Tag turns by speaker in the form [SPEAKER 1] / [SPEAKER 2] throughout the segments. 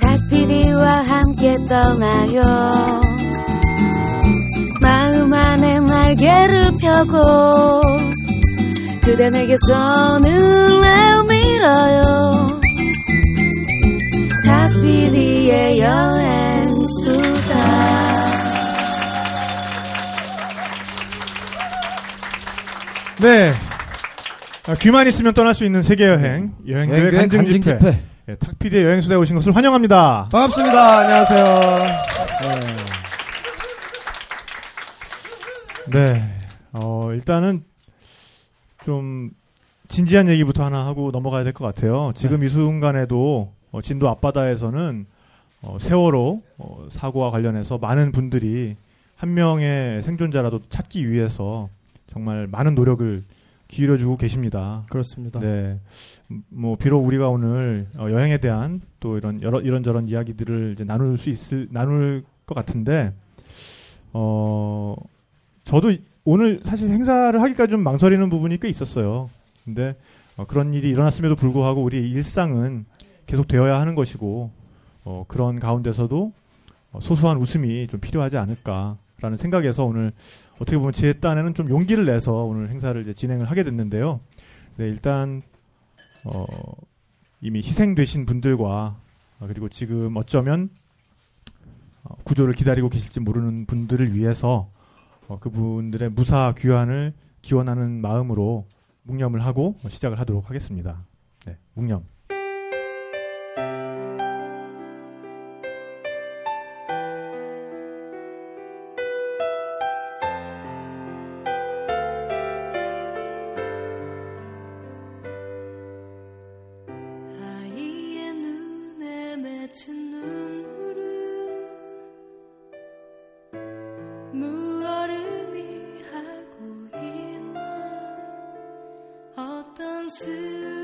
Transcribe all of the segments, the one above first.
[SPEAKER 1] 닭피디와 함께 떠나요. 마음 안에 날개를 펴고 그대 내게 손을 내밀어요. 닭피디의 여행수다.
[SPEAKER 2] 네. 아, 귀만 있으면 떠날 수 있는 세계 여행 여행교회
[SPEAKER 3] 여행교회
[SPEAKER 2] 간증
[SPEAKER 3] 간증
[SPEAKER 2] 집회.
[SPEAKER 3] 집회.
[SPEAKER 2] 예, 탁피디의 여행 수다에 오신 것을 환영합니다.
[SPEAKER 3] 반갑습니다. 안녕하세요.
[SPEAKER 2] 네. 어, 일단은 좀 진지한 얘기부터 하나 하고 넘어가야 될 것 같아요. 지금 이 순간에도 어, 진도 앞바다에서는 어, 세월호 어, 사고와 관련해서 많은 분들이 한 명의 생존자라도 찾기 위해서 정말 많은 노력을 기울여주고 계십니다.
[SPEAKER 3] 그렇습니다.
[SPEAKER 2] 네. 음, 뭐 비록 우리가 오늘 어, 여행에 대한 또 이런 여러 이런저런 이야기들을 이제 나눌 수 있을 나눌 것 같은데 어 저도 이- 오늘 사실 행사를 하기까지 좀 망설이는 부분이 꽤 있었어요. 근데 어, 그런 일이 일어났음에도 불구하고 우리 일상은 계속 되어야 하는 것이고 어, 그런 가운데서도 어, 소소한 웃음이 좀 필요하지 않을까라는 생각에서 오늘 어떻게 보면 제 딴에는 좀 용기를 내서 오늘 행사를 이제 진행을 하게 됐는데요. 네, 일단 어, 이미 희생되신 분들과 어, 그리고 지금 어쩌면 어, 구조를 기다리고 계실지 모르는 분들을 위해서 어, 그분들의 무사 귀환을 기원하는 마음으로 묵념을 하고 어, 시작을 하도록 하겠습니다. 네, 묵념.
[SPEAKER 1] 어떤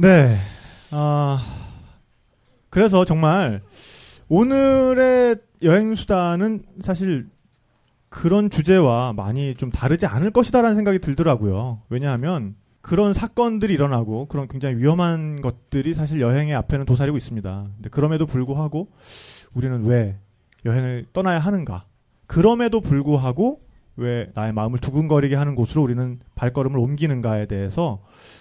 [SPEAKER 1] 네. 네.
[SPEAKER 2] 아, 그래서 정말 오늘의 여행수다는 사실 그런 주제와 많이 좀 다르지 않을 것이다라는 생각이 들더라고요. 왜냐하면 그런 사건들이 일어나고 그런 굉장히 위험한 것들이 사실 여행의 앞에는 도사리고 있습니다. 근데 그럼에도 불구하고 우리는 왜 여행을 떠나야 하는가? 그럼에도 불구하고 왜 나의 마음을 두근거리게 하는 곳으로 우리는 발걸음을 옮기는가에 대해서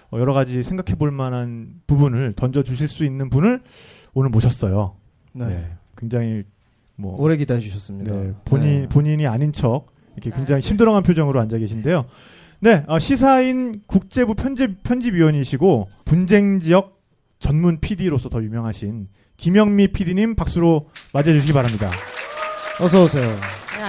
[SPEAKER 2] 어, 여러 가지 생각해 볼 만한 부분을 던져 주실 수 있는 분을 오늘 모셨어요.
[SPEAKER 3] 네.
[SPEAKER 2] 네. 굉장히 뭐
[SPEAKER 3] 오래 기다리셨습니다.
[SPEAKER 2] 네, 본인
[SPEAKER 3] 네.
[SPEAKER 2] 본인이 아닌 척 이렇게 굉장히 심드렁한 표정으로 앉아 계신데요. 네, 어, 시사인 국제부 편집 편집위원이시고 분쟁 지역 전문 PD로서 더 유명하신 김영미 PD님 박수로 맞이해 주시기 바랍니다.
[SPEAKER 3] 어서 오세요.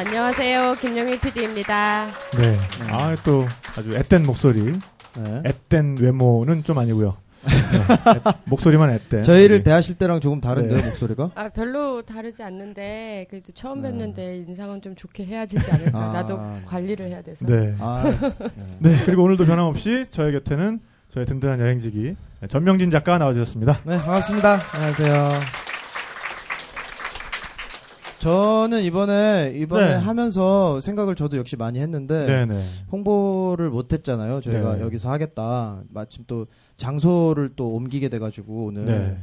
[SPEAKER 4] 네, 안녕하세요. 김영일 PD입니다.
[SPEAKER 2] 네, 아 또 아주 앳된 목소리
[SPEAKER 3] 네.
[SPEAKER 2] 앳된 외모는 좀 아니고요. 네, 앳- 목소리만 앳된.
[SPEAKER 3] 저희를
[SPEAKER 2] 네.
[SPEAKER 3] 대하실 때랑 조금 다른데요,
[SPEAKER 2] 네.
[SPEAKER 3] 목소리가?
[SPEAKER 4] 아 별로 다르지 않는데 그래도 처음
[SPEAKER 3] 네.
[SPEAKER 4] 뵀는데 인상은 좀 좋게 해야지지 않을까.
[SPEAKER 3] 아.
[SPEAKER 4] 나도 관리를 해야 돼서.
[SPEAKER 2] 네.
[SPEAKER 3] 아,
[SPEAKER 2] 네. 그리고 오늘도 변함없이 저희 곁에는 저희 든든한 여행지기 전명진 작가 나와주셨습니다.
[SPEAKER 3] 네, 반갑습니다. 안녕하세요. 저는 이번에 이번에
[SPEAKER 2] 네.
[SPEAKER 3] 하면서 생각을 저도 역시 많이 했는데
[SPEAKER 2] 네네.
[SPEAKER 3] 홍보를 못 했잖아요. 저희가
[SPEAKER 2] 네.
[SPEAKER 3] 여기서 하겠다. 마침 또 장소를 또 옮기게 돼 가지고 오늘.
[SPEAKER 2] 네.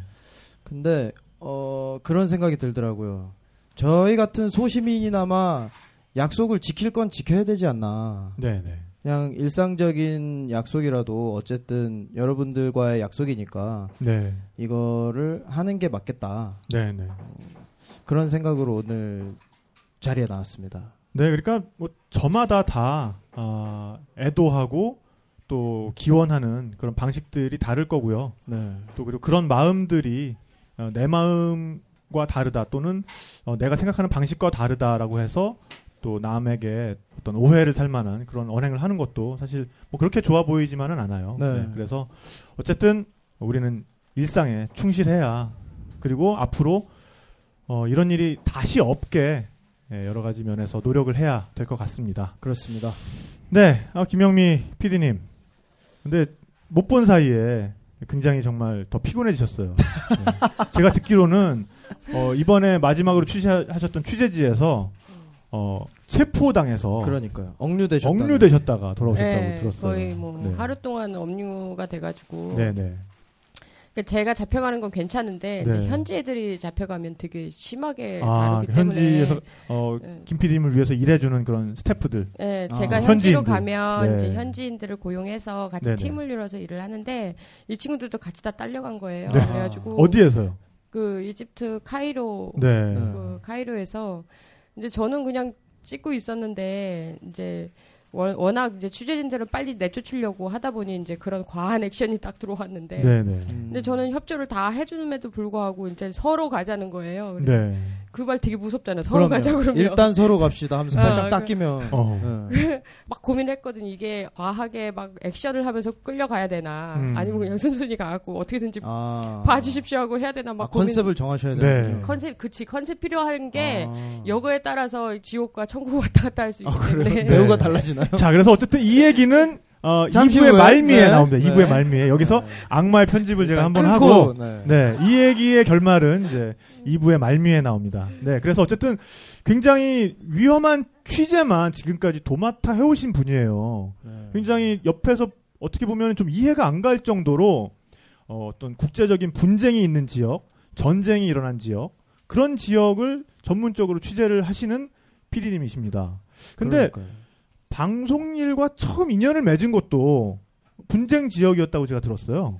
[SPEAKER 3] 근데 어 그런 생각이 들더라고요. 저희 같은 소시민이나마 약속을 지킬 건 지켜야 되지 않나.
[SPEAKER 2] 네네.
[SPEAKER 3] 그냥 일상적인 약속이라도 어쨌든 여러분들과의 약속이니까
[SPEAKER 2] 네.
[SPEAKER 3] 이거를 하는 게 맞겠다.
[SPEAKER 2] 네네.
[SPEAKER 3] 그런 생각으로 오늘 자리에 나왔습니다.
[SPEAKER 2] 네, 그러니까 뭐 저마다 다 아, 애도하고 또 기원하는 그런 방식들이 다를 거고요.
[SPEAKER 3] 네.
[SPEAKER 2] 또 그리고 그런 마음들이 어, 내 마음과 다르다 또는 어, 내가 생각하는 방식과 다르다라고 해서 또 남에게 어떤 오해를 살 만한 그런 언행을 하는 것도 사실 뭐 그렇게 좋아 보이지만은 않아요.
[SPEAKER 3] 네.
[SPEAKER 2] 그래서 어쨌든 우리는 일상에 충실해야 그리고 앞으로 어, 이런 일이 다시 없게 예, 여러 가지 면에서 노력을 해야 될 것 같습니다.
[SPEAKER 3] 그렇습니다.
[SPEAKER 2] 네, 아, 김영미 PD님. 근데 못 본 사이에 굉장히 정말 더 피곤해지셨어요. 네. 제가 듣기로는 어, 이번에 마지막으로 취재하셨던 취재지에서 어, 체포당해서
[SPEAKER 3] 그러니까요. 억류되셨다.
[SPEAKER 2] 억류되셨다가 돌아오셨다고
[SPEAKER 4] 네,
[SPEAKER 2] 들었어요.
[SPEAKER 4] 거의 뭐
[SPEAKER 2] 네.
[SPEAKER 4] 하루 동안 업무가 돼가지고
[SPEAKER 2] 네네.
[SPEAKER 4] 그러니까 제가 잡혀가는 건 괜찮은데
[SPEAKER 2] 네.
[SPEAKER 4] 현지 애들이 잡혀가면 되게 심하게
[SPEAKER 2] 아,
[SPEAKER 4] 다루기
[SPEAKER 2] 현지에서
[SPEAKER 4] 때문에
[SPEAKER 2] 어,
[SPEAKER 4] 네.
[SPEAKER 2] 김 PD님을 위해서 일해주는 그런 스태프들.
[SPEAKER 4] 네,
[SPEAKER 3] 아.
[SPEAKER 4] 제가
[SPEAKER 2] 현지인들.
[SPEAKER 4] 현지로 가면
[SPEAKER 2] 네.
[SPEAKER 4] 이제 현지인들을 고용해서 같이
[SPEAKER 2] 네네.
[SPEAKER 4] 팀을 이뤄서 일을 하는데 이 친구들도 같이 다 딸려간 거예요.
[SPEAKER 2] 네.
[SPEAKER 4] 그래가지고
[SPEAKER 2] 어디에서요?
[SPEAKER 4] 그 이집트 카이로
[SPEAKER 2] 네.
[SPEAKER 3] 네.
[SPEAKER 4] 그 카이로에서 이제 저는 그냥 찍고 있었는데 이제 워- 워낙 이제 취재진들은 빨리 내쫓으려고 하다 보니 이제 그런 과한 액션이 딱 들어왔는데
[SPEAKER 2] 네네.
[SPEAKER 3] 음.
[SPEAKER 4] 근데 저는 협조를 다 해주는에도 불구하고 이제 서로 가자는 거예요.
[SPEAKER 2] 네.
[SPEAKER 4] 그 말 되게 무섭잖아요. 서로
[SPEAKER 3] 그럼요.
[SPEAKER 4] 가자 그러면
[SPEAKER 3] 일단 서로 갑시다 하면서
[SPEAKER 4] 아,
[SPEAKER 3] 발짝
[SPEAKER 4] 그-
[SPEAKER 3] 딱 끼면
[SPEAKER 2] 어.
[SPEAKER 3] 네.
[SPEAKER 4] 막 고민했거든. 이게 과하게 막 액션을 하면서 끌려가야 되나
[SPEAKER 2] 음.
[SPEAKER 4] 아니면 그냥 순순히 가갖고 어떻게든지
[SPEAKER 3] 아.
[SPEAKER 4] 봐주십시오 하고 해야 되나 막
[SPEAKER 3] 아,
[SPEAKER 4] 고민.
[SPEAKER 3] 컨셉을 정하셔야
[SPEAKER 2] 네.
[SPEAKER 3] 되는
[SPEAKER 4] 컨셉 그치 컨셉 필요한 게
[SPEAKER 3] 아.
[SPEAKER 4] 여거에 따라서 지옥과 천국 왔다 갔다 할 수 있기
[SPEAKER 3] 아, 그래요?
[SPEAKER 4] 때문에
[SPEAKER 2] 네.
[SPEAKER 3] 배우가 달라지나요?
[SPEAKER 2] 자, 그래서 어쨌든 이 얘기는 어,
[SPEAKER 3] 잠시
[SPEAKER 2] 2부의
[SPEAKER 3] 후에.
[SPEAKER 2] 말미에
[SPEAKER 3] 네.
[SPEAKER 2] 나옵니다.
[SPEAKER 3] 네.
[SPEAKER 2] 2부의 말미에. 여기서
[SPEAKER 3] 네.
[SPEAKER 2] 악마의 편집을 제가 한번
[SPEAKER 3] 끊고,
[SPEAKER 2] 하고
[SPEAKER 3] 네.
[SPEAKER 2] 네, 이 얘기의 결말은 이제 2부의 말미에 나옵니다. 네, 그래서 어쨌든 굉장히 위험한 취재만 지금까지 도맡아 해오신 분이에요.
[SPEAKER 3] 네.
[SPEAKER 2] 굉장히 옆에서 어떻게 보면 좀 이해가 안 갈 정도로 어, 어떤 국제적인 분쟁이 있는 지역, 전쟁이 일어난 지역, 그런 지역을 전문적으로 취재를 하시는 PD님이십니다. 근데
[SPEAKER 3] 그러니까요.
[SPEAKER 2] 방송일과 처음 인연을 맺은 것도 분쟁 지역이었다고 제가 들었어요.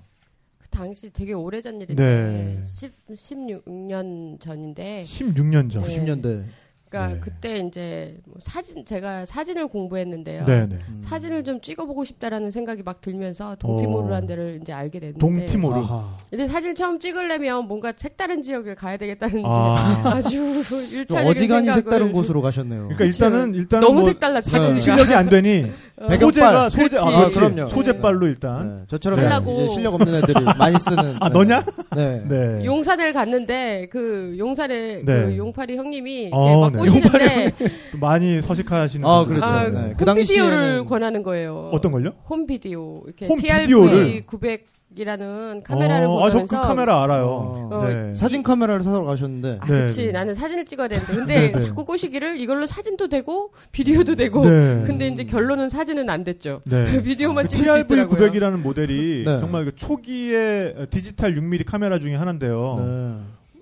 [SPEAKER 4] 그 당시 되게 오래전 일인데
[SPEAKER 2] 네.
[SPEAKER 4] 10, 16년 전인데
[SPEAKER 2] 16년 전.
[SPEAKER 4] 네.
[SPEAKER 3] 90년대.
[SPEAKER 4] 그러니까
[SPEAKER 2] 네.
[SPEAKER 4] 그때 이제 뭐 사진 제가 사진을 공부했는데요.
[SPEAKER 2] 네네.
[SPEAKER 3] 음.
[SPEAKER 4] 사진을 좀 찍어보고 싶다라는 생각이 막 들면서 동티모르라는 데를 이제 알게 됐는데
[SPEAKER 2] 동티모르.
[SPEAKER 3] 아하.
[SPEAKER 4] 이제 사진 처음 찍으려면 뭔가 색다른 지역을 가야 되겠다는
[SPEAKER 2] 아.
[SPEAKER 4] 아.
[SPEAKER 3] 주좀
[SPEAKER 4] 일차적인
[SPEAKER 3] 어지간히 색다른 곳으로 가셨네요.
[SPEAKER 2] 그러니까 일단은 일단은
[SPEAKER 4] 너무
[SPEAKER 2] 뭐
[SPEAKER 4] 색달랐으니까
[SPEAKER 2] 사진
[SPEAKER 3] 네.
[SPEAKER 2] 실력이 안 되니
[SPEAKER 3] 배경빨.
[SPEAKER 2] 소재가 소재. 아,
[SPEAKER 3] 아. 그럼요.
[SPEAKER 2] 소재빨로 일단
[SPEAKER 3] 네. 저처럼. 이제 실력 없는 애들이 많이 쓰는.
[SPEAKER 2] 아,
[SPEAKER 3] 네.
[SPEAKER 2] 너냐?
[SPEAKER 3] 네.
[SPEAKER 2] 네.
[SPEAKER 4] 용산을 갔는데 그 용산에
[SPEAKER 2] 네.
[SPEAKER 4] 그 용팔이 형님이
[SPEAKER 2] 어,
[SPEAKER 4] 막
[SPEAKER 2] 네.
[SPEAKER 4] 꼬시는데
[SPEAKER 2] 또 많이 서식하시는
[SPEAKER 3] 아,
[SPEAKER 2] 분들.
[SPEAKER 3] 그렇죠.
[SPEAKER 4] 아,
[SPEAKER 3] 네. 그그
[SPEAKER 4] 홈비디오를 권하는 거예요.
[SPEAKER 2] 어떤 걸요?
[SPEAKER 4] 홈비디오 이렇게
[SPEAKER 2] 홈
[SPEAKER 4] TRV
[SPEAKER 2] 비디오를?
[SPEAKER 4] 900 이라는 카메라를
[SPEAKER 2] 어, 아, 저
[SPEAKER 4] 보면서
[SPEAKER 2] 그 카메라 알아요.
[SPEAKER 3] 어.
[SPEAKER 2] 네.
[SPEAKER 3] 사진 카메라를 사러 가셨는데.
[SPEAKER 4] 아,
[SPEAKER 2] 네,
[SPEAKER 4] 그치.
[SPEAKER 2] 네.
[SPEAKER 4] 나는 사진을 찍어야 되는데. 근데
[SPEAKER 2] 네, 네.
[SPEAKER 4] 자꾸 꼬시기를 이걸로 사진도 되고, 비디오도 되고.
[SPEAKER 2] 네.
[SPEAKER 4] 근데 이제 결론은 사진은 안 됐죠.
[SPEAKER 2] 네.
[SPEAKER 4] 비디오만 찍을 수
[SPEAKER 2] TRV
[SPEAKER 4] 있더라고요.
[SPEAKER 2] 900이라는 모델이
[SPEAKER 3] 네.
[SPEAKER 2] 정말 그 초기의 디지털 6mm 카메라 중에 하나인데요.
[SPEAKER 3] 네.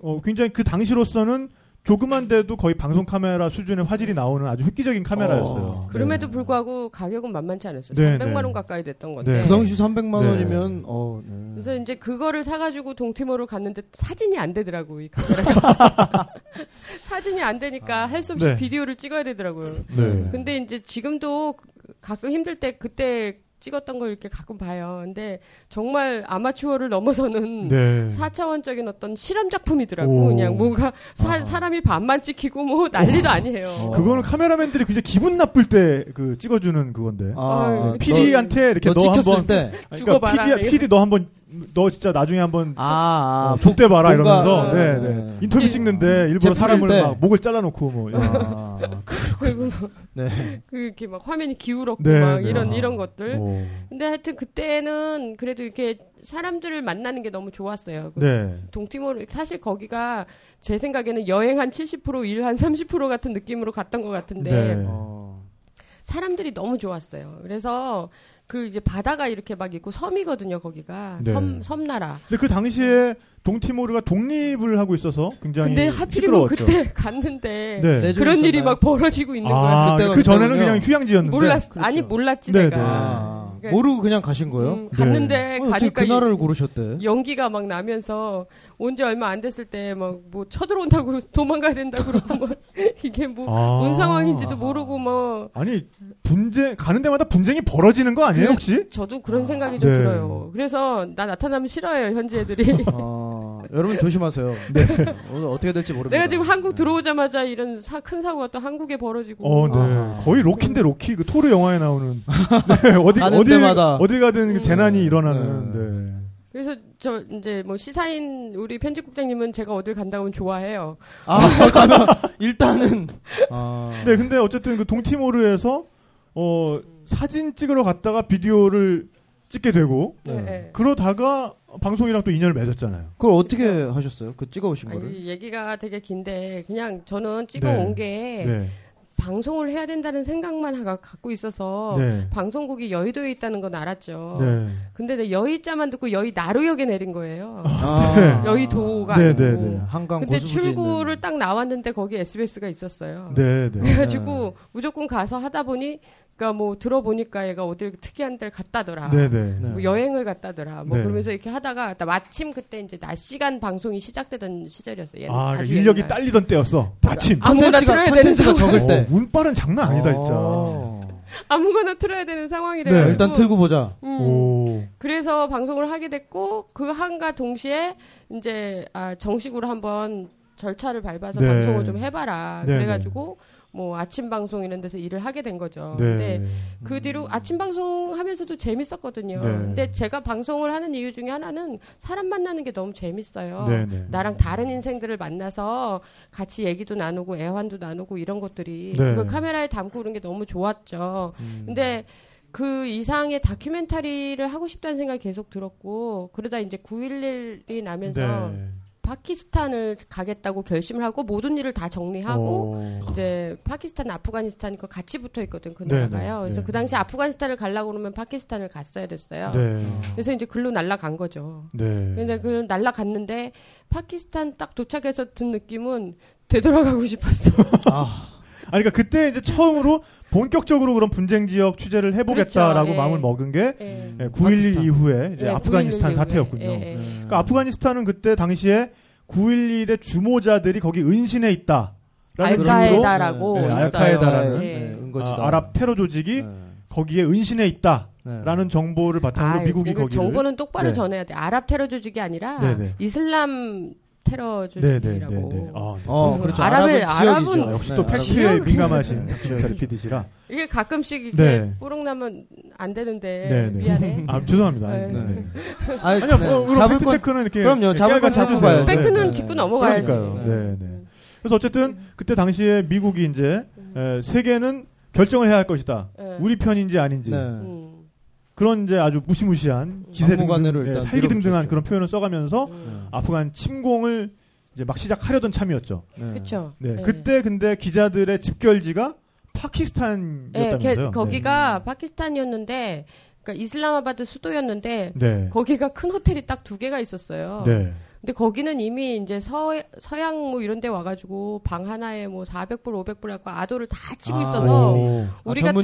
[SPEAKER 2] 어, 굉장히 그 당시로서는 조그만 데도 거의 방송 카메라 수준의 화질이 나오는 아주 획기적인 카메라였어요.
[SPEAKER 3] 어.
[SPEAKER 4] 그럼에도
[SPEAKER 2] 네.
[SPEAKER 4] 불구하고 가격은 만만치 않았어요.
[SPEAKER 2] 네,
[SPEAKER 4] 300만
[SPEAKER 2] 네.
[SPEAKER 4] 원 가까이 됐던 건데.
[SPEAKER 2] 네.
[SPEAKER 3] 그 당시 300만
[SPEAKER 2] 네.
[SPEAKER 3] 원이면 어. 네.
[SPEAKER 4] 그래서 이제 그거를 사가지고 동티모를 갔는데 사진이 안 되더라고, 이 카메라가. 사진이 안 되니까 할 수 없이
[SPEAKER 2] 네.
[SPEAKER 4] 비디오를 찍어야 되더라고요.
[SPEAKER 2] 네.
[SPEAKER 4] 근데 이제 지금도 가끔 힘들 때 그때 찍었던 걸 이렇게 가끔 봐요. 근데 정말 아마추어를 넘어서는
[SPEAKER 2] 네.
[SPEAKER 4] 4차원적인 어떤 실험 작품이더라고.
[SPEAKER 2] 오.
[SPEAKER 4] 그냥 뭔가 사,
[SPEAKER 3] 아.
[SPEAKER 4] 사람이 반만 찍히고 뭐 난리도 아니에요.
[SPEAKER 3] 어.
[SPEAKER 2] 그거는 카메라맨들이 굉장히 기분 나쁠 때 그 찍어주는 그건데.
[SPEAKER 3] 아,
[SPEAKER 4] 어,
[SPEAKER 2] PD한테 이렇게
[SPEAKER 3] 너,
[SPEAKER 2] 너,
[SPEAKER 3] 너
[SPEAKER 2] 한번
[SPEAKER 3] 때.
[SPEAKER 2] 그러니까
[SPEAKER 4] 죽어봐라.
[SPEAKER 2] PD, PD 너 한번 너 진짜 나중에 한번
[SPEAKER 3] 아,
[SPEAKER 2] 어, 족대 봐라
[SPEAKER 3] 뭔가-
[SPEAKER 2] 이러면서 네,
[SPEAKER 3] 네.
[SPEAKER 2] 네. 인터뷰 찍는데 일부러 사람을
[SPEAKER 3] 때.
[SPEAKER 2] 막 목을 잘라놓고 뭐.
[SPEAKER 3] 아,
[SPEAKER 4] 그리고 뭐
[SPEAKER 3] 네.
[SPEAKER 4] 그 이렇게 막 화면이 기울었고
[SPEAKER 2] 네,
[SPEAKER 4] 막
[SPEAKER 2] 네.
[SPEAKER 4] 이런
[SPEAKER 3] 아.
[SPEAKER 4] 이런 것들.
[SPEAKER 2] 오.
[SPEAKER 4] 근데 하여튼 그때는 그래도 이렇게 사람들을 만나는 게 너무 좋았어요. 그
[SPEAKER 2] 네.
[SPEAKER 4] 동티모르 사실 거기가 제 생각에는 여행 한 70%, 일 한 30% 같은 느낌으로 갔던 것 같은데
[SPEAKER 2] 네.
[SPEAKER 3] 어.
[SPEAKER 4] 사람들이 너무 좋았어요. 그래서 그 이제 바다가 이렇게 막 있고 섬이거든요. 거기가
[SPEAKER 2] 네.
[SPEAKER 4] 섬 섬나라.
[SPEAKER 2] 근데 그 당시에 동티모르가 독립을 하고 있어서 굉장히
[SPEAKER 4] 근데 하필이면
[SPEAKER 2] 시끄러웠죠.
[SPEAKER 4] 그때 갔는데
[SPEAKER 2] 네.
[SPEAKER 4] 그런 일이
[SPEAKER 3] 있었나요?
[SPEAKER 4] 막 벌어지고 있는 거야.
[SPEAKER 2] 아,
[SPEAKER 3] 그때가
[SPEAKER 2] 그 전에는. 그냥 휴양지였는데.
[SPEAKER 4] 몰랐
[SPEAKER 3] 그렇죠.
[SPEAKER 4] 아니 몰랐지
[SPEAKER 2] 네,
[SPEAKER 4] 내가.
[SPEAKER 2] 네.
[SPEAKER 3] 아,
[SPEAKER 4] 그러니까-
[SPEAKER 3] 모르고 그냥 가신 거예요?
[SPEAKER 4] 음, 갔는데
[SPEAKER 3] 어, 어떻게
[SPEAKER 4] 가니까
[SPEAKER 3] 그 나라를 고르셨대?
[SPEAKER 4] 연기가 막 나면서 온 지 얼마 안 됐을 때 막 뭐 쳐들어온다고 도망가야 된다 그러고 뭐 이게 뭐뭔
[SPEAKER 2] 아.
[SPEAKER 4] 상황인지도 모르고 뭐
[SPEAKER 2] 아니 분쟁 가는 데마다 분쟁이 벌어지는 거 아니에요
[SPEAKER 4] 그-
[SPEAKER 2] 혹시?
[SPEAKER 4] 저도 그런 생각이 좀
[SPEAKER 2] 네.
[SPEAKER 4] 들어요. 그래서 나 나타나면 싫어요 현지 애들이.
[SPEAKER 3] 아, 여러분 조심하세요. 오늘 어떻게 될지 모릅니다.
[SPEAKER 4] 내가 지금 한국 들어오자마자 이런 사, 큰 사고가 또 한국에 벌어지고.
[SPEAKER 2] 어, 네.
[SPEAKER 3] 아.
[SPEAKER 2] 거의 로키인데 로키 그 토르 영화에 나오는 네, 어디 어디
[SPEAKER 3] 데마다.
[SPEAKER 2] 어디 가든 그
[SPEAKER 4] 음.
[SPEAKER 2] 재난이 일어나는. 네.
[SPEAKER 4] 그래서 저 이제 뭐 시사인 우리 편집국장님은 제가 어딜 간다고 하면 좋아해요.
[SPEAKER 3] 아, 가면 일단은 아,
[SPEAKER 2] 네, 근데 어쨌든 그 동티모르에서 어 사진 찍으러 갔다가 비디오를 찍게 되고
[SPEAKER 3] 네.
[SPEAKER 4] 네.
[SPEAKER 2] 그러다가 방송이랑 또 인연을 맺었잖아요.
[SPEAKER 3] 그걸 어떻게 하셨어요? 그 찍어오신 거를?
[SPEAKER 4] 아니, 얘기가 되게 긴데 그냥 저는 찍어온 게
[SPEAKER 2] 네.
[SPEAKER 4] 방송을 해야 된다는 생각만 하- 갖고 있어서
[SPEAKER 2] 네.
[SPEAKER 4] 방송국이 여의도에 있다는 건 알았죠.
[SPEAKER 2] 네.
[SPEAKER 4] 근데 내 여의자만 듣고 여의 나루역에 내린 거예요.
[SPEAKER 3] 아,
[SPEAKER 4] 여의도가
[SPEAKER 2] 네,
[SPEAKER 4] 아니고.
[SPEAKER 2] 네, 네.
[SPEAKER 3] 한강
[SPEAKER 4] 근데 출구를
[SPEAKER 3] 있는.
[SPEAKER 4] 딱 나왔는데 거기 SBS가 있었어요.
[SPEAKER 2] 네, 네.
[SPEAKER 4] 그래가지고 무조건 가서 하다 보니 그러니까 뭐 들어보니까 얘가 어딜 특이한 데를 갔다더라.
[SPEAKER 2] 네.
[SPEAKER 4] 뭐 여행을 갔다더라. 뭐
[SPEAKER 2] 네.
[SPEAKER 4] 그러면서 이렇게 하다가 나 마침 그때 이제 낮 시간 방송이 시작되던 시절이었어요. 옛-
[SPEAKER 2] 아,
[SPEAKER 4] 아주
[SPEAKER 2] 인력이
[SPEAKER 4] 옛날.
[SPEAKER 2] 딸리던 때였어. 마침.
[SPEAKER 4] 아무거나
[SPEAKER 3] 컨텐츠가-
[SPEAKER 4] 틀어야 되는 상황.
[SPEAKER 3] 적을 때.
[SPEAKER 2] 어, 운빨은 장난 아니다, 진짜.
[SPEAKER 3] 어.
[SPEAKER 4] 아무거나 틀어야 되는 상황이래.
[SPEAKER 2] 네.
[SPEAKER 3] 일단 틀고 보자.
[SPEAKER 4] 음.
[SPEAKER 2] 오.
[SPEAKER 4] 그래서 방송을 하게 됐고 그 한가 동시에 이제 아, 정식으로 한번 절차를 밟아서
[SPEAKER 2] 네.
[SPEAKER 4] 방송을 좀 해봐라.
[SPEAKER 2] 네,
[SPEAKER 4] 그래가지고 뭐 아침 방송 이런 데서 일을 하게 된 거죠.
[SPEAKER 2] 네.
[SPEAKER 4] 근데 그 뒤로 아침 방송 하면서도 재밌었거든요.
[SPEAKER 2] 네.
[SPEAKER 4] 근데 제가 방송을 하는 이유 중에 하나는 사람 만나는 게 너무 재밌어요.
[SPEAKER 2] 네, 네.
[SPEAKER 4] 나랑 다른 인생들을 만나서 같이 얘기도 나누고 애환도 나누고 이런 것들이
[SPEAKER 2] 네.
[SPEAKER 4] 그걸 카메라에 담고 그런 게 너무 좋았죠.
[SPEAKER 3] 음.
[SPEAKER 4] 근데 그 이상의 다큐멘터리를 하고 싶다는 생각이 계속 들었고 그러다 이제 9.11이 나면서
[SPEAKER 2] 네.
[SPEAKER 4] 파키스탄을 가겠다고 결심을 하고 모든 일을 다 정리하고
[SPEAKER 2] 어.
[SPEAKER 4] 이제 파키스탄, 아프가니스탄 그 같이 붙어 있거든 그
[SPEAKER 2] 네,
[SPEAKER 4] 나라가요.
[SPEAKER 2] 네,
[SPEAKER 4] 그래서
[SPEAKER 2] 네.
[SPEAKER 4] 그 당시 아프가니스탄을 가려고 그러면 파키스탄을 갔어야 됐어요.
[SPEAKER 2] 네.
[SPEAKER 4] 그래서 이제 글로 날라간 거죠.
[SPEAKER 2] 네.
[SPEAKER 4] 근데 그 날라갔는데 파키스탄 딱 도착해서 든 느낌은 되돌아가고 싶었어.
[SPEAKER 3] 아,
[SPEAKER 2] 아니, 그러니까 그때 이제 처음으로 본격적으로 그런 분쟁 지역 취재를 해보겠다라고
[SPEAKER 4] 그렇죠. 예.
[SPEAKER 2] 마음을 먹은 게
[SPEAKER 4] 예.
[SPEAKER 2] 예, 9.11
[SPEAKER 3] 파키스탄.
[SPEAKER 2] 이후에 이제
[SPEAKER 4] 예,
[SPEAKER 2] 아프가니스탄
[SPEAKER 4] 9.11
[SPEAKER 2] 사태였군요.
[SPEAKER 4] 예, 예.
[SPEAKER 3] 네.
[SPEAKER 2] 그러니까 아프가니스탄은 그때 당시에 9.11의 주모자들이 거기 은신해 있다. 라는
[SPEAKER 4] 알카에다라고
[SPEAKER 2] 네. 알카에다라는
[SPEAKER 4] 예.
[SPEAKER 3] 네.
[SPEAKER 2] 아, 아랍 테러 조직이
[SPEAKER 3] 네.
[SPEAKER 2] 거기에 은신해 있다 라는
[SPEAKER 3] 네.
[SPEAKER 2] 정보를 바탕으로
[SPEAKER 4] 아,
[SPEAKER 2] 미국이 거기를
[SPEAKER 4] 정보는 똑바로
[SPEAKER 2] 네.
[SPEAKER 4] 전해야 돼. 아랍 테러 조직이 아니라
[SPEAKER 2] 네네.
[SPEAKER 4] 이슬람 테러
[SPEAKER 2] 네네네네.
[SPEAKER 4] 조직이라고.
[SPEAKER 2] 아, 네.
[SPEAKER 3] 어, 그렇죠.
[SPEAKER 4] 아랍은-
[SPEAKER 3] 아랍은 지역이죠.
[SPEAKER 4] 아랍은
[SPEAKER 2] 아, 역시
[SPEAKER 3] 네,
[SPEAKER 2] 또 팩트에 민감하신. 다큐멘터리 PD시라.
[SPEAKER 4] 이게 가끔씩 이렇게
[SPEAKER 2] 네.
[SPEAKER 4] 뽀록 나면 안 되는데
[SPEAKER 2] 네, 네.
[SPEAKER 4] 미안해.
[SPEAKER 2] 아, 죄송합니다.
[SPEAKER 4] 네.
[SPEAKER 2] 네. 네.
[SPEAKER 3] 아니,
[SPEAKER 2] 아니요,
[SPEAKER 3] 네.
[SPEAKER 2] 뭐,
[SPEAKER 3] 잡을
[SPEAKER 2] 팩트
[SPEAKER 3] 건
[SPEAKER 2] 체크는 이렇게
[SPEAKER 3] 그럼요, 잡을 건 잡고.
[SPEAKER 2] 네.
[SPEAKER 4] 팩트는
[SPEAKER 3] 네.
[SPEAKER 4] 짚고.
[SPEAKER 2] 그러니까요.
[SPEAKER 3] 네.
[SPEAKER 2] 네, 네. 그래서 어쨌든 그때 당시에 미국이 이제 에, 세계는 결정을 해야 할 것이다.
[SPEAKER 4] 네.
[SPEAKER 2] 우리 편인지 아닌지
[SPEAKER 3] 네.
[SPEAKER 4] 음,
[SPEAKER 2] 그런 이제 아주 무시무시한 기세 등등
[SPEAKER 3] 막무가내로
[SPEAKER 2] 예,
[SPEAKER 3] 일단
[SPEAKER 2] 살기 등등한
[SPEAKER 3] 밀어붙였죠.
[SPEAKER 2] 그런 표현을 써가면서
[SPEAKER 4] 음.
[SPEAKER 2] 아프간 침공을 이제 막 시작하려던 참이었죠.
[SPEAKER 3] 네.
[SPEAKER 4] 그쵸.
[SPEAKER 2] 네.
[SPEAKER 4] 네.
[SPEAKER 2] 그때 근데 기자들의 집결지가
[SPEAKER 4] 네,
[SPEAKER 2] 파키스탄이었다면서요.
[SPEAKER 4] 걔- 거기가 파키스탄이었는데, 그러니까 이슬람아바드 수도였는데,
[SPEAKER 2] 네.
[SPEAKER 4] 거기가 큰 호텔이 딱 두 개가 있었어요.
[SPEAKER 2] 네.
[SPEAKER 4] 근데 거기는 이미 이제 서, 서양 뭐 이런 데 와가지고 방 하나에 뭐 400불, 500불 갖고 아도를 다 치고
[SPEAKER 3] 아,
[SPEAKER 4] 있어서
[SPEAKER 2] 오.
[SPEAKER 4] 우리
[SPEAKER 3] 아,
[SPEAKER 4] 같은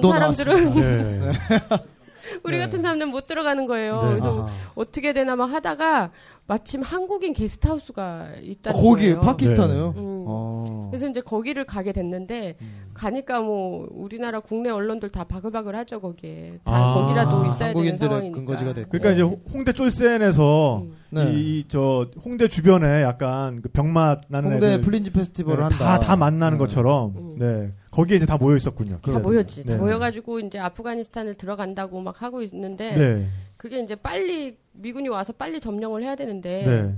[SPEAKER 4] 사람들은
[SPEAKER 2] 네.
[SPEAKER 4] 우리
[SPEAKER 3] 네.
[SPEAKER 4] 같은 사람들은 못 들어가는 거예요.
[SPEAKER 2] 네.
[SPEAKER 4] 그래서
[SPEAKER 3] 아하.
[SPEAKER 4] 어떻게 되나 막 하다가 마침 한국인 게스트하우스가 있다는
[SPEAKER 3] 거기
[SPEAKER 4] 거예요.
[SPEAKER 3] 파키스탄에요?
[SPEAKER 4] 음.
[SPEAKER 3] 어.
[SPEAKER 4] 그래서 이제 거기를 가게 됐는데
[SPEAKER 3] 음.
[SPEAKER 4] 가니까 뭐 우리나라 국내 언론들 다 바글바글 하죠 거기에 다
[SPEAKER 2] 아,
[SPEAKER 4] 거기라도 있어야 되는 상황이니까.
[SPEAKER 3] 근거지가 됐고.
[SPEAKER 2] 그러니까 이제 홍대 쫄센에서
[SPEAKER 4] 음.
[SPEAKER 3] 네.
[SPEAKER 2] 이저 홍대 주변에 약간 그 병맛 나는
[SPEAKER 3] 홍대
[SPEAKER 2] 애들
[SPEAKER 3] 프린지 페스티벌을
[SPEAKER 2] 네,
[SPEAKER 3] 한다.
[SPEAKER 2] 다, 다 만나는
[SPEAKER 3] 네.
[SPEAKER 2] 것처럼
[SPEAKER 4] 음.
[SPEAKER 2] 네 거기에 이제 다 모여 있었군요.
[SPEAKER 4] 다 모였지. 다
[SPEAKER 2] 네.
[SPEAKER 4] 모여가지고 이제 아프가니스탄을 들어간다고 막 하고 있는데
[SPEAKER 2] 네.
[SPEAKER 4] 그게 이제 빨리 미군이 와서 빨리 점령을 해야 되는데
[SPEAKER 2] 네.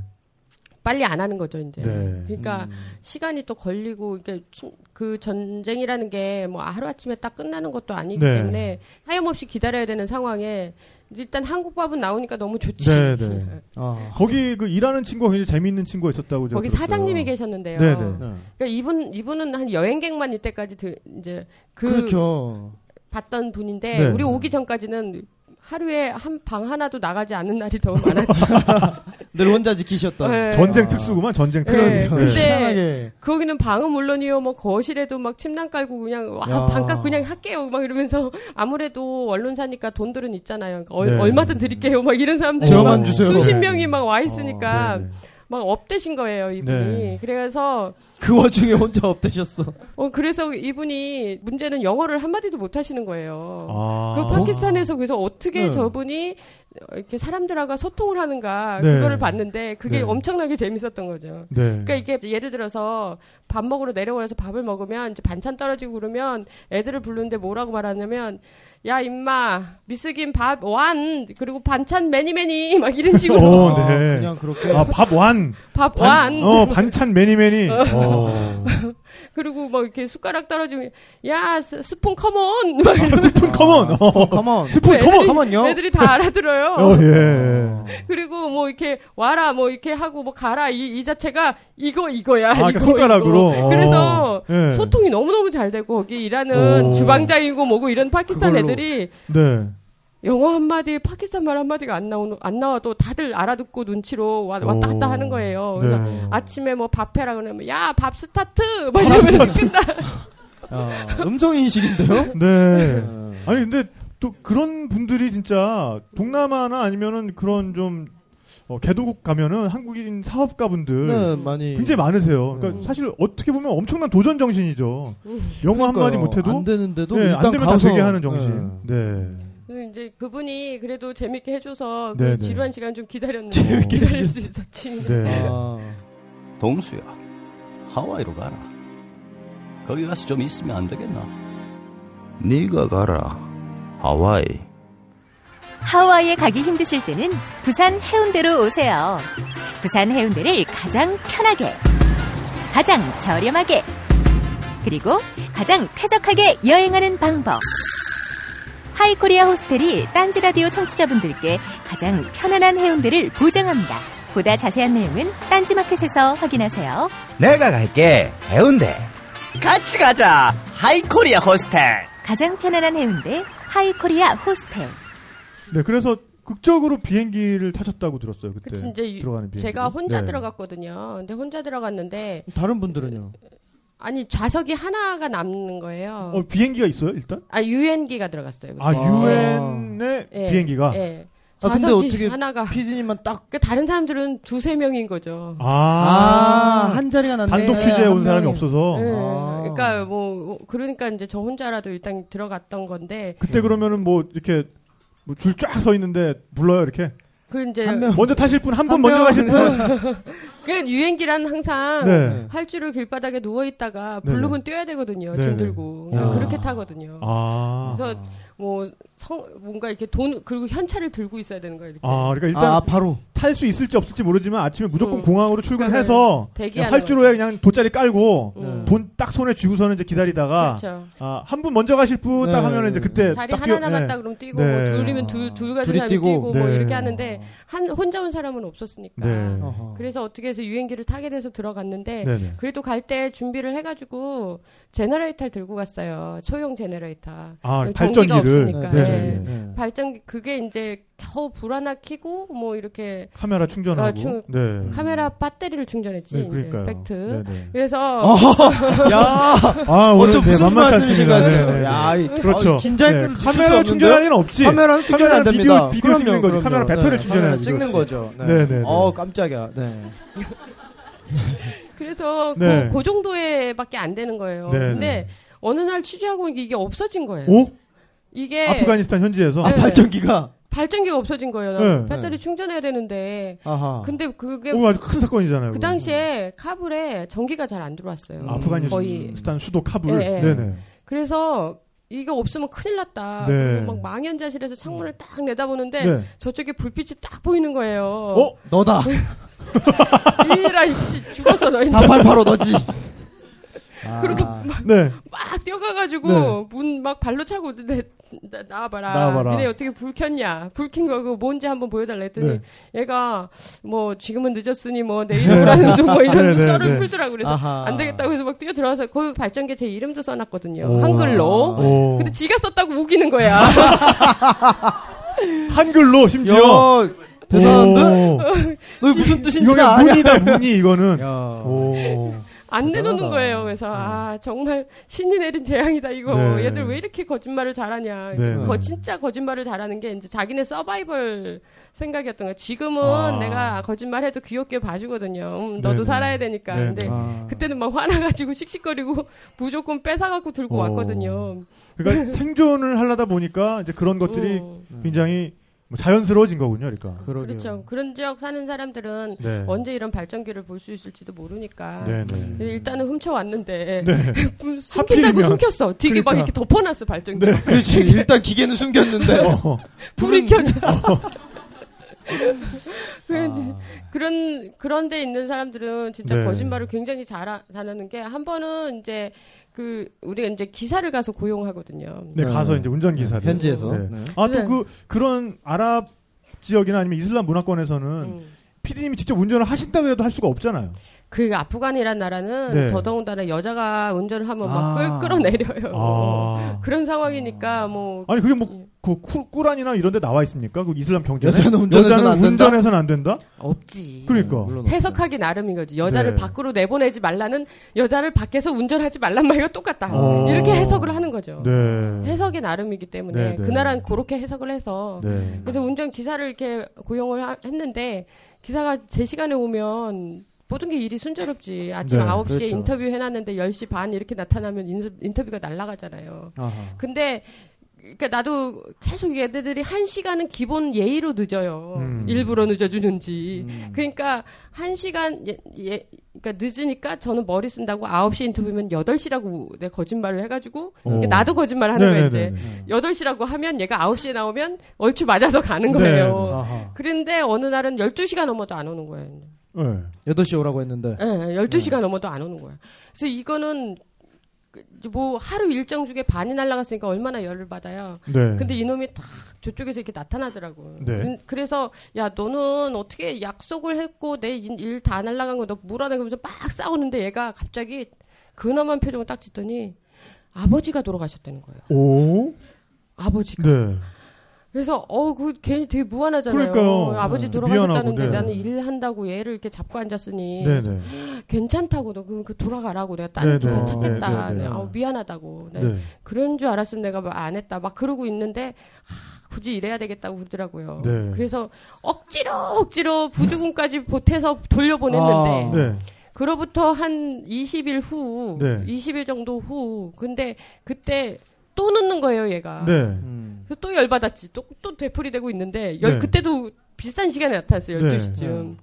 [SPEAKER 4] 빨리 안 하는 거죠 이제.
[SPEAKER 2] 네.
[SPEAKER 4] 그러니까
[SPEAKER 3] 음.
[SPEAKER 4] 시간이 또 걸리고 이게 좀- 그 전쟁이라는 게 뭐 하루 아침에 딱 끝나는 것도 아니기
[SPEAKER 2] 네.
[SPEAKER 4] 때문에 하염없이 기다려야 되는 상황에 이제 일단 한국 밥은 나오니까 너무 좋지.
[SPEAKER 2] 네, 네.
[SPEAKER 3] 아.
[SPEAKER 2] 거기 그 일하는 친구가 굉장히 재미있는 친구가 있었다고 제가
[SPEAKER 4] 거기
[SPEAKER 2] 들었어요.
[SPEAKER 4] 사장님이 계셨는데요.
[SPEAKER 2] 네, 네.
[SPEAKER 3] 네.
[SPEAKER 4] 그러니까 이분 이분은 한 여행객만 이때까지 드, 이제 그
[SPEAKER 3] 그렇죠.
[SPEAKER 4] 봤던 분인데
[SPEAKER 2] 네.
[SPEAKER 4] 우리 오기 전까지는 하루에 한 방 하나도 나가지 않는 날이 더 많았지.
[SPEAKER 3] 늘 혼자 지키셨던.
[SPEAKER 4] 네.
[SPEAKER 2] 전쟁
[SPEAKER 3] 아.
[SPEAKER 2] 특수구만 전쟁 특수.
[SPEAKER 4] 네. 근데
[SPEAKER 3] 희한하게.
[SPEAKER 4] 거기는 방은 물론이요, 뭐 거실에도 막 침낭 깔고 그냥
[SPEAKER 3] 야.
[SPEAKER 4] 와, 방값 그냥 할게요, 막 이러면서 아무래도 언론사니까 돈들은 있잖아요. 그러니까 얼,
[SPEAKER 2] 네.
[SPEAKER 4] 얼마든 드릴게요, 막 이런 사람들이
[SPEAKER 3] 저만
[SPEAKER 4] 막
[SPEAKER 3] 주세요.
[SPEAKER 4] 수십
[SPEAKER 2] 네.
[SPEAKER 4] 명이 막 와 있으니까
[SPEAKER 2] 네, 네.
[SPEAKER 4] 막 업되신 거예요, 이분이.
[SPEAKER 2] 네.
[SPEAKER 4] 그래서
[SPEAKER 3] 그 와중에 혼자 업되셨어.
[SPEAKER 4] 어 그래서 이분이 문제는 영어를 한 마디도 못 하시는 거예요.
[SPEAKER 2] 아.
[SPEAKER 4] 그 파키스탄에서 그래서 어떻게
[SPEAKER 3] 네.
[SPEAKER 4] 저분이 이렇게 사람들하고 소통을 하는가
[SPEAKER 2] 네.
[SPEAKER 4] 그거를 봤는데 그게
[SPEAKER 2] 네.
[SPEAKER 4] 엄청나게 재밌었던 거죠.
[SPEAKER 2] 네.
[SPEAKER 4] 그러니까 이게 예를 들어서 밥 먹으러 내려오면서 밥을 먹으면 이제 반찬 떨어지고 그러면 애들을 부르는데 뭐라고 말하냐면 야 임마 미스김 밥 완 그리고 반찬 매니 매니 막 이런 식으로
[SPEAKER 2] 오,
[SPEAKER 3] 아,
[SPEAKER 2] 네.
[SPEAKER 3] 그냥 그렇게.
[SPEAKER 2] 아, 밥 one.
[SPEAKER 4] 밥
[SPEAKER 2] 반,
[SPEAKER 4] 완
[SPEAKER 2] 어, 반찬 many many. 어.
[SPEAKER 4] 그리고 막 이렇게 숟가락 떨어지면 야 스, 스푼 come on 막 이러면
[SPEAKER 2] 스푼 come on.
[SPEAKER 3] 아,
[SPEAKER 2] 어.
[SPEAKER 3] 스푼 come on.
[SPEAKER 2] 스푼
[SPEAKER 4] 애들이-
[SPEAKER 2] come on.
[SPEAKER 3] come on요?
[SPEAKER 4] 애들이 다 알아들어요.
[SPEAKER 2] 어, 예.
[SPEAKER 4] 그리고 뭐 이렇게 와라 뭐 이렇게 하고 뭐 가라 이, 이 자체가 이거 이거야
[SPEAKER 2] 아,
[SPEAKER 4] 이거
[SPEAKER 2] 그러니까 손가락으로.
[SPEAKER 4] 이거.
[SPEAKER 2] 어.
[SPEAKER 4] 그래서
[SPEAKER 2] 예.
[SPEAKER 4] 소통이 너무 너무 잘 되고 거기 일하는
[SPEAKER 2] 오.
[SPEAKER 4] 주방장이고 뭐고 이런 파키스탄
[SPEAKER 3] 그걸로.
[SPEAKER 4] 애들이
[SPEAKER 2] 네.
[SPEAKER 4] 영어 한 마디 파키스탄 말 한 마디가 안 나오는 안 나와도 다들 알아듣고 눈치로 와, 왔다 갔다
[SPEAKER 2] 오.
[SPEAKER 4] 하는 거예요. 그래서
[SPEAKER 2] 네.
[SPEAKER 4] 아침에 뭐 밥 해라 그러면 야 밥 스타트 막 이러면서 끝나.
[SPEAKER 3] 아, 음성 인식인데요?
[SPEAKER 2] 네. 아니 근데 또 그런 분들이 진짜 동남아나 아니면은 그런 좀 어, 개도국 가면은 한국인 사업가분들
[SPEAKER 3] 네, 많이.
[SPEAKER 2] 굉장히 많으세요. 그러니까
[SPEAKER 4] 음.
[SPEAKER 2] 사실 어떻게 보면 엄청난 도전 정신이죠. 영어 한 마디
[SPEAKER 3] 그러니까요.
[SPEAKER 2] 못해도
[SPEAKER 3] 안 되는데도
[SPEAKER 2] 네,
[SPEAKER 3] 일단
[SPEAKER 2] 안 되면
[SPEAKER 3] 가서
[SPEAKER 2] 다 되게 하는 정신. 네.
[SPEAKER 4] 이제 그분이 그래도 재밌게 해줘서
[SPEAKER 2] 네,
[SPEAKER 4] 그
[SPEAKER 2] 네.
[SPEAKER 4] 지루한 시간 좀 기다렸는데
[SPEAKER 3] 재밌게
[SPEAKER 4] 기다릴 수. 있었지.
[SPEAKER 2] 네.
[SPEAKER 3] 네. 아,
[SPEAKER 5] 동수야, 하와이로 가라. 거기 가서 좀 있으면 안 되겠나? 네가 가라. 하와이.
[SPEAKER 6] 하와이에 가기 힘드실 때는 부산 해운대로 오세요. 부산 해운대를 가장 편하게, 가장 저렴하게, 그리고 가장 쾌적하게 여행하는 방법. 하이코리아 호스텔이 딴지 라디오 청취자분들께 가장 편안한 해운대를 보장합니다. 보다 자세한 내용은 딴지 마켓에서 확인하세요.
[SPEAKER 7] 내가 갈게. 해운대. 같이 가자. 하이코리아 호스텔.
[SPEAKER 6] 가장 편안한 해운대 하이코리아 호스텔.
[SPEAKER 2] 네, 그래서 극적으로 비행기를 타셨다고 들었어요. 그때
[SPEAKER 4] 그치
[SPEAKER 2] 들어가는 비행기.
[SPEAKER 4] 제가 혼자
[SPEAKER 2] 네.
[SPEAKER 4] 들어갔거든요. 근데 혼자 들어갔는데
[SPEAKER 3] 다른 분들은요?
[SPEAKER 4] 아니 좌석이 하나가 남는 거예요.
[SPEAKER 2] 어, 비행기가 있어요, 일단?
[SPEAKER 4] 아 유엔기가 들어갔어요.
[SPEAKER 2] 아, 유엔의
[SPEAKER 4] 예,
[SPEAKER 2] 비행기가.
[SPEAKER 4] 예.
[SPEAKER 3] 아, 근데
[SPEAKER 4] 좌석이
[SPEAKER 3] 어떻게
[SPEAKER 4] 하나가
[SPEAKER 3] 피디님만 딱.
[SPEAKER 4] 그러니까 다른 사람들은 두세 명인 거죠.
[SPEAKER 3] 아,
[SPEAKER 2] 아,
[SPEAKER 3] 한 자리가 났네.
[SPEAKER 2] 단독 퀴즈에
[SPEAKER 3] 온한
[SPEAKER 2] 사람이. 없어서.
[SPEAKER 4] 예.
[SPEAKER 3] 아.
[SPEAKER 4] 그러니까 뭐 그러니까 이제 저 혼자라도 일단 들어갔던 건데
[SPEAKER 2] 그때 그러면은 뭐 이렇게 줄쫙 서 있는데 불러요 이렇게
[SPEAKER 4] 그 이제.
[SPEAKER 2] 먼저 타실 분
[SPEAKER 3] 한분한
[SPEAKER 2] 먼저
[SPEAKER 3] 명.
[SPEAKER 2] 가실 분
[SPEAKER 4] 그 유엔기란 항상
[SPEAKER 2] 네.
[SPEAKER 4] 활주로 길바닥에 누워 있다가
[SPEAKER 2] 네네.
[SPEAKER 4] 부르면 뛰어야 되거든요. 짐 들고
[SPEAKER 3] 야.
[SPEAKER 4] 그렇게 타거든요.
[SPEAKER 2] 아.
[SPEAKER 4] 그래서 뭐 성, 뭔가 이렇게 돈 그리고 현찰을 들고 있어야 되는 거예요. 이렇게.
[SPEAKER 2] 아, 그러니까 일단
[SPEAKER 3] 아, 바로.
[SPEAKER 2] 탈 수 있을지 없을지 모르지만 아침에 무조건
[SPEAKER 4] 음.
[SPEAKER 2] 공항으로 출근해서
[SPEAKER 4] 대기하는
[SPEAKER 2] 활주로에 그냥 돗자리 깔고
[SPEAKER 4] 음.
[SPEAKER 2] 돈딱 손에 쥐고서는 이제 기다리다가
[SPEAKER 4] 그렇죠.
[SPEAKER 2] 아, 한 분 먼저 가실 분딱
[SPEAKER 3] 네.
[SPEAKER 2] 하면 이제 그때
[SPEAKER 4] 자리
[SPEAKER 2] 딱
[SPEAKER 4] 하나
[SPEAKER 2] 뛰어-
[SPEAKER 4] 남았다
[SPEAKER 2] 네.
[SPEAKER 4] 그러면 뛰고
[SPEAKER 2] 네.
[SPEAKER 4] 뭐 둘이면 둘, 둘 가진
[SPEAKER 3] 둘이
[SPEAKER 4] 사람이
[SPEAKER 3] 뛰고.
[SPEAKER 4] 뛰고, 뭐
[SPEAKER 2] 네.
[SPEAKER 4] 이렇게 하는데 한 혼자 온 사람은 없었으니까.
[SPEAKER 2] 네.
[SPEAKER 4] 그래서 어떻게 해서 유엔기를 타게 돼서 들어갔는데. 그래도 갈 때 준비를 해가지고 제너레이터를 들고 갔어요. 소형 제너레이터.
[SPEAKER 2] 아,
[SPEAKER 4] 전기가
[SPEAKER 2] 발전기를
[SPEAKER 4] 없으니까.
[SPEAKER 2] 네.
[SPEAKER 4] 네.
[SPEAKER 2] 네.
[SPEAKER 3] 네.
[SPEAKER 4] 발전기 그게 이제 겨우 불 하나 켜고 뭐 이렇게
[SPEAKER 2] 카메라 충전하고
[SPEAKER 4] 아, 충-
[SPEAKER 2] 네.
[SPEAKER 4] 카메라 배터리를 충전했지
[SPEAKER 2] 네,
[SPEAKER 4] 이제
[SPEAKER 2] 그러니까요.
[SPEAKER 4] 팩트.
[SPEAKER 2] 네네.
[SPEAKER 4] 그래서
[SPEAKER 3] 야,
[SPEAKER 2] 아, 오늘 네,
[SPEAKER 3] 무슨 말씀이신가.
[SPEAKER 2] 네, 네.
[SPEAKER 3] 야, 이-
[SPEAKER 2] 그렇죠.
[SPEAKER 3] 어, 긴장을
[SPEAKER 2] 네. 카메라 충전할 일은 없지.
[SPEAKER 3] 카메라는 충전이 안
[SPEAKER 2] 카메라
[SPEAKER 3] 됩니다.
[SPEAKER 2] 비디오, 비디오 찍는 거지. 카메라 배터리를 충전해야지.
[SPEAKER 3] 찍는
[SPEAKER 2] 그렇지.
[SPEAKER 3] 거죠. 네.
[SPEAKER 2] 네, 네, 네.
[SPEAKER 3] 어, 깜짝이야. 네.
[SPEAKER 4] 그래서
[SPEAKER 2] 네.
[SPEAKER 4] 그, 그 정도에밖에 안 되는 거예요.
[SPEAKER 2] 네,
[SPEAKER 4] 근데
[SPEAKER 2] 네.
[SPEAKER 4] 어느 날 취재하고 이게 없어진 거예요.
[SPEAKER 2] 오?
[SPEAKER 4] 이게
[SPEAKER 2] 아프가니스탄 현지에서?
[SPEAKER 3] 아,
[SPEAKER 4] 네.
[SPEAKER 3] 발전기가.
[SPEAKER 4] 발전기가 없어진 거예요.
[SPEAKER 2] 네.
[SPEAKER 4] 배터리 충전해야 되는데.
[SPEAKER 3] 아하.
[SPEAKER 4] 근데 그게
[SPEAKER 2] 오, 아주 큰 사건이잖아요.
[SPEAKER 4] 그
[SPEAKER 2] 그거.
[SPEAKER 4] 당시에 카불에 전기가 잘 안 들어왔어요.
[SPEAKER 3] 음.
[SPEAKER 4] 거의.
[SPEAKER 2] 아프가니스탄 수도 카불.
[SPEAKER 4] 예, 예.
[SPEAKER 2] 네네.
[SPEAKER 4] 그래서 이거 없으면 큰일 났다.
[SPEAKER 2] 네.
[SPEAKER 4] 막 망연자실해서 창문을 딱 내다보는데
[SPEAKER 2] 네.
[SPEAKER 4] 저쪽에 불빛이 딱 보이는 거예요.
[SPEAKER 2] 어?
[SPEAKER 3] 너다.
[SPEAKER 4] 이란 씨 죽었어 너 이제.
[SPEAKER 3] 4885 너지. 아.
[SPEAKER 4] 그리고 막,
[SPEAKER 2] 네.
[SPEAKER 4] 막 뛰어가가지고
[SPEAKER 2] 네.
[SPEAKER 4] 문막 발로 차고 내, 나, 나와봐라.
[SPEAKER 2] 나와봐라.
[SPEAKER 4] 니네 어떻게 불 켰냐? 불 킨거 그거 뭔지 한번 보여달라 했더니
[SPEAKER 2] 네.
[SPEAKER 4] 얘가 뭐 지금은 늦었으니 뭐 내일 오라는 둥뭐 이런
[SPEAKER 2] 네, 네,
[SPEAKER 4] 썰을
[SPEAKER 2] 네.
[SPEAKER 4] 풀더라고 그래서
[SPEAKER 3] 아하.
[SPEAKER 4] 안 되겠다고 해서 막 뛰어 들어와서 거기 발전기 제 이름도 써놨거든요.
[SPEAKER 2] 오.
[SPEAKER 4] 한글로.
[SPEAKER 2] 오.
[SPEAKER 4] 근데 지가 썼다고 우기는 거야.
[SPEAKER 2] 한글로 심지어.
[SPEAKER 3] 야, 대단한데?
[SPEAKER 2] 오.
[SPEAKER 3] 너 무슨 뜻인지 아냐?
[SPEAKER 2] 문이다, 문이, 이거는.
[SPEAKER 3] 야.
[SPEAKER 2] 오.
[SPEAKER 4] 안 내놓는
[SPEAKER 3] 대단하다.
[SPEAKER 4] 거예요. 그래서 아 정말 신이 내린 재앙이다 이거.
[SPEAKER 2] 네.
[SPEAKER 4] 얘들 왜 이렇게 거짓말을 잘하냐.
[SPEAKER 2] 네.
[SPEAKER 4] 거, 진짜 거짓말을 잘하는 게 이제 자기네 서바이벌 생각이었던 거야. 지금은
[SPEAKER 2] 아.
[SPEAKER 4] 내가 거짓말해도 귀엽게 봐주거든요. 음, 너도
[SPEAKER 2] 네네.
[SPEAKER 4] 살아야 되니까.
[SPEAKER 2] 네네.
[SPEAKER 4] 근데
[SPEAKER 3] 아.
[SPEAKER 4] 그때는 막 화나가지고 씩씩거리고 무조건 뺏어갖고 들고
[SPEAKER 2] 어.
[SPEAKER 4] 왔거든요.
[SPEAKER 2] 그러니까 생존을 하려다 보니까 이제 그런 것들이
[SPEAKER 4] 음,
[SPEAKER 2] 굉장히 뭐 자연스러워진 거군요, 그러니까.
[SPEAKER 3] 그러게요.
[SPEAKER 4] 그렇죠. 그런 지역 사는 사람들은
[SPEAKER 2] 네.
[SPEAKER 4] 언제 이런 발전기를 볼 수 있을지도 모르니까.
[SPEAKER 2] 네, 네.
[SPEAKER 4] 일단은 훔쳐왔는데
[SPEAKER 2] 네.
[SPEAKER 4] 숨긴다고
[SPEAKER 2] 하필이면.
[SPEAKER 4] 숨겼어. 되게 막
[SPEAKER 2] 그러니까.
[SPEAKER 4] 이렇게 덮어놨어 발전기.
[SPEAKER 2] 네.
[SPEAKER 3] 그렇지. 일단 기계는 숨겼는데.
[SPEAKER 2] 어.
[SPEAKER 4] 불이 켜져. 그
[SPEAKER 3] 아.
[SPEAKER 4] 그런 그런 데 있는 사람들은 진짜
[SPEAKER 2] 네.
[SPEAKER 4] 거짓말을 굉장히 잘 잘하는 게 한 번은 이제 그 우리가 이제 기사를 가서 고용하거든요.
[SPEAKER 2] 네,
[SPEAKER 3] 네.
[SPEAKER 2] 가서 이제 운전 기사를.
[SPEAKER 3] 현지에서.
[SPEAKER 2] 네.
[SPEAKER 3] 네.
[SPEAKER 2] 아, 또
[SPEAKER 4] 네.
[SPEAKER 2] 그, 그런 아랍 지역이나 아니면 이슬람 문화권에서는
[SPEAKER 4] 음.
[SPEAKER 2] 피디님이 직접 운전을 하신다고 해도 할 수가 없잖아요.
[SPEAKER 4] 그 아프간이란 나라는
[SPEAKER 2] 네.
[SPEAKER 4] 더더군다나 여자가 운전을 하면 막
[SPEAKER 3] 아.
[SPEAKER 4] 끌, 끌어내려요.
[SPEAKER 2] 아.
[SPEAKER 4] 그런 상황이니까 뭐
[SPEAKER 2] 아니, 그게 뭐, 그 쿠- 꾸란이나 이런 데 나와 있습니까? 그 이슬람 경전에?
[SPEAKER 3] 여자는 운전해서는 안 된다?
[SPEAKER 2] 운전해서는 안 된다?
[SPEAKER 4] 없지.
[SPEAKER 2] 그러니까.
[SPEAKER 3] 물론
[SPEAKER 4] 해석하기 나름인 거지. 여자를
[SPEAKER 2] 네.
[SPEAKER 4] 밖으로 내보내지 말라는 여자를 밖에서 운전하지 말란 말과 똑같다.
[SPEAKER 2] 어.
[SPEAKER 4] 이렇게 해석을 하는 거죠.
[SPEAKER 2] 네.
[SPEAKER 4] 해석이 나름이기 때문에
[SPEAKER 2] 네, 네.
[SPEAKER 4] 그 나라는 그렇게 해석을 해서
[SPEAKER 2] 네.
[SPEAKER 4] 그래서 운전 기사를 이렇게 고용을 하- 했는데 기사가 제 시간에 오면 모든 게 일이 순조롭지. 아침
[SPEAKER 2] 네,
[SPEAKER 4] 9시에
[SPEAKER 3] 그렇죠.
[SPEAKER 4] 인터뷰 해놨는데 10시 반 이렇게 나타나면 인서- 인터뷰가 날아가잖아요.
[SPEAKER 3] 아하.
[SPEAKER 4] 근데 그러니까 나도 계속 얘네들이 한 시간은 기본 예의로 늦어요.
[SPEAKER 2] 음.
[SPEAKER 4] 일부러 늦어주는지.
[SPEAKER 3] 음.
[SPEAKER 4] 그러니까 한 시간 예, 예 그러니까 늦으니까 저는 머리 쓴다고 9시 인터뷰면 8시라고 내 거짓말을 해가지고
[SPEAKER 2] 오.
[SPEAKER 4] 이게 나도 거짓말 하는 거야 이제.
[SPEAKER 2] 네네네.
[SPEAKER 4] 8시라고 하면 얘가 9시에 나오면 얼추 맞아서 가는
[SPEAKER 2] 네,
[SPEAKER 4] 거예요.
[SPEAKER 3] 아하.
[SPEAKER 4] 그런데 어느 날은 12시가 넘어도 안 오는 거예요.
[SPEAKER 2] 네.
[SPEAKER 3] 8시 오라고 했는데.
[SPEAKER 4] 예, 12시가 넘어도 안 오는 거야. 그래서 이거는 그, 뭐 하루 일정 중에 반이 날라갔으니까 얼마나 열을 받아요.
[SPEAKER 2] 네.
[SPEAKER 4] 근데 이놈이 딱 저쪽에서 이렇게 나타나더라고요.
[SPEAKER 2] 네.
[SPEAKER 4] 그- 그래서 야 너는 어떻게 약속을 했고 내 일 다 날라간 거 너 물어내 그러면서 막 싸우는데 얘가 갑자기 근엄한 표정을 딱 짓더니 아버지가 돌아가셨다는 거예요.
[SPEAKER 2] 오?
[SPEAKER 4] 아버지가.
[SPEAKER 2] 네.
[SPEAKER 4] 그래서 어그 괜히 되게 무안하잖아요.
[SPEAKER 2] 그러니까요.
[SPEAKER 4] 아버지
[SPEAKER 2] 네.
[SPEAKER 4] 돌아가셨다는데
[SPEAKER 2] 네.
[SPEAKER 4] 나는 일한다고 얘를 이렇게 잡고 앉았으니
[SPEAKER 2] 네네.
[SPEAKER 4] 괜찮다고 너 그럼 그 돌아가라고 내가 다른
[SPEAKER 2] 네네.
[SPEAKER 4] 기사 찾겠다.
[SPEAKER 2] 네, 네, 네.
[SPEAKER 4] 네, 아우, 미안하다고. 네.
[SPEAKER 2] 네.
[SPEAKER 4] 그런 줄 알았으면 내가 뭐안 했다. 막 그러고 있는데 아, 굳이 이래야 되겠다고 그러더라고요.
[SPEAKER 2] 네.
[SPEAKER 4] 그래서 억지로 억지로 부주금까지 보태서 돌려보냈는데
[SPEAKER 3] 아.
[SPEAKER 2] 네.
[SPEAKER 4] 그로부터 한 20일 후,
[SPEAKER 2] 네.
[SPEAKER 4] 20일 정도 후, 근데 그때 또 늦는 거예요, 얘가.
[SPEAKER 2] 네.
[SPEAKER 3] 음.
[SPEAKER 4] 그래서 또 열받았지. 또, 또 되풀이 되고 있는데, 열,
[SPEAKER 2] 네.
[SPEAKER 4] 그때도 비슷한 시간에 나타났어요,
[SPEAKER 2] 네.
[SPEAKER 4] 12시쯤.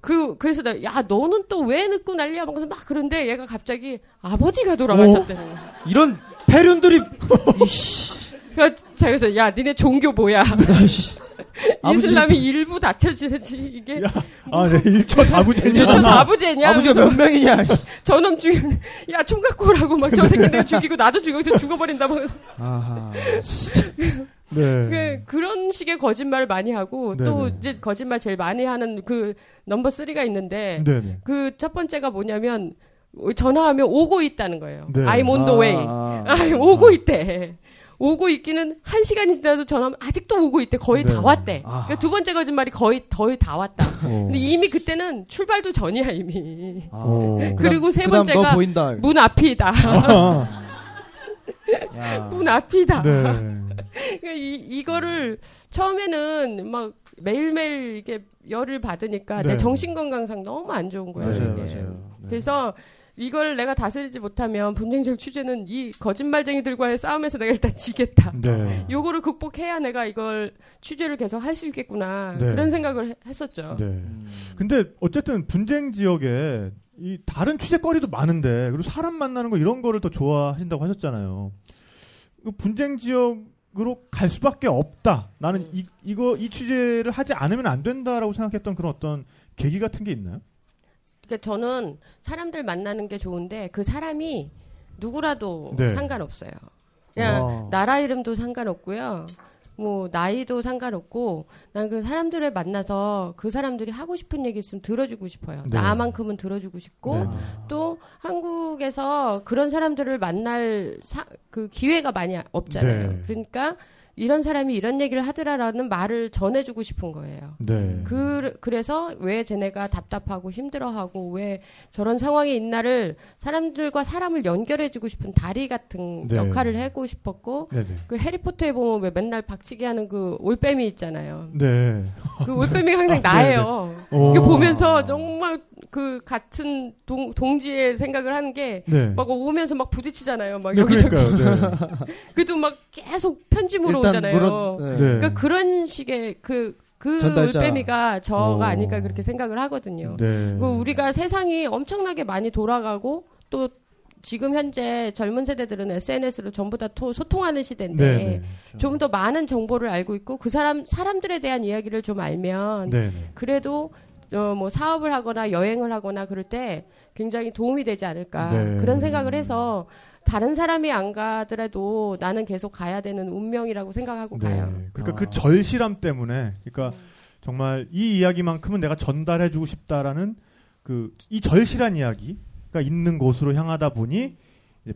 [SPEAKER 4] 그, 그래서 나, 야, 너는 또 왜 늦고 난리야? 막, 막 그런데 얘가 갑자기 아버지가 돌아가셨다는 거야.
[SPEAKER 3] 이런 패륜들이 이씨.
[SPEAKER 4] 그래서 그래서, 야, 니네 종교 뭐야?
[SPEAKER 3] 아버지-
[SPEAKER 4] 이슬람이 일부 다쳐지지. 이게.
[SPEAKER 2] 야, 아, 네. 일처 다부제냐.
[SPEAKER 4] 저 아부제냐?
[SPEAKER 3] 아버지가 몇 명이냐?
[SPEAKER 4] 저놈 죽이, 야, 총 갖고 오라고 막 저 새끼 내가 죽이고 나도 죽여서 죽어버린다. 막
[SPEAKER 3] 아하.
[SPEAKER 2] 네.
[SPEAKER 4] 그, 그런 식의 거짓말을 많이 하고 또
[SPEAKER 2] 네네.
[SPEAKER 4] 이제 거짓말 제일 많이 하는 그 넘버 3가 있는데. 그 첫 번째가 뭐냐면 전화하면 오고 있다는 거예요.
[SPEAKER 2] 네.
[SPEAKER 4] I'm on the way.
[SPEAKER 3] 아,
[SPEAKER 4] 아, 오고 있대. 오고 있기는 한 시간이 지나서 전화하면 아직도 오고 있대. 거의
[SPEAKER 2] 네.
[SPEAKER 4] 다 왔대.
[SPEAKER 3] 아.
[SPEAKER 4] 그러니까 두 번째 거짓말이 거의 거의 다 왔다.
[SPEAKER 2] 어.
[SPEAKER 4] 근데 이미 그때는 출발도 전이야 이미.
[SPEAKER 3] 아.
[SPEAKER 2] 어.
[SPEAKER 4] 그리고 세 번째가. 문 앞이다.
[SPEAKER 2] 아,
[SPEAKER 3] 야.
[SPEAKER 4] 문 앞이다.
[SPEAKER 2] 네.
[SPEAKER 4] 그러니까 이, 이거를 처음에는 막 매일매일 이게 열을 받으니까
[SPEAKER 2] 네.
[SPEAKER 4] 내 정신건강상 너무 안 좋은 거예요.
[SPEAKER 3] 맞아요,
[SPEAKER 4] 이게.
[SPEAKER 3] 맞아요. 네.
[SPEAKER 4] 그래서 이걸 내가 다스리지 못하면 분쟁적 취재는 이 거짓말쟁이들과의 싸움에서 내가 일단 지겠다.
[SPEAKER 2] 네.
[SPEAKER 4] 요거를 극복해야 내가 이걸 취재를 계속 할 수 있겠구나.
[SPEAKER 2] 네.
[SPEAKER 4] 그런 생각을 해- 했었죠.
[SPEAKER 2] 네.
[SPEAKER 3] 음.
[SPEAKER 2] 근데 어쨌든 분쟁 지역에 이 다른 취재거리도 많은데 그리고 사람 만나는 거 이런 거를 더 좋아하신다고 하셨잖아요. 그 분쟁 지역으로 갈 수밖에 없다. 나는 이 이거 이 취재를 하지 않으면 안 된다라고 생각했던 그런 어떤 계기 같은 게 있나요?
[SPEAKER 4] 그러니까 저는 사람들 만나는 게 좋은데 그 사람이 누구라도
[SPEAKER 2] 네.
[SPEAKER 4] 상관없어요. 그냥
[SPEAKER 3] 아.
[SPEAKER 4] 나라 이름도 상관없고요. 뭐 나이도 상관없고 난 그 사람들을 만나서 그 사람들이 하고 싶은 얘기 있으면 들어주고 싶어요.
[SPEAKER 2] 네.
[SPEAKER 4] 나만큼은 들어주고 싶고
[SPEAKER 2] 네.
[SPEAKER 4] 또 한국에서 그런 사람들을 만날 사- 그 기회가 많이 없잖아요.
[SPEAKER 2] 네.
[SPEAKER 4] 그러니까 이런 사람이 이런 얘기를 하더라라는 말을 전해주고 싶은 거예요.
[SPEAKER 2] 네.
[SPEAKER 4] 그, 그래서 왜 쟤네가 답답하고 힘들어하고 왜 저런 상황에 있나를 사람들과 사람을 연결해주고 싶은 다리 같은
[SPEAKER 2] 네.
[SPEAKER 4] 역할을 하고 싶었고
[SPEAKER 2] 네네.
[SPEAKER 4] 그 해리포터에 보면 왜 맨날 박치기 하는 그 올빼미 있잖아요.
[SPEAKER 2] 네.
[SPEAKER 4] 그 올빼미가 항상 나예요.
[SPEAKER 2] 오.
[SPEAKER 4] 이게 보면서 정말 그 같은 동, 동지의 생각을 하는 게
[SPEAKER 2] 네.
[SPEAKER 4] 막 오면서 막 부딪히잖아요. 막
[SPEAKER 2] 네,
[SPEAKER 4] 여기저기.
[SPEAKER 2] 그러니까요. 네.
[SPEAKER 4] 그래도 막 계속 편집으로
[SPEAKER 3] 일단
[SPEAKER 4] 오잖아요.
[SPEAKER 3] 물어- 네.
[SPEAKER 2] 네.
[SPEAKER 4] 그러니까 그런 식의 그, 그
[SPEAKER 3] 전달자.
[SPEAKER 4] 올빼미가 저가
[SPEAKER 2] 오.
[SPEAKER 4] 아닐까 그렇게 생각을 하거든요.
[SPEAKER 2] 네.
[SPEAKER 4] 그 우리가 세상이 엄청나게 많이 돌아가고 또 지금 현재 젊은 세대들은 SNS로 전부 다 토- 소통하는 시대인데
[SPEAKER 2] 네. 네.
[SPEAKER 4] 좀더 많은 정보를 알고 있고 그 사람 사람들에 대한 이야기를 좀 알면
[SPEAKER 2] 네. 네.
[SPEAKER 4] 그래도 어, 뭐 사업을 하거나 여행을 하거나 그럴 때 굉장히 도움이 되지 않을까
[SPEAKER 2] 네.
[SPEAKER 4] 그런 생각을 해서 다른 사람이 안 가더라도 나는 계속 가야 되는 운명이라고 생각하고 가요.
[SPEAKER 2] 그러니까
[SPEAKER 3] 아.
[SPEAKER 2] 그 절실함 때문에, 그러니까 정말 이 이야기만큼은 내가 전달해주고 싶다라는 그 이 절실한 이야기가 있는 곳으로 향하다 보니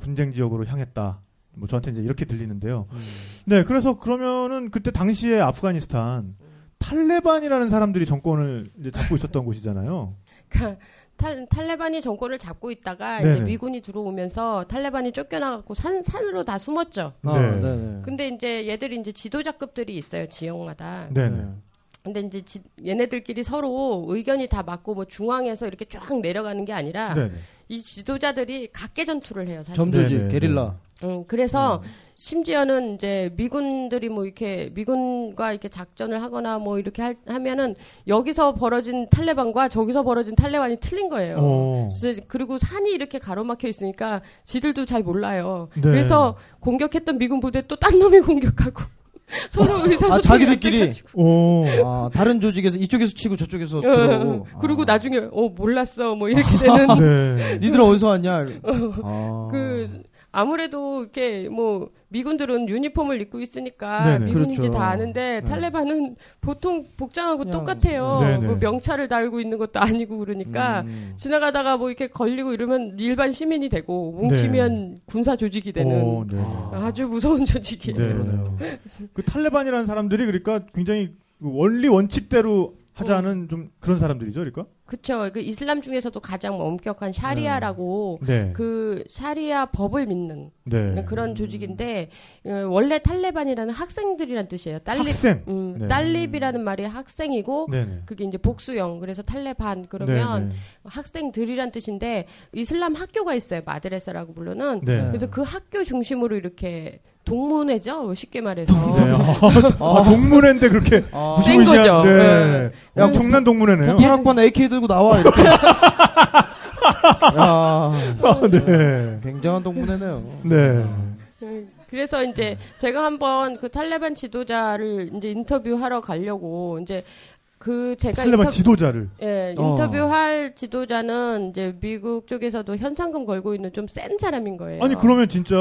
[SPEAKER 2] 분쟁 지역으로 향했다. 뭐 저한테 이제 이렇게 들리는데요.
[SPEAKER 3] 음.
[SPEAKER 2] 네, 그래서 그러면은 그때 당시에 아프가니스탄 탈레반이라는 사람들이 정권을 이제 잡고 있었던 곳이잖아요.
[SPEAKER 4] 그러니까 탈, 탈레반이 정권을 잡고 있다가
[SPEAKER 2] 네네.
[SPEAKER 4] 이제 미군이 들어오면서 탈레반이 쫓겨나갖고 산 산으로 다 숨었죠.
[SPEAKER 3] 아,
[SPEAKER 2] 네.
[SPEAKER 4] 근데 이제 얘들이 이제 지도자급들이 있어요 지역마다.
[SPEAKER 2] 네,
[SPEAKER 3] 네.
[SPEAKER 2] 네.
[SPEAKER 4] 근데 이제 지- 얘네들끼리 서로 의견이 다 맞고 뭐 중앙에서 이렇게 쫙 내려가는 게 아니라
[SPEAKER 2] 네, 네.
[SPEAKER 4] 이 지도자들이 각계 전투를 해요 사실.
[SPEAKER 3] 점조지
[SPEAKER 2] 네, 네,
[SPEAKER 3] 게릴라.
[SPEAKER 4] 음, 그래서 심지어는 이제 미군들이 뭐 이렇게 미군과 이렇게 작전을 하거나 뭐 이렇게 할- 하면은 여기서 벌어진 탈레반과 저기서 벌어진 탈레반이 틀린 거예요.
[SPEAKER 2] 어.
[SPEAKER 4] 그래서 그리고 산이 이렇게 가로막혀 있으니까 지들도 잘 몰라요.
[SPEAKER 2] 네.
[SPEAKER 4] 그래서 공격했던 미군 부대 또 딴 놈이 공격하고 서로 의사소통이
[SPEAKER 3] 아, 자기들끼리?
[SPEAKER 2] 오.
[SPEAKER 3] 아, 다른 조직에서 이쪽에서 치고 저쪽에서
[SPEAKER 4] 어,
[SPEAKER 3] 들어오고.
[SPEAKER 4] 그리고
[SPEAKER 3] 아.
[SPEAKER 4] 나중에 어 몰랐어 뭐 이렇게 되는
[SPEAKER 2] 네.
[SPEAKER 3] 니들 어디서 왔냐? 아.
[SPEAKER 4] 그 아무래도 이렇게 뭐 미군들은 유니폼을 입고 있으니까
[SPEAKER 2] 네네.
[SPEAKER 4] 미군인지
[SPEAKER 3] 그렇죠.
[SPEAKER 4] 다 아는데
[SPEAKER 3] 네.
[SPEAKER 4] 탈레반은 보통 복장하고
[SPEAKER 3] 그냥,
[SPEAKER 4] 똑같아요.
[SPEAKER 2] 네네.
[SPEAKER 4] 뭐 명찰을 달고 있는 것도 아니고 그러니까
[SPEAKER 3] 음.
[SPEAKER 4] 지나가다가 뭐 이렇게 걸리고 이러면 일반 시민이 되고 뭉치면 군사 조직이 되는
[SPEAKER 2] 네. 오, 네.
[SPEAKER 4] 아주 무서운 조직이에요.
[SPEAKER 2] 네.
[SPEAKER 3] 그
[SPEAKER 2] 탈레반이라는 사람들이 그러니까 굉장히 그 원리 원칙대로 하자는 좀 그런 사람들이죠, 그러니까.
[SPEAKER 4] 그쵸. 그 이슬람 중에서도 가장 엄격한 샤리아라고
[SPEAKER 2] 네.
[SPEAKER 4] 그 샤리아 법을 믿는
[SPEAKER 2] 네.
[SPEAKER 4] 그런 조직인데 어, 원래 탈레반이라는 학생들이란 뜻이에요. 딸립,
[SPEAKER 2] 학생.
[SPEAKER 4] 음,
[SPEAKER 2] 네.
[SPEAKER 4] 딸립이라는 말이 학생이고
[SPEAKER 2] 네네.
[SPEAKER 4] 그게 이제 복수형. 그래서 탈레반 그러면. 학생들이란 뜻인데 이슬람 학교가 있어요. 마드레사라고 부르는.
[SPEAKER 2] 네.
[SPEAKER 4] 그래서 그 학교 중심으로 이렇게 동문회죠. 쉽게 말해서.
[SPEAKER 2] 네. 아, 동문회인데 그렇게
[SPEAKER 3] 아.
[SPEAKER 4] 센
[SPEAKER 2] 무시무시한-
[SPEAKER 4] 거죠.
[SPEAKER 2] 네.
[SPEAKER 4] 네.
[SPEAKER 2] 야, 엄청난 동문회네요.
[SPEAKER 3] 98학번 AK 들고 나와 이렇게. 야,
[SPEAKER 2] 아, 네.
[SPEAKER 3] 굉장한 동문회네요.
[SPEAKER 2] 네.
[SPEAKER 4] 음, 그래서 이제 제가 한번 그 탈레반 지도자를 이제 인터뷰하러 가려고 이제 그 제가
[SPEAKER 2] 탈레반
[SPEAKER 4] 인터뷰
[SPEAKER 2] 지도자를.
[SPEAKER 4] 예,
[SPEAKER 3] 어.
[SPEAKER 4] 인터뷰할 지도자는 이제 미국 쪽에서도 현상금 걸고 있는 좀 센 사람인 거예요.
[SPEAKER 2] 아니 그러면 진짜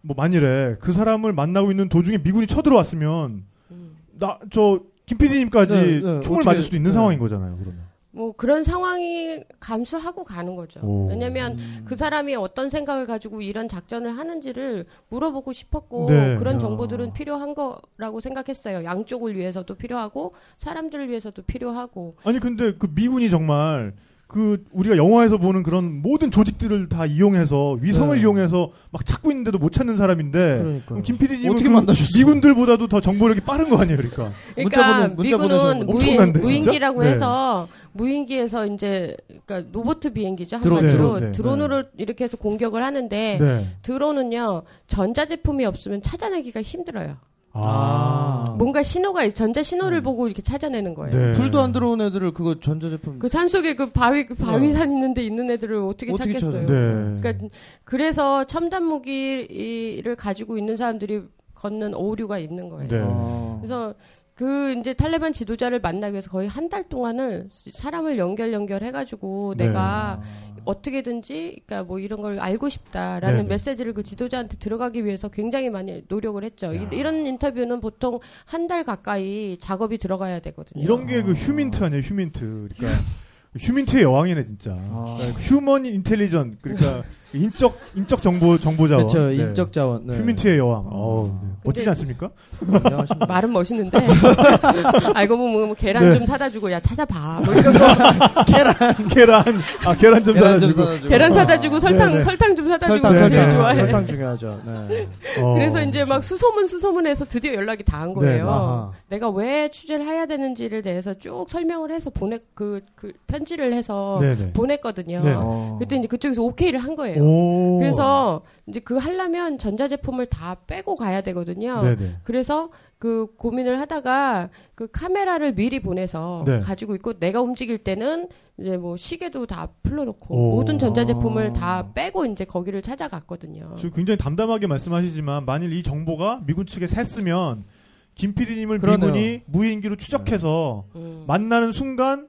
[SPEAKER 2] 뭐 만일에 그 사람을 만나고 있는 도중에 미군이 쳐들어왔으면
[SPEAKER 4] 음.
[SPEAKER 2] 나저 김PD님까지
[SPEAKER 3] 네, 네,
[SPEAKER 2] 총을 맞을 수도 있는
[SPEAKER 3] 네.
[SPEAKER 2] 상황인 거잖아요. 그러면.
[SPEAKER 4] 뭐 그런 상황이 감수하고 가는 거죠.
[SPEAKER 2] 오.
[SPEAKER 4] 왜냐면
[SPEAKER 3] 음.
[SPEAKER 4] 그 사람이 어떤 생각을 가지고 이런 작전을 하는지를 물어보고 싶었고
[SPEAKER 2] 네.
[SPEAKER 4] 그런
[SPEAKER 3] 야.
[SPEAKER 4] 정보들은 필요한 거라고 생각했어요. 양쪽을 위해서도 필요하고 사람들을 위해서도 필요하고
[SPEAKER 2] 아니 근데 그 미군이 정말 그 우리가 영화에서 보는 그런 모든 조직들을 다 이용해서 위성을
[SPEAKER 3] 네.
[SPEAKER 2] 이용해서 막 찾고 있는데도 못 찾는 사람인데 김 PD님은
[SPEAKER 3] 어떻게
[SPEAKER 2] 그
[SPEAKER 3] 만나셨어요?
[SPEAKER 2] 미군들보다도 더 정보력이 빠른 거 아니에요, 그러니까.
[SPEAKER 3] 문자
[SPEAKER 4] 그러니까
[SPEAKER 3] 문자 보내서
[SPEAKER 4] 미군은 무인, 무인기라고
[SPEAKER 2] 진짜?
[SPEAKER 4] 해서 무인기에서 이제 그러니까 로봇 비행기죠 한마디로
[SPEAKER 2] 네, 네,
[SPEAKER 4] 드론으로 이렇게 해서 공격을 하는데
[SPEAKER 2] 네.
[SPEAKER 4] 드론은요 전자 제품이 없으면 찾아내기가 힘들어요.
[SPEAKER 2] 아.
[SPEAKER 4] 뭔가 신호가 있- 전자 신호를
[SPEAKER 3] 음.
[SPEAKER 4] 보고 이렇게 찾아내는 거예요.
[SPEAKER 2] 네.
[SPEAKER 3] 불도 안 들어온 애들을 그거 전자 제품
[SPEAKER 4] 그 산속에 그 바위 그 바위산 있는데 있는 애들을 어떻게,
[SPEAKER 3] 어떻게
[SPEAKER 4] 찾겠어요?
[SPEAKER 2] 네.
[SPEAKER 4] 그러니까 그래서 첨단 무기를 가지고 있는 사람들이 걷는 오류가 있는 거예요.
[SPEAKER 2] 네.
[SPEAKER 3] 아.
[SPEAKER 4] 그래서 그 이제 탈레반 지도자를 만나기 위해서 거의 한 달 동안을 사람을 연결 연결 해가지고
[SPEAKER 2] 네.
[SPEAKER 4] 내가 어떻게든지 그러니까 뭐 이런 걸 알고 싶다라는
[SPEAKER 2] 네네.
[SPEAKER 4] 메시지를 그 지도자한테 들어가기 위해서 굉장히 많이 노력을 했죠.
[SPEAKER 2] 야.
[SPEAKER 4] 이- 이런 인터뷰는 보통 한 달 가까이 작업이 들어가야 되거든요.
[SPEAKER 2] 이런 게 그 휴민트 아니에요, 휴민트. 그러니까 휴민트의 여왕이네, 진짜.
[SPEAKER 3] 아.
[SPEAKER 2] 그러니까 human intelligence. 그러니까 인적 인적 정보 정보 자원.
[SPEAKER 3] 그렇죠
[SPEAKER 2] 네.
[SPEAKER 3] 인적 자원 네.
[SPEAKER 2] 휴민트의 여왕. 어우, 네. 멋지지 않습니까?
[SPEAKER 4] 말은 멋있는데 알고 보면 뭐 계란
[SPEAKER 2] 네.
[SPEAKER 4] 좀 사다 주고 야 찾아봐 뭐 이런 거
[SPEAKER 2] 계란. 아, 계란 좀
[SPEAKER 3] 계란 좀
[SPEAKER 2] 사다 주고.
[SPEAKER 3] 사다주고.
[SPEAKER 4] 계란 사다 주고 설탕
[SPEAKER 2] 네네.
[SPEAKER 4] 설탕 좀 사다 주고
[SPEAKER 3] 설탕
[SPEAKER 2] 네,
[SPEAKER 4] 제일
[SPEAKER 2] 네.
[SPEAKER 4] 좋아해.
[SPEAKER 3] 설탕 중요하죠. 네.
[SPEAKER 2] 어,
[SPEAKER 4] 그래서 이제 막 수소문 수소문해서 드디어 연락이 닿은 거예요.
[SPEAKER 2] 네,
[SPEAKER 3] 아하.
[SPEAKER 4] 내가 왜 취재를 해야 되는지를 대해서 쭉 설명을 해서 보내 그, 그 편지를 해서
[SPEAKER 2] 네네.
[SPEAKER 4] 보냈거든요.
[SPEAKER 2] 네.
[SPEAKER 3] 어.
[SPEAKER 4] 그때 이제 그쪽에서 오케이를 한 거예요.
[SPEAKER 2] 오.
[SPEAKER 4] 그래서 이제 그 하려면 전자제품을 다 빼고 가야 되거든요.
[SPEAKER 2] 네네.
[SPEAKER 4] 그래서 그 고민을 하다가 그 카메라를 미리 보내서
[SPEAKER 2] 네.
[SPEAKER 4] 가지고 있고 내가 움직일 때는 이제 뭐 시계도 다 풀러놓고
[SPEAKER 2] 오.
[SPEAKER 4] 모든 전자제품을
[SPEAKER 3] 아.
[SPEAKER 4] 다 빼고 이제 거기를 찾아갔거든요.
[SPEAKER 2] 지금 굉장히 담담하게 말씀하시지만 만일 이 정보가 미군 측에 샜으면 김 PD님을
[SPEAKER 3] 그러네요.
[SPEAKER 2] 미군이 무인기로 추적해서
[SPEAKER 4] 음.
[SPEAKER 2] 만나는 순간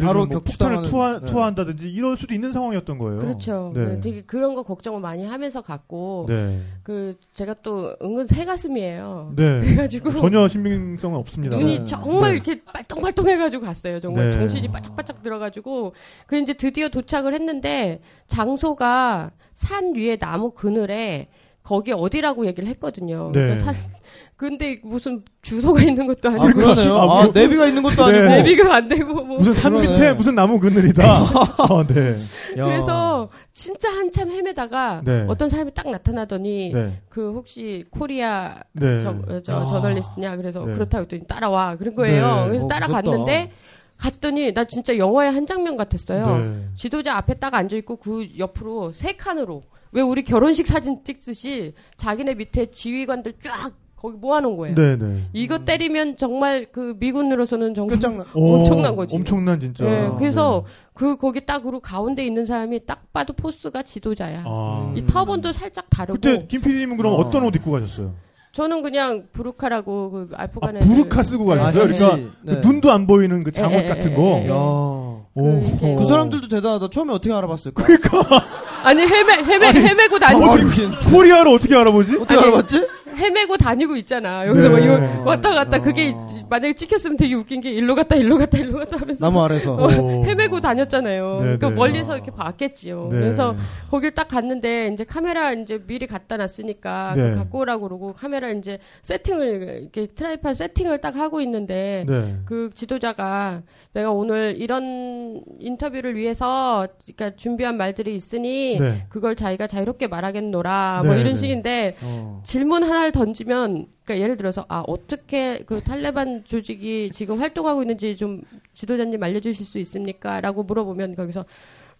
[SPEAKER 3] 바로
[SPEAKER 2] 뭐 폭탄을
[SPEAKER 3] 격추당하는-
[SPEAKER 2] 투하,
[SPEAKER 3] 네.
[SPEAKER 2] 투하한다든지 이럴 수도 있는 상황이었던 거예요.
[SPEAKER 4] 그렇죠.
[SPEAKER 2] 네.
[SPEAKER 4] 네, 되게 그런 거 걱정을 많이 하면서 갔고
[SPEAKER 2] 네.
[SPEAKER 4] 그 제가 또 은근 새 가슴이에요.
[SPEAKER 2] 네.
[SPEAKER 4] 그래가지고
[SPEAKER 2] 전혀 신빙성은 없습니다.
[SPEAKER 4] 눈이
[SPEAKER 3] 네.
[SPEAKER 4] 정말
[SPEAKER 2] 네.
[SPEAKER 4] 이렇게 빨똥빨똥해가지고 갔어요. 정말
[SPEAKER 2] 네.
[SPEAKER 4] 정신이 바짝바짝 들어가지고 그 이제 드디어 도착을 했는데 장소가 산 위에 나무 그늘에 거기 어디라고 얘기를 했거든요.
[SPEAKER 2] 네.
[SPEAKER 4] 그러니까 산- 근데 무슨 주소가 있는 것도 아니고
[SPEAKER 3] 아, 그러네요.
[SPEAKER 2] 아,
[SPEAKER 3] 아,
[SPEAKER 2] 뭐-
[SPEAKER 3] 내비가 있는 것도
[SPEAKER 2] 네.
[SPEAKER 3] 아니고.
[SPEAKER 4] 내비가 안 되고 뭐
[SPEAKER 2] 무슨 산
[SPEAKER 3] 그러네.
[SPEAKER 2] 밑에 무슨 나무 그늘이다. 어, 네.
[SPEAKER 3] 야.
[SPEAKER 4] 그래서 진짜 한참 헤매다가
[SPEAKER 2] 네.
[SPEAKER 4] 어떤 사람이 딱 나타나더니
[SPEAKER 2] 네.
[SPEAKER 4] 그 혹시 코리아
[SPEAKER 2] 네.
[SPEAKER 4] 저, 어, 저
[SPEAKER 3] 아.
[SPEAKER 4] 저널리스트냐 그래서
[SPEAKER 2] 네.
[SPEAKER 4] 그렇다고 했더니 따라와 그런 거예요.
[SPEAKER 2] 네.
[SPEAKER 4] 그래서
[SPEAKER 3] 어,
[SPEAKER 4] 따라갔는데 갔더니 나 진짜 영화의 한 장면 같았어요.
[SPEAKER 2] 네.
[SPEAKER 4] 지도자 앞에 딱 앉아 있고 그 옆으로 세 칸으로 왜 우리 결혼식 사진 찍듯이 자기네 밑에 지휘관들 쫙 거기 모아놓은 거예요.
[SPEAKER 2] 네, 네.
[SPEAKER 4] 이거 때리면 정말 그 미군으로서는 정말
[SPEAKER 3] 끝장나.
[SPEAKER 2] 오,
[SPEAKER 4] 엄청난 거지.
[SPEAKER 2] 엄청난 진짜.
[SPEAKER 4] 네, 그래서
[SPEAKER 2] 네.
[SPEAKER 4] 그 거기 딱으로 가운데 있는 사람이 딱 봐도 force가 지도자야.
[SPEAKER 2] 아.
[SPEAKER 3] 음.
[SPEAKER 4] 이 터번도 살짝 다르고
[SPEAKER 2] 그때 김 PD님은 그럼
[SPEAKER 3] 어.
[SPEAKER 2] 어떤 옷 입고 가셨어요?
[SPEAKER 4] 저는 그냥 부르카라고 그
[SPEAKER 2] 아,
[SPEAKER 4] 아프간에
[SPEAKER 2] 부르카 쓰고 가셨어요?
[SPEAKER 3] 아,
[SPEAKER 2] 그러니까
[SPEAKER 3] 네.
[SPEAKER 2] 그 눈도 안 보이는 그 장옷
[SPEAKER 4] 에, 에,
[SPEAKER 2] 같은
[SPEAKER 4] 에,
[SPEAKER 2] 거.
[SPEAKER 4] 에, 에.
[SPEAKER 3] 야.
[SPEAKER 2] 오.
[SPEAKER 4] 이렇게
[SPEAKER 3] 그 사람들도 대단하다. 처음에 어떻게 알아봤을까?
[SPEAKER 4] 아니 헤매 헤매 헤매고 다니고
[SPEAKER 2] 어떻게, 코리아를 어떻게 알아보지?
[SPEAKER 3] 어떻게
[SPEAKER 4] 아니,
[SPEAKER 3] 알아봤지?
[SPEAKER 4] 헤매고 다니고 있잖아. 여기서
[SPEAKER 2] 네.
[SPEAKER 4] 막 이거 왔다 갔다 그게
[SPEAKER 3] 어.
[SPEAKER 4] 만약에 찍혔으면 되게 웃긴 게 일로 갔다 일로 갔다 일로 갔다 하면서
[SPEAKER 3] 나무 아래서.
[SPEAKER 4] 어,
[SPEAKER 2] 오.
[SPEAKER 4] 헤매고 다녔잖아요.
[SPEAKER 2] 네,
[SPEAKER 4] 그러니까
[SPEAKER 2] 네.
[SPEAKER 4] 멀리서 이렇게 봤겠지요.
[SPEAKER 2] 네.
[SPEAKER 4] 그래서 거길 딱 갔는데 이제 카메라 이제 미리 갖다 놨으니까
[SPEAKER 2] 네.
[SPEAKER 4] 갖고 오라고 그러고 카메라 이제 세팅을 이렇게 tripod 세팅을 딱 하고 있는데
[SPEAKER 2] 네.
[SPEAKER 4] 그 지도자가 내가 오늘 이런 인터뷰를 위해서 그러니까 준비한 말들이 있으니
[SPEAKER 2] 네.
[SPEAKER 4] 그걸 자기가 자유롭게 말하겠노라
[SPEAKER 2] 네,
[SPEAKER 4] 뭐 이런
[SPEAKER 2] 네.
[SPEAKER 4] 식인데
[SPEAKER 3] 어.
[SPEAKER 4] 질문 하나를 던지면 그러니까 예를 들어서 아 어떻게 그 탈레반 조직이 지금 활동하고 있는지 좀 지도자님 알려주실 수 있습니까?라고 물어보면 거기서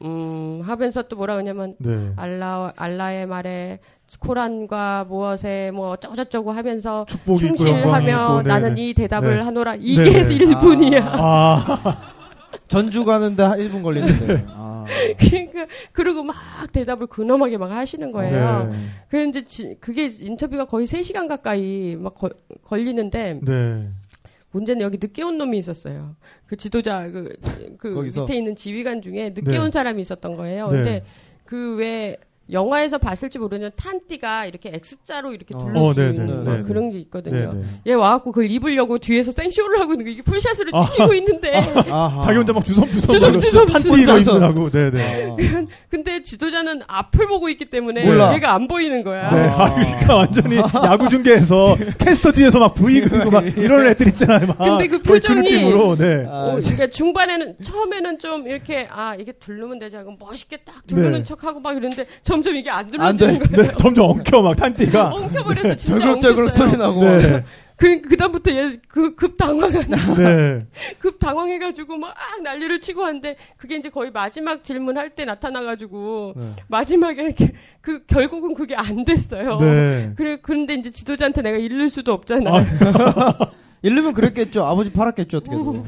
[SPEAKER 4] 음 하면서 또 뭐라 그러냐면
[SPEAKER 2] 네.
[SPEAKER 4] 알라 알라의 말에 코란과 무엇에 뭐 어쩌고저쩌고 하면서 충실하며
[SPEAKER 2] 네,
[SPEAKER 4] 나는
[SPEAKER 2] 네.
[SPEAKER 4] 이 대답을
[SPEAKER 2] 네.
[SPEAKER 4] 하노라 이게
[SPEAKER 2] 네, 네.
[SPEAKER 4] 1분이야.
[SPEAKER 2] 아,
[SPEAKER 3] 전주 가는데 한 1분 걸리는데. 아.
[SPEAKER 4] 그러니까 그리고 막 대답을 근엄하게 막 하시는 거예요.
[SPEAKER 2] 네.
[SPEAKER 4] 그 이제 지- 그게 인터뷰가 거의 3시간 가까이 막 걸- 걸리는데
[SPEAKER 2] 네.
[SPEAKER 4] 문제는 여기 늦게 온 놈이 있었어요. 그 지도자 그, 그? 밑에 있는 지휘관 중에 늦게
[SPEAKER 2] 네.
[SPEAKER 4] 온 사람이 있었던 거예요.
[SPEAKER 2] 네.
[SPEAKER 4] 근데 그왜 영화에서 봤을지 모르는 탄띠가 이렇게 X자로 이렇게
[SPEAKER 3] 어.
[SPEAKER 4] 둘러수
[SPEAKER 2] 어, 네네,
[SPEAKER 4] 있는
[SPEAKER 3] 네네.
[SPEAKER 4] 그런 게 있거든요.
[SPEAKER 2] 네, 네.
[SPEAKER 4] 얘 와갖고 그걸 입으려고 뒤에서 생쇼를 하고 있는 거 이게 풀샷으로
[SPEAKER 2] 아.
[SPEAKER 4] 찍히고 있는데
[SPEAKER 3] 아하.
[SPEAKER 2] 자기 혼자 막 주섬주섬
[SPEAKER 4] 주섬주섬
[SPEAKER 2] 판띠
[SPEAKER 3] 혼자서.
[SPEAKER 2] 입으라고. 네네.
[SPEAKER 3] 아.
[SPEAKER 4] 근데 지도자는 앞을 보고 있기 때문에
[SPEAKER 3] 몰라.
[SPEAKER 4] 얘가 안 보이는 거야.
[SPEAKER 2] 네,
[SPEAKER 3] 아.
[SPEAKER 2] 아, 그러니까 완전히 야구 중계에서 캐스터 뒤에서 막 V 그리고 막 이런 애들 있잖아요. 막
[SPEAKER 4] 근데 그 표정이-
[SPEAKER 2] 느낌으로, 네.
[SPEAKER 3] 아,
[SPEAKER 4] 어, 그러니까 중반에는 처음에는 좀 이렇게 아 이게 두르면 되지 하고 멋있게 딱 두르는
[SPEAKER 2] 네.
[SPEAKER 4] 척하고 막 이러는데 점점 이게
[SPEAKER 3] 안안
[SPEAKER 4] 두르지는
[SPEAKER 3] 돼.
[SPEAKER 4] 거예요.
[SPEAKER 2] 네, 점점 엉켜 막 탄띠가.
[SPEAKER 4] 엉켜버려서 진짜
[SPEAKER 3] 절그럭절그럭
[SPEAKER 4] 엉켰어요.
[SPEAKER 3] 소리 나고.
[SPEAKER 2] 네,
[SPEAKER 4] 그 그다음부터 얘 그 급 당황한
[SPEAKER 2] 네.
[SPEAKER 4] 급 당황해가지고 막 난리를 치고 하는데 그게 이제 거의 마지막 질문할 때 나타나가지고
[SPEAKER 3] 네.
[SPEAKER 4] 마지막에 그 결국은 그게 안 됐어요.
[SPEAKER 2] 네.
[SPEAKER 4] 그래 그런데 이제 지도자한테 내가 잃을 수도 없잖아요.
[SPEAKER 2] 아,
[SPEAKER 3] 이르면 그랬겠죠. 아버지 팔았겠죠 어떻게든.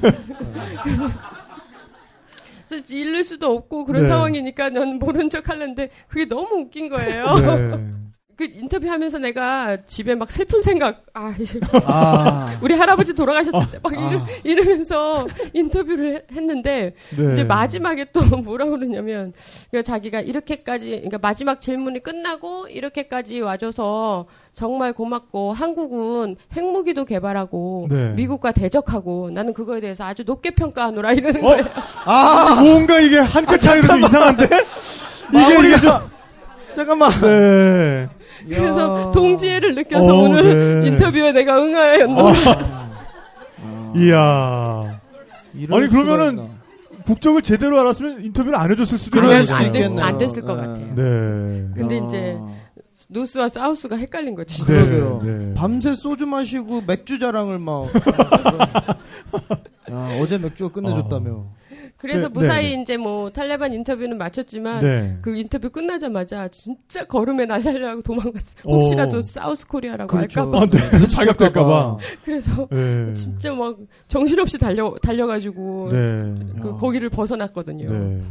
[SPEAKER 4] 그래서 잃을 수도 없고 그런
[SPEAKER 2] 네.
[SPEAKER 4] 상황이니까 난 모른 척 하는데 그게 너무 웃긴 거예요.
[SPEAKER 2] 네.
[SPEAKER 4] 그 인터뷰하면서 내가 집에 막 슬픈 생각 아
[SPEAKER 3] 아.
[SPEAKER 4] 우리 할아버지 돌아가셨을 때막
[SPEAKER 3] 아.
[SPEAKER 4] 이러 면서 인터뷰를 해- 했는데
[SPEAKER 2] 네.
[SPEAKER 4] 이제 마지막에 또 뭐라 그러냐면 그러니까 자기가 이렇게까지 그러니까 마지막 질문이 끝나고 이렇게까지 와줘서 정말 고맙고 한국은 핵무기도 개발하고
[SPEAKER 2] 네.
[SPEAKER 4] 미국과 대적하고 나는 그거에 대해서 아주 높게 평가하노라 이러는
[SPEAKER 2] 어?
[SPEAKER 4] 거예요.
[SPEAKER 3] 아.
[SPEAKER 2] 뭔가 이게 한 끗 차이로 좀 이상한데? 이게, 이게 좀,
[SPEAKER 3] 잠깐만.
[SPEAKER 2] 네.
[SPEAKER 4] 그래서
[SPEAKER 3] 야.
[SPEAKER 4] 동지애를 느껴서
[SPEAKER 2] 어,
[SPEAKER 4] 오늘
[SPEAKER 2] 네.
[SPEAKER 4] 인터뷰에 내가 응하였노.
[SPEAKER 2] 이야.
[SPEAKER 3] 이럴
[SPEAKER 2] 아니,
[SPEAKER 3] 수가
[SPEAKER 2] 그러면은
[SPEAKER 3] 있나.
[SPEAKER 2] 국적을 제대로 알았으면 인터뷰를 안 해줬을 수도 있겠네요.
[SPEAKER 4] 안, 됐- 됐을 것
[SPEAKER 3] 네.
[SPEAKER 4] 같아요.
[SPEAKER 2] 네.
[SPEAKER 4] 근데
[SPEAKER 3] 야.
[SPEAKER 4] 이제 노스와 사우스가 헷갈린 거지.
[SPEAKER 2] 네.
[SPEAKER 3] 그러게요.
[SPEAKER 2] 네.
[SPEAKER 3] 밤새 소주 마시고 맥주 자랑을 막. 야, 어제 맥주가 끝내줬다며.
[SPEAKER 4] 그래서
[SPEAKER 2] 네,
[SPEAKER 4] 무사히
[SPEAKER 2] 네, 네.
[SPEAKER 4] 이제 뭐 탈레반 인터뷰는 마쳤지만
[SPEAKER 2] 네.
[SPEAKER 4] 그 인터뷰 끝나자마자 진짜 걸음아 날 살려라고 도망갔어요.
[SPEAKER 2] 오.
[SPEAKER 4] 혹시라도 South Korea라고
[SPEAKER 3] 그렇죠.
[SPEAKER 4] 할까봐.
[SPEAKER 2] 아, 네. 발각될까봐.
[SPEAKER 4] 그래서
[SPEAKER 2] 네.
[SPEAKER 4] 진짜 막 정신없이 달려 달려가지고
[SPEAKER 2] 네.
[SPEAKER 4] 그
[SPEAKER 3] 야.
[SPEAKER 4] 거기를 벗어났거든요.
[SPEAKER 2] 네.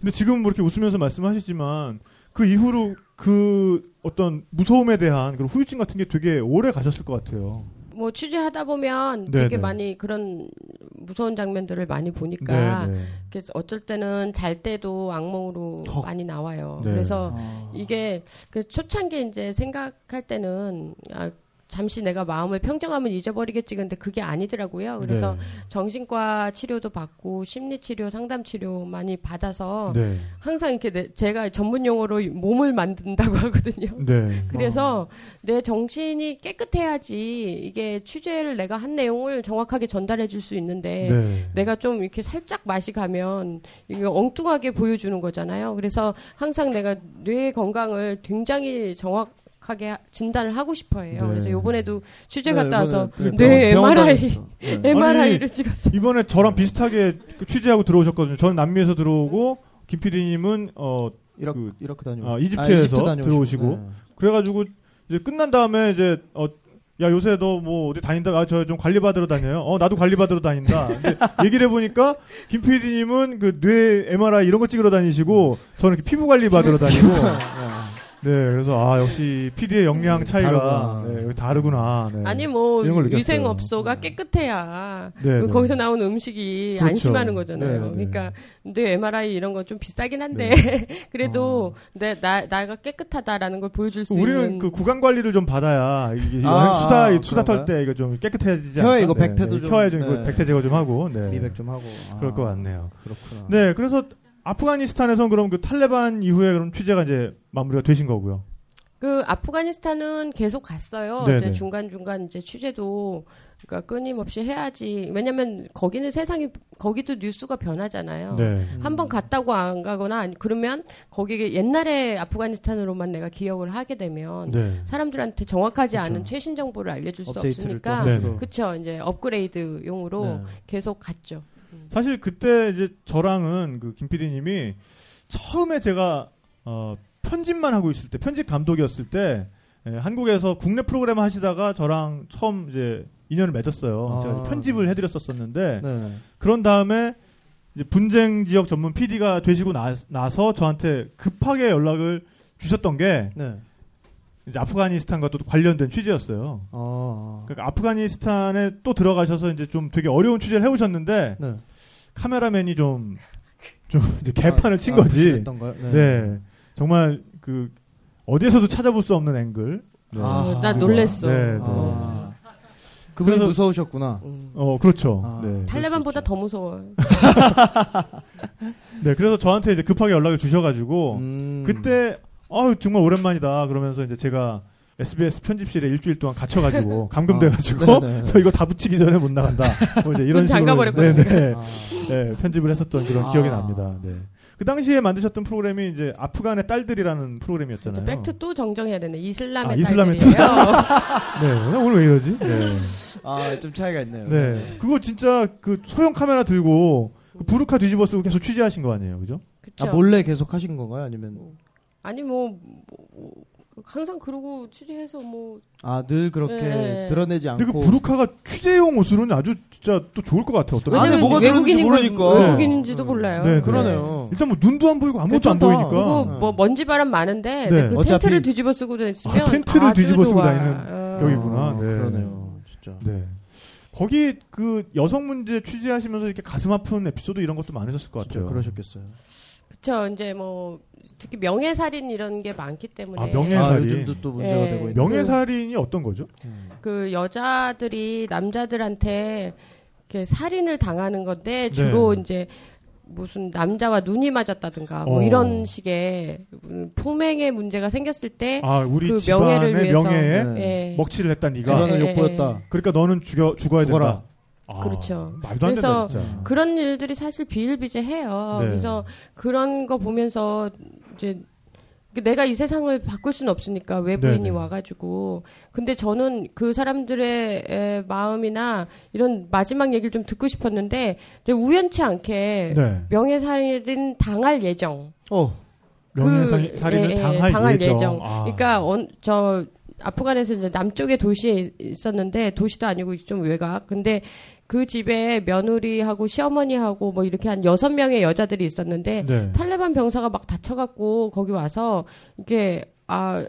[SPEAKER 2] 근데 지금 뭐 이렇게 웃으면서 말씀하시지만 그 이후로 그 어떤 무서움에 대한 그런 후유증 같은 게 되게 오래 가셨을 것 같아요.
[SPEAKER 4] 뭐 취재하다 보면
[SPEAKER 2] 네,
[SPEAKER 4] 되게
[SPEAKER 2] 네.
[SPEAKER 4] 많이 그런 무서운 장면들을 많이 보니까
[SPEAKER 2] 네, 네.
[SPEAKER 4] 그래서 어쩔 때는 잘 때도 악몽으로
[SPEAKER 3] 어.
[SPEAKER 4] 많이 나와요.
[SPEAKER 2] 네.
[SPEAKER 4] 그래서
[SPEAKER 3] 아.
[SPEAKER 4] 이게 그 초창기에 이제 생각할 때는 아, 잠시 내가 마음을 평정하면 잊어버리겠지. 근데 그게 아니더라고요. 그래서
[SPEAKER 2] 네.
[SPEAKER 4] 정신과 치료도 받고 심리 치료, 상담 치료 많이 받아서
[SPEAKER 2] 네.
[SPEAKER 4] 항상 이렇게 내- 제가 전문 용어로 몸을 만든다고 하거든요.
[SPEAKER 2] 네.
[SPEAKER 4] 그래서 내 정신이 깨끗해야지 이게 취재를 내가 한 내용을 정확하게 전달해 줄 수 있는데
[SPEAKER 2] 네.
[SPEAKER 4] 내가 좀 이렇게 살짝 맛이 가면 이게 엉뚱하게 보여주는 거잖아요. 그래서 항상 내가 뇌 건강을 굉장히 정확 하게 하- 진단을 하고 싶어해요.
[SPEAKER 2] 네.
[SPEAKER 4] 그래서 요번에도 취재
[SPEAKER 3] 네,
[SPEAKER 4] 갔다 와서 뇌
[SPEAKER 3] 병원
[SPEAKER 4] MRI.
[SPEAKER 3] 네.
[SPEAKER 4] MRI를 찍었어요.
[SPEAKER 2] 이번에 저랑 비슷하게 그 취재하고 들어오셨거든요. 저는 남미에서 들어오고 김 PD님은 어
[SPEAKER 3] 이라크,
[SPEAKER 2] 그-
[SPEAKER 3] 이라크 다녀.
[SPEAKER 2] 아, 이집트에서 들어오시고.
[SPEAKER 3] 네.
[SPEAKER 2] 그래가지고 이제 끝난 다음에 이제 어. 야 요새 너 뭐 어디 다닌다? 아 저 좀 관리 받으러 다녀요. 어 나도 관리 받으러 다닌다. 근데 얘기를 해보니까 김 PD님은 그 뇌 MRI 이런 거 찍으러 다니시고 저는 이렇게 피부 관리 받으러 다니고 네 그래서 아 역시 PD의 역량 차이가
[SPEAKER 3] 다르구나.
[SPEAKER 2] 네, 여기 다르구나. 네.
[SPEAKER 4] 아니 뭐. 위생업소가 깨끗해야
[SPEAKER 2] 네, 네.
[SPEAKER 4] 거기서 나온 음식이
[SPEAKER 2] 그렇죠.
[SPEAKER 4] 안심하는 거잖아요.
[SPEAKER 2] 네, 네.
[SPEAKER 4] 그러니까 뇌 MRI 이런 건 좀 비싸긴 한데 그래도 내나 나가 깨끗하다라는 걸 보여줄 수
[SPEAKER 2] 우리는
[SPEAKER 4] 있는
[SPEAKER 2] 그 구강 관리를 좀 받아야 이게
[SPEAKER 3] 아,
[SPEAKER 2] 수다
[SPEAKER 3] 아,
[SPEAKER 2] 수다? 털 때 이거 좀 깨끗해지지
[SPEAKER 3] 혀에
[SPEAKER 2] 않을까?
[SPEAKER 3] 이거
[SPEAKER 2] 네,
[SPEAKER 3] 백태도
[SPEAKER 2] 네.
[SPEAKER 3] 좀-
[SPEAKER 2] 혀에 좀 이거
[SPEAKER 3] 네.
[SPEAKER 2] 백태 제거 좀 하고 네.
[SPEAKER 3] 미백 좀 하고. 아,
[SPEAKER 2] 그럴 것 같네요.
[SPEAKER 3] 그렇구나.
[SPEAKER 2] 네, 그래서 아프가니스탄에서 그럼 그 탈레반 이후에 그럼 취재가 이제 마무리가 되신 거고요.
[SPEAKER 4] 그 아프가니스탄은 계속 갔어요.
[SPEAKER 2] 네네.
[SPEAKER 4] 이제 중간 중간 이제 취재도 그러니까 끊임없이 해야지. 왜냐면 거기는 세상이 거기도 뉴스가 변하잖아요.
[SPEAKER 2] 네.
[SPEAKER 3] 음.
[SPEAKER 4] 한번 갔다고 안 가거나 아니, 그러면 거기에 옛날에 아프가니스탄으로만 내가 기억을 하게 되면
[SPEAKER 2] 네.
[SPEAKER 4] 사람들한테 정확하지
[SPEAKER 2] 그쵸.
[SPEAKER 4] 않은 최신 정보를 알려줄 수 없으니까
[SPEAKER 2] 네.
[SPEAKER 4] 그쵸 이제 업그레이드용으로
[SPEAKER 3] 네.
[SPEAKER 4] 계속 갔죠.
[SPEAKER 2] 사실 그때 이제 저랑은 그 김 PD님이 처음에 제가 어, 편집만 하고 있을 때 편집 감독이었을 때 예, 한국에서 국내 프로그램 하시다가 저랑 처음 이제 인연을 맺었어요.
[SPEAKER 3] 아.
[SPEAKER 2] 제가 편집을 해드렸었었는데
[SPEAKER 3] 네.
[SPEAKER 2] 그런 다음에 이제 분쟁 지역 전문 PD가 되시고 나, 나서 저한테 급하게 연락을 주셨던 게
[SPEAKER 3] 네.
[SPEAKER 2] 이제 아프가니스탄과 또 관련된 취재였어요.
[SPEAKER 3] 아.
[SPEAKER 2] 그러니까 아프가니스탄에 또 들어가셔서 이제 좀 되게 어려운 취재를 해오셨는데
[SPEAKER 3] 네.
[SPEAKER 2] 카메라맨이 좀, 좀 이제 개판을 친
[SPEAKER 3] 아,
[SPEAKER 2] 거지.
[SPEAKER 3] 그랬던가요?
[SPEAKER 2] 네. 정말 그 어디에서도 찾아볼 수 없는 앵글. 네.
[SPEAKER 3] 아,
[SPEAKER 4] 나
[SPEAKER 2] 그리고-
[SPEAKER 4] 놀랬어.
[SPEAKER 2] 네, 네.
[SPEAKER 3] 아. 그분이
[SPEAKER 2] 그래서-
[SPEAKER 3] 무서우셨구나.
[SPEAKER 4] 음.
[SPEAKER 2] 어, 그렇죠.
[SPEAKER 3] 아.
[SPEAKER 2] 네.
[SPEAKER 4] 탈레반보다 더 무서워요.
[SPEAKER 2] 네, 그래서 저한테 이제 급하게 연락을 주셔가지고
[SPEAKER 3] 음.
[SPEAKER 2] 그때 아유 정말 오랜만이다 그러면서 이제 제가 SBS 편집실에 일주일 동안 갇혀가지고 감금돼가지고
[SPEAKER 3] 아, 네네.
[SPEAKER 2] 저 이거 다 붙이기 전에 못 나간다. 뭐 이제 이런
[SPEAKER 4] 문
[SPEAKER 2] 식으로
[SPEAKER 4] 잠가버렸거든요.
[SPEAKER 2] 네네.
[SPEAKER 3] 아.
[SPEAKER 2] 네, 편집을 했었던 그런
[SPEAKER 3] 아.
[SPEAKER 2] 기억이 납니다. 네. 그 당시에 만드셨던 프로그램이 이제 아프간의 딸들이라는 프로그램이었잖아요.
[SPEAKER 4] 팩트 또 정정해야 되네. 이슬람의
[SPEAKER 2] 아, 이슬람의
[SPEAKER 4] 딸들이에요.
[SPEAKER 2] 네, 나 오늘 왜 이러지? 네.
[SPEAKER 3] 아, 좀 차이가 있네요.
[SPEAKER 2] 네. 그거 진짜 그 소형 카메라 들고 그 부르카 뒤집어 쓰고 계속 취재하신 거 아니에요, 그죠?
[SPEAKER 4] 그쵸?
[SPEAKER 3] 아, 몰래 계속 하신 건가요? 아니면
[SPEAKER 4] 아니 뭐, 뭐, 항상 그러고 취재해서 뭐
[SPEAKER 3] 아, 늘 그렇게
[SPEAKER 4] 네.
[SPEAKER 3] 드러내지 않고
[SPEAKER 2] 근데 그 부르카가 취재용 옷으로는 아주 진짜 또 좋을 것 같아요. 어떤
[SPEAKER 3] 안에
[SPEAKER 4] 왜냐면
[SPEAKER 3] 뭐가 들어있는지 모르니까.
[SPEAKER 4] 외국인인지도 몰라요.
[SPEAKER 2] 네, 네.
[SPEAKER 3] 그러네요.
[SPEAKER 2] 일단 뭐 눈도 안 보이고 아무것도 안
[SPEAKER 3] 괜찮다.
[SPEAKER 2] 보이니까.
[SPEAKER 4] 그리고
[SPEAKER 3] 네.
[SPEAKER 4] 뭐 먼지 바람 많은데
[SPEAKER 2] 네.
[SPEAKER 4] 그
[SPEAKER 3] 어차피-
[SPEAKER 4] 텐트를 뒤집어 쓰고 다니면
[SPEAKER 2] 아, 텐트를 뒤집어 쓰고 다니는 격이구나.
[SPEAKER 3] 아,
[SPEAKER 2] 네.
[SPEAKER 3] 그러네요. 진짜.
[SPEAKER 2] 네. 거기 그 여성 문제 취재하시면서 이렇게 가슴 아픈 에피소드 이런 것도 많으셨을 것 같아요.
[SPEAKER 3] 그러셨겠어요.
[SPEAKER 4] 그쵸 이제 뭐 특히 명예살인 이런 게 많기 때문에
[SPEAKER 2] 아, 명예-
[SPEAKER 3] 아,
[SPEAKER 2] 살인.
[SPEAKER 3] 요즘도 또 문제가
[SPEAKER 4] 네.
[SPEAKER 3] 되고 있는.
[SPEAKER 2] 명예살인이 어떤 거죠?
[SPEAKER 3] 음.
[SPEAKER 4] 그 여자들이 남자들한테 이렇게 살인을 당하는 건데 주로
[SPEAKER 2] 네.
[SPEAKER 4] 이제 무슨 남자와 눈이 맞았다든가 뭐
[SPEAKER 2] 어.
[SPEAKER 4] 이런 식의 음, 품행의 문제가 생겼을 때
[SPEAKER 2] 아, 우리
[SPEAKER 4] 그 명예를 위해서.
[SPEAKER 2] 명예에
[SPEAKER 3] 네.
[SPEAKER 4] 예.
[SPEAKER 2] 먹칠을 했다 네가.
[SPEAKER 3] 그런
[SPEAKER 4] 예,
[SPEAKER 3] 욕보였다.
[SPEAKER 2] 그러니까 너는 죽여 죽어야
[SPEAKER 3] 죽어라.
[SPEAKER 2] 된다. 아,
[SPEAKER 4] 그렇죠.
[SPEAKER 2] 말도 안
[SPEAKER 4] 그래서
[SPEAKER 2] 된다.
[SPEAKER 4] 그런 일들이 사실 비일비재해요.
[SPEAKER 2] 네.
[SPEAKER 4] 그래서 그런 거 보면서 이제 내가 이 세상을 바꿀 수는 없으니까 외부인이
[SPEAKER 2] 네네.
[SPEAKER 4] 와가지고 근데 저는 그 사람들의 에, 마음이나 이런 마지막 얘기를 좀 듣고 싶었는데 우연치 않게
[SPEAKER 2] 네.
[SPEAKER 4] 명예살인 당할 예정.
[SPEAKER 3] 어.
[SPEAKER 2] 명예살인을
[SPEAKER 4] 그, 예, 예,
[SPEAKER 2] 당할, 예정. 아.
[SPEAKER 4] 그러니까 어, 저 아프간에서 이제 남쪽의 도시에 있었는데 도시도 아니고 좀 외곽. 근데 그 집에 며느리하고 시어머니하고 뭐 이렇게 한 여섯 명의 여자들이 있었는데
[SPEAKER 2] 네.
[SPEAKER 4] 탈레반 병사가 막 다쳐갖고 거기 와서 이게 아.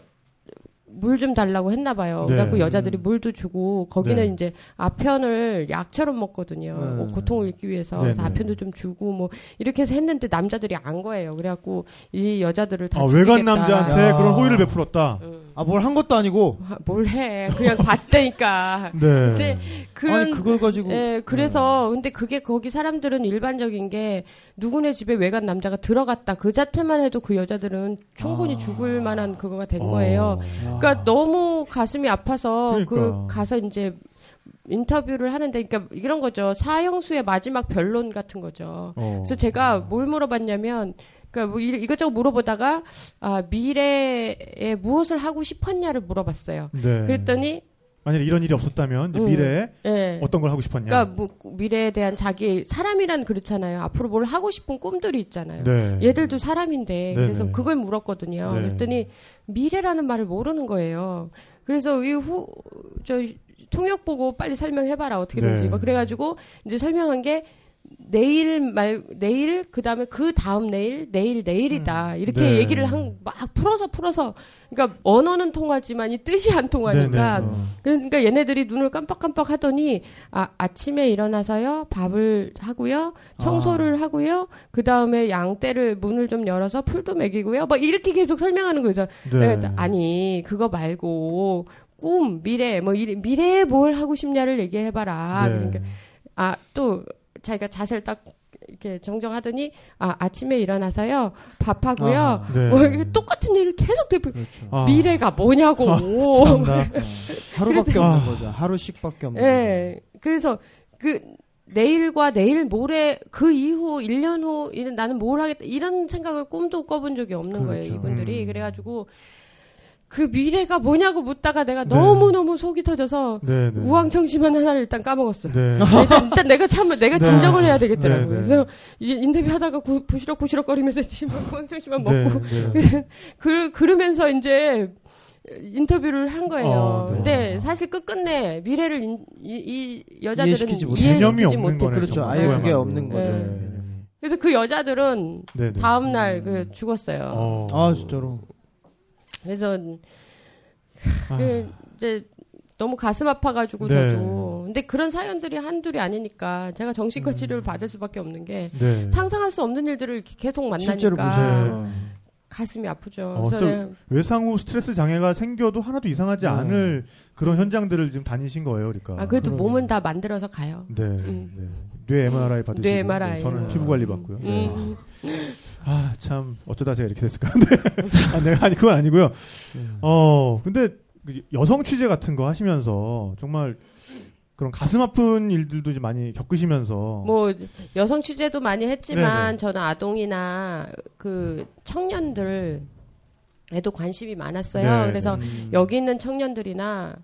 [SPEAKER 4] 물 좀 달라고 했나 봐요.
[SPEAKER 2] 네.
[SPEAKER 4] 그래갖고 여자들이 물도 주고 거기는
[SPEAKER 2] 네.
[SPEAKER 4] 이제 아편을 약처럼 먹거든요.
[SPEAKER 3] 네.
[SPEAKER 4] 뭐 고통을 잊기 위해서
[SPEAKER 2] 네,
[SPEAKER 4] 그래서
[SPEAKER 2] 네.
[SPEAKER 4] 아편도 좀 주고 뭐 이렇게 해서 했는데 남자들이 안 거예요. 그래갖고 이 여자들을 다
[SPEAKER 2] 아,
[SPEAKER 4] 죽이겠다.
[SPEAKER 2] 외간 남자한테
[SPEAKER 3] 야.
[SPEAKER 2] 그런 호의를 베풀었다.
[SPEAKER 4] 음.
[SPEAKER 3] 아, 뭘 한 것도 아니고.
[SPEAKER 4] 아, 뭘 해? 그냥 봤다니까.
[SPEAKER 2] 네.
[SPEAKER 4] 근데 그런
[SPEAKER 3] 아니, 그걸 가지고.
[SPEAKER 4] 예, 그래서 근데 그게 거기 사람들은 일반적인 게 누구네 집에 외간 남자가 들어갔다 그 자체만 해도 그 여자들은 충분히
[SPEAKER 3] 아.
[SPEAKER 4] 죽을 만한 그거가 된
[SPEAKER 2] 어.
[SPEAKER 4] 거예요.
[SPEAKER 3] 아.
[SPEAKER 4] 그러니까 너무 가슴이 아파서 그
[SPEAKER 2] 그러니까.
[SPEAKER 4] 가서 이제 인터뷰를 하는데 그러니까 이런 거죠. 사형수의 마지막 변론 같은 거죠.
[SPEAKER 2] 어.
[SPEAKER 4] 그래서 제가 뭘 물어봤냐면 그러니까 뭐 이- 이것저것 물어보다가 아 미래에 무엇을 하고 싶었냐를 물어봤어요.
[SPEAKER 2] 네.
[SPEAKER 4] 그랬더니
[SPEAKER 2] 만약에 이런 일이 없었다면
[SPEAKER 4] 음.
[SPEAKER 2] 미래에
[SPEAKER 4] 예.
[SPEAKER 2] 어떤 걸 하고 싶었냐?
[SPEAKER 4] 그러니까 뭐 미래에 대한 자기 사람이란 그렇잖아요. 앞으로 뭘 하고 싶은 꿈들이 있잖아요.
[SPEAKER 2] 네.
[SPEAKER 4] 얘들도 사람인데
[SPEAKER 2] 네네.
[SPEAKER 4] 그래서 그걸 물었거든요.
[SPEAKER 2] 네.
[SPEAKER 4] 그랬더니 미래라는 말을 모르는 거예요. 그래서 이후 저 통역 보고 빨리 설명해봐라 어떻게
[SPEAKER 2] 네.
[SPEAKER 4] 된지. 막 그래가지고 이제 설명한 게 내일 말 내일 그 다음에 그 다음 내일 내일 내일이다 이렇게
[SPEAKER 2] 네.
[SPEAKER 4] 얘기를 한 막 풀어서 풀어서 그러니까 언어는 통하지만 이 뜻이 안 통하니까
[SPEAKER 2] 네 네. 어.
[SPEAKER 4] 그러니까 얘네들이 눈을 깜빡깜빡 하더니 아 아침에 일어나서요 밥을 하고요 청소를 하고요 그 다음에 양떼를 문을 좀 열어서 풀도 먹이고요 뭐 이렇게 계속 설명하는 거죠.
[SPEAKER 2] 네.
[SPEAKER 4] 내가 아니 그거 말고 꿈 미래 뭐 이- 미래에 뭘 하고 싶냐를 얘기해봐라.
[SPEAKER 2] 네.
[SPEAKER 4] 그러니까 아또 자기가 자세를 딱 이렇게 정정하더니 아 아침에 일어나서요 밥하고요.
[SPEAKER 3] 아하.
[SPEAKER 2] 네.
[SPEAKER 4] 뭐 이렇게 똑같은 얘기를 계속 되풀.
[SPEAKER 3] 그렇죠.
[SPEAKER 2] 아,
[SPEAKER 4] 미래가 뭐냐고.
[SPEAKER 2] 참나.
[SPEAKER 3] 어, 하루밖에
[SPEAKER 2] 아.
[SPEAKER 3] 없는 거죠. 하루씩밖에 없는
[SPEAKER 4] 예. 그래서 그 내일과 내일 모레 그 이후 1년 후 이런 나는 뭘 하겠다 이런 생각을 꿈도 꿔본 적이 없는 거예요
[SPEAKER 3] 그렇죠.
[SPEAKER 4] 이분들이
[SPEAKER 2] 음.
[SPEAKER 4] 그래가지고 그 미래가 뭐냐고 묻다가 내가
[SPEAKER 2] 네.
[SPEAKER 4] 너무 너무 속이 터져서
[SPEAKER 2] 네, 네.
[SPEAKER 4] 우왕청심한 하나를 일단 까먹었어.
[SPEAKER 2] 네.
[SPEAKER 4] 일단, 일단 내가 참을 내가
[SPEAKER 2] 네.
[SPEAKER 4] 진정을 해야 되겠더라고요.
[SPEAKER 2] 네, 네.
[SPEAKER 4] 그래서 이 인터뷰 하다가 구, 부시럭 부시럭 거리면서 지금 우왕청심만
[SPEAKER 2] 네,
[SPEAKER 4] 먹고
[SPEAKER 2] 네.
[SPEAKER 4] 그 그러면서 이제 인터뷰를 한 거예요.
[SPEAKER 2] 어, 네.
[SPEAKER 4] 근데 사실 끝끝내 미래를 인- 이, 이 여자들은
[SPEAKER 3] 이해시키지 못해. 그렇죠. 아예 그게. 없는 거죠.
[SPEAKER 4] 네. 그래서 그 여자들은
[SPEAKER 2] 네, 네.
[SPEAKER 4] 다음 날 그 죽었어요.
[SPEAKER 2] 어.
[SPEAKER 3] 아, 진짜로.
[SPEAKER 4] 그래서
[SPEAKER 2] 아.
[SPEAKER 4] 그 이제 너무 가슴 아파가지고
[SPEAKER 2] 네.
[SPEAKER 4] 저도 근데 그런 사연들이 한둘이 아니니까 제가 정신과
[SPEAKER 2] 음.
[SPEAKER 4] 치료를 받을 수밖에 없는 게
[SPEAKER 2] 네.
[SPEAKER 4] 상상할 수 없는 일들을 계속 만나니까. 가슴이 아프죠.
[SPEAKER 2] 어,
[SPEAKER 4] 그래서
[SPEAKER 2] 외상 후 스트레스 장애가 생겨도 하나도 이상하지
[SPEAKER 3] 네.
[SPEAKER 2] 않을 그런 현장들을 지금 다니신 거예요, 그러니까.
[SPEAKER 4] 아, 그래도
[SPEAKER 3] 그러게요.
[SPEAKER 4] 몸은 다 만들어서 가요.
[SPEAKER 2] 네,
[SPEAKER 4] 음.
[SPEAKER 2] 네. 뇌 MRI 받으시고
[SPEAKER 4] 뇌 MRI.
[SPEAKER 2] 네, 저는 피부 관리 받고요. 네.
[SPEAKER 4] 음.
[SPEAKER 2] 아, 참 어쩌다 제가 이렇게 됐을까? 네. 아, 내가 아니 그건 아니고요. 어, 근데 그 여성 취재 같은 거 하시면서 정말 그런 가슴 아픈 일들도 이제 많이 겪으시면서
[SPEAKER 4] 뭐 여성 취재도 많이 했지만
[SPEAKER 2] 네네.
[SPEAKER 4] 저는 아동이나 그 청년들에도 관심이 많았어요.
[SPEAKER 2] 네,
[SPEAKER 4] 그래서
[SPEAKER 3] 음.
[SPEAKER 4] 여기 있는 청년들이나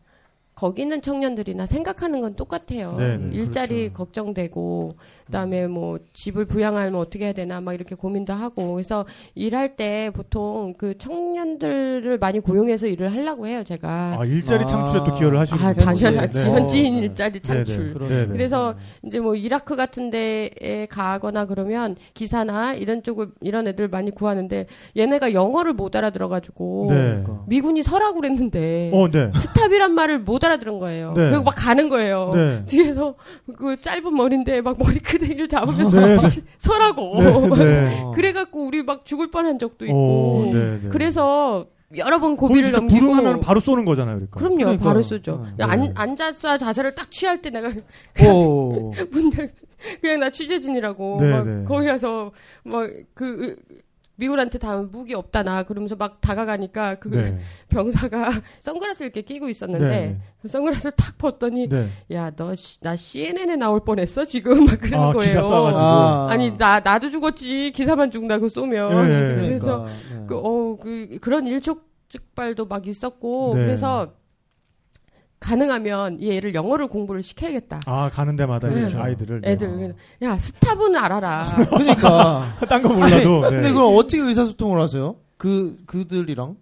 [SPEAKER 4] 거기 있는 청년들이나 생각하는 건 똑같아요.
[SPEAKER 2] 네, 네,
[SPEAKER 4] 일자리
[SPEAKER 2] 그렇죠.
[SPEAKER 4] 걱정되고 그다음에 뭐 집을 부양하면 어떻게 해야 되나 막 이렇게 고민도 하고 그래서 일할 때 보통 그 청년들을 많이 고용해서 일을 하려고 해요 제가.
[SPEAKER 2] 아, 일자리
[SPEAKER 3] 아.
[SPEAKER 2] 창출에 또 기여를 하시는
[SPEAKER 4] 아, 당연하지.
[SPEAKER 2] 네.
[SPEAKER 4] 현지인
[SPEAKER 3] 네.
[SPEAKER 4] 일자리 창출.
[SPEAKER 2] 네, 네. 네.
[SPEAKER 4] 그래서 이제 뭐 이라크 같은 데에 가거나 그러면 기사나 이런 쪽을 이런 애들 많이 구하는데 얘네가 영어를 못 알아들어가지고
[SPEAKER 2] 네.
[SPEAKER 4] 미군이 서라고 그랬는데
[SPEAKER 2] 어, 네.
[SPEAKER 4] 스탑이란 말을 못 알아 들은 거예요.
[SPEAKER 2] 네.
[SPEAKER 4] 그리고 막 가는 거예요.
[SPEAKER 2] 네.
[SPEAKER 4] 뒤에서 그 짧은 머리인데 막 머리 크대기를 잡으면서
[SPEAKER 2] 네.
[SPEAKER 4] 막 서라고.
[SPEAKER 2] 네, 네.
[SPEAKER 3] 어.
[SPEAKER 4] 그래갖고 우리 막 죽을 뻔한 적도 있고.
[SPEAKER 2] 오, 네, 네.
[SPEAKER 4] 그래서 여러 번 고비를 넘기고.
[SPEAKER 2] 불응하면 바로 쏘는 거잖아요, 그러니까.
[SPEAKER 4] 그럼요,
[SPEAKER 3] 그러니까요.
[SPEAKER 4] 바로 쏘죠.
[SPEAKER 3] 네.
[SPEAKER 4] 안, 앉아서 자세를 딱 취할 때 내가
[SPEAKER 3] 오.
[SPEAKER 4] 문 열, 그냥 나 취재진이라고
[SPEAKER 2] 네,
[SPEAKER 4] 막
[SPEAKER 2] 네.
[SPEAKER 4] 거기 가서 막 그 미군한테 다 무기 없다 나 그러면서 막 다가가니까 그
[SPEAKER 2] 네.
[SPEAKER 4] 병사가 선글라스를 이렇게 끼고 있었는데
[SPEAKER 2] 네.
[SPEAKER 4] 그 선글라스를 탁 벗더니
[SPEAKER 2] 네.
[SPEAKER 4] 야너 나 CNN에 나올 뻔했어 지금 막 그러는
[SPEAKER 2] 아,
[SPEAKER 4] 거예요.
[SPEAKER 3] 아.
[SPEAKER 4] 아니 나 나도 죽었지 기사만 죽는다고 쏘면
[SPEAKER 2] 예, 예.
[SPEAKER 4] 그래서
[SPEAKER 3] 그러니까, 네.
[SPEAKER 4] 그, 어, 그, 그런 일촉즉발도 막 있었고,
[SPEAKER 2] 네.
[SPEAKER 4] 그래서 가능하면 얘를 영어를 공부를 시켜야겠다.
[SPEAKER 2] 아, 가는 데마다 이제
[SPEAKER 4] 네.
[SPEAKER 2] 아이들을. 네.
[SPEAKER 4] 애들. 야, 스탑은 알아라.
[SPEAKER 3] 그러니까.
[SPEAKER 2] 딴 거 몰라도. 네.
[SPEAKER 3] 근데 그럼 어떻게 의사소통을 하세요? 그 그들이랑?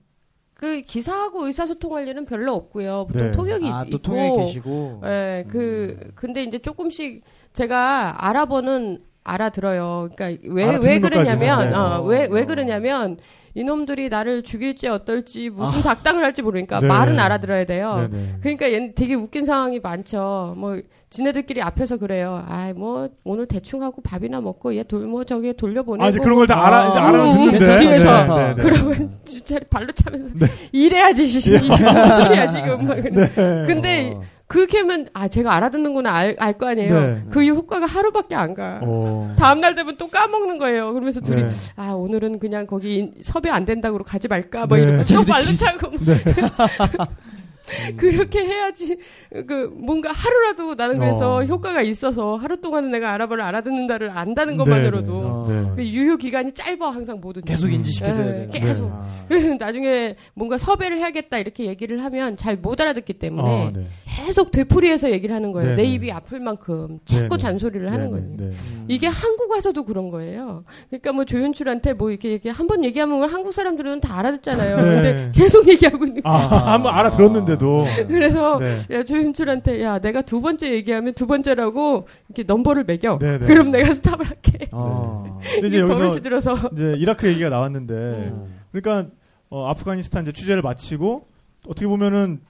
[SPEAKER 4] 그 기사하고 의사소통할 일은 별로 없고요. 보통
[SPEAKER 2] 네.
[SPEAKER 4] 통역이
[SPEAKER 3] 아,
[SPEAKER 4] 있고.
[SPEAKER 3] 또 통역이 계시고.
[SPEAKER 4] 예, 그, 근데 이제 조금씩 제가 알아보는 알아들어요. 그러니까 왜, 왜 그러냐면,
[SPEAKER 2] 네.
[SPEAKER 4] 어, 왜, 왜
[SPEAKER 3] 어.
[SPEAKER 4] 그러냐면, 이놈들이 나를 죽일지 어떨지 무슨 작당을 할지 모르니까
[SPEAKER 2] 네.
[SPEAKER 4] 말은 알아들어야 돼요.
[SPEAKER 2] 네, 네.
[SPEAKER 4] 그러니까 얘는 되게 웃긴 상황이 많죠. 뭐 지네들끼리 앞에서 그래요. 아이 뭐 오늘 대충 하고 밥이나 먹고 얘 돌 뭐 저기 돌려보내고
[SPEAKER 2] 아, 이제 그런 걸 다 알아,
[SPEAKER 3] 아,
[SPEAKER 2] 알아 듣는데.
[SPEAKER 4] 음, 뒤에서.
[SPEAKER 2] 네, 네, 네.
[SPEAKER 4] 그러면 주차를 발로 차면서 이래야지 이게 무슨 소리야 지금. 막.
[SPEAKER 2] 네.
[SPEAKER 4] 근데
[SPEAKER 3] 어.
[SPEAKER 4] 그렇게 하면 아 제가 알아듣는구나 알거 아니에요.
[SPEAKER 2] 네.
[SPEAKER 4] 그 효과가 하루밖에 안 가.
[SPEAKER 2] 어.
[SPEAKER 4] 다음 날 되면 또 까먹는 거예요. 그러면서 둘이
[SPEAKER 2] 네.
[SPEAKER 4] 아 오늘은 그냥 거기 섭외 안 된다고 가지 말까 뭐
[SPEAKER 2] 네.
[SPEAKER 4] 이러고 또 발로 차고
[SPEAKER 2] 네.
[SPEAKER 4] 그렇게 해야지 그 뭔가 하루라도 나는 그래서
[SPEAKER 2] 어.
[SPEAKER 4] 효과가 있어서 하루 동안은 내가 아랍어를 알아듣는다를 안다는
[SPEAKER 2] 네,
[SPEAKER 4] 것만으로도
[SPEAKER 2] 네. 네.
[SPEAKER 4] 그 유효 기간이 짧아 항상 모든
[SPEAKER 3] 계속
[SPEAKER 4] 게.
[SPEAKER 3] 인지시켜줘야
[SPEAKER 4] 네,
[SPEAKER 3] 돼요.
[SPEAKER 4] 계속.
[SPEAKER 3] 아.
[SPEAKER 4] 나중에 뭔가 섭외를 해야겠다 이렇게 얘기를 하면 잘 못 알아듣기 때문에
[SPEAKER 2] 아, 네.
[SPEAKER 4] 계속 되풀이해서 얘기를 하는 거예요. 내 입이 아플 만큼 자꾸. 잔소리를 하는
[SPEAKER 2] 네,
[SPEAKER 4] 거예요.
[SPEAKER 2] 네, 네.
[SPEAKER 4] 이게 한국 와서도 그런 거예요. 그러니까 뭐 조윤출한테 뭐 이렇게 얘기 한번 얘기하면 한국 사람들은 다 알아듣잖아요.
[SPEAKER 2] 네.
[SPEAKER 4] 근데 계속 얘기하고 있는
[SPEAKER 2] 아, 한번 알아들었는데 도.
[SPEAKER 4] 그래서
[SPEAKER 2] 네.
[SPEAKER 4] 야 조윤출한테 야 내가 두 번째 얘기하면 두 번째라고 이렇게 넘버를 매겨.
[SPEAKER 2] 네네.
[SPEAKER 4] 그럼 내가 스탑을 할게.
[SPEAKER 3] 아.
[SPEAKER 2] 근데 이제 여기서
[SPEAKER 4] 들어서
[SPEAKER 2] 이제 이라크 얘기가 나왔는데,
[SPEAKER 4] 음.
[SPEAKER 2] 그러니까 어, 아프가니스탄 이제 취재를 마치고 어떻게 보면은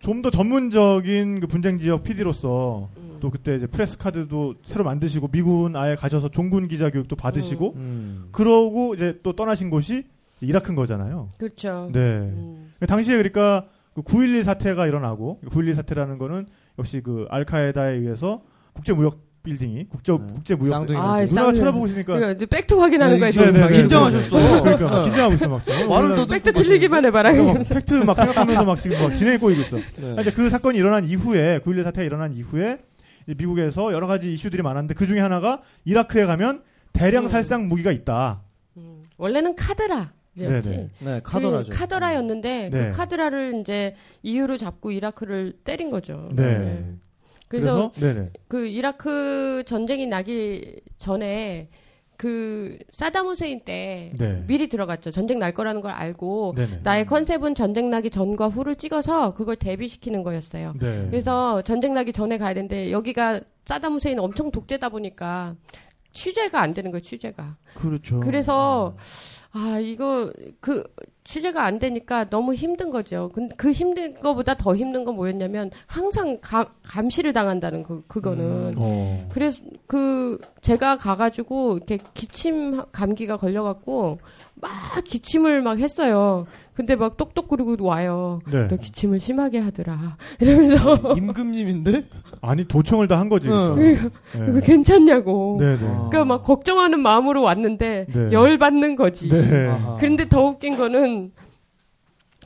[SPEAKER 2] 좀 더 전문적인 그 분쟁 지역 PD로서
[SPEAKER 4] 음.
[SPEAKER 2] 또 그때 이제 press card도 새로 만드시고 미군 아예 가셔서 종군 기자 교육도 받으시고
[SPEAKER 3] 음.
[SPEAKER 2] 그러고 이제 또 떠나신 곳이 이라크인 거잖아요.
[SPEAKER 4] 그렇죠.
[SPEAKER 2] 네.
[SPEAKER 4] 음.
[SPEAKER 2] 당시에 그러니까 그 9.11 사태가 일어나고 9.11 사태라는 거는 역시 그 알카에다에 의해서 국제 무역 빌딩이 국제
[SPEAKER 3] 네.
[SPEAKER 2] 국제 무역
[SPEAKER 3] 쌍둥이
[SPEAKER 4] 아, 쌍둥이.
[SPEAKER 2] 쳐다보고 있으니까
[SPEAKER 4] 그러니까 이제 팩트 확인하는
[SPEAKER 3] 네,
[SPEAKER 4] 거야
[SPEAKER 3] 지금
[SPEAKER 4] 지금.
[SPEAKER 2] 네, 네,
[SPEAKER 3] 긴장하셨어.
[SPEAKER 2] 그러니까 막
[SPEAKER 3] 네.
[SPEAKER 2] 긴장하고 있어 막 지금.
[SPEAKER 3] 말을 더
[SPEAKER 4] 팩트 틀리기만 해봐라.
[SPEAKER 2] 그러니까 막. 팩트 막 생각하면서 막 지금 막 진행이 꼬이고 있어.
[SPEAKER 3] 네.
[SPEAKER 2] 아, 이제 그 사건이 일어난 이후에 9.11 사태가 일어난 이후에 이제 미국에서 여러 가지 이슈들이 많았는데 그 중에 하나가 이라크에 가면 대량
[SPEAKER 4] 음.
[SPEAKER 2] 살상 무기가 있다.
[SPEAKER 4] 음. 원래는 카드라. 였지.
[SPEAKER 2] 네,
[SPEAKER 3] 카더라죠.
[SPEAKER 4] 그 카더라였는데
[SPEAKER 2] 네.
[SPEAKER 4] 그 카드라를 이제 이유로 잡고 이라크를 때린 거죠.
[SPEAKER 2] 네.
[SPEAKER 4] 그래서,
[SPEAKER 2] 그래서 네네.
[SPEAKER 4] 그 이라크 전쟁이 나기 전에 그 사담 후세인 때
[SPEAKER 2] 네.
[SPEAKER 4] 미리 들어갔죠. 전쟁 날 거라는 걸 알고
[SPEAKER 2] 네네.
[SPEAKER 4] 나의 컨셉은 전쟁 나기 전과 후를 찍어서 그걸 대비시키는 거였어요.
[SPEAKER 2] 네.
[SPEAKER 4] 그래서 전쟁 나기 전에 가야 되는데 여기가 사담 후세인 엄청 독재다 보니까 취재가 안 되는 거예요. 취재가.
[SPEAKER 3] 그렇죠.
[SPEAKER 4] 그래서 아 이거 그 취재가 안 되니까 너무 힘든 거죠. 근- 그 힘든 거보다 더 힘든 건 뭐였냐면 항상 가- 감시를 당한다는 그 그거는.
[SPEAKER 2] 어.
[SPEAKER 4] 그래서 그 제가 가 가지고 이렇게 기침 감기가 걸려 갖고 막 기침을 막 했어요. 근데 막 똑똑거리고 와요.
[SPEAKER 2] 네.
[SPEAKER 4] 너 기침을 심하게 하더라. 이러면서
[SPEAKER 3] 임금님인데?
[SPEAKER 2] 아니 도청을 다 한 거지.
[SPEAKER 4] 이거
[SPEAKER 2] 네.
[SPEAKER 4] 괜찮냐고.
[SPEAKER 2] 네, 네.
[SPEAKER 4] 그러니까 막 걱정하는 마음으로 왔는데
[SPEAKER 2] 네.
[SPEAKER 4] 열 받는 거지.
[SPEAKER 2] 네.
[SPEAKER 3] 아하.
[SPEAKER 4] 그런데 더 웃긴 거는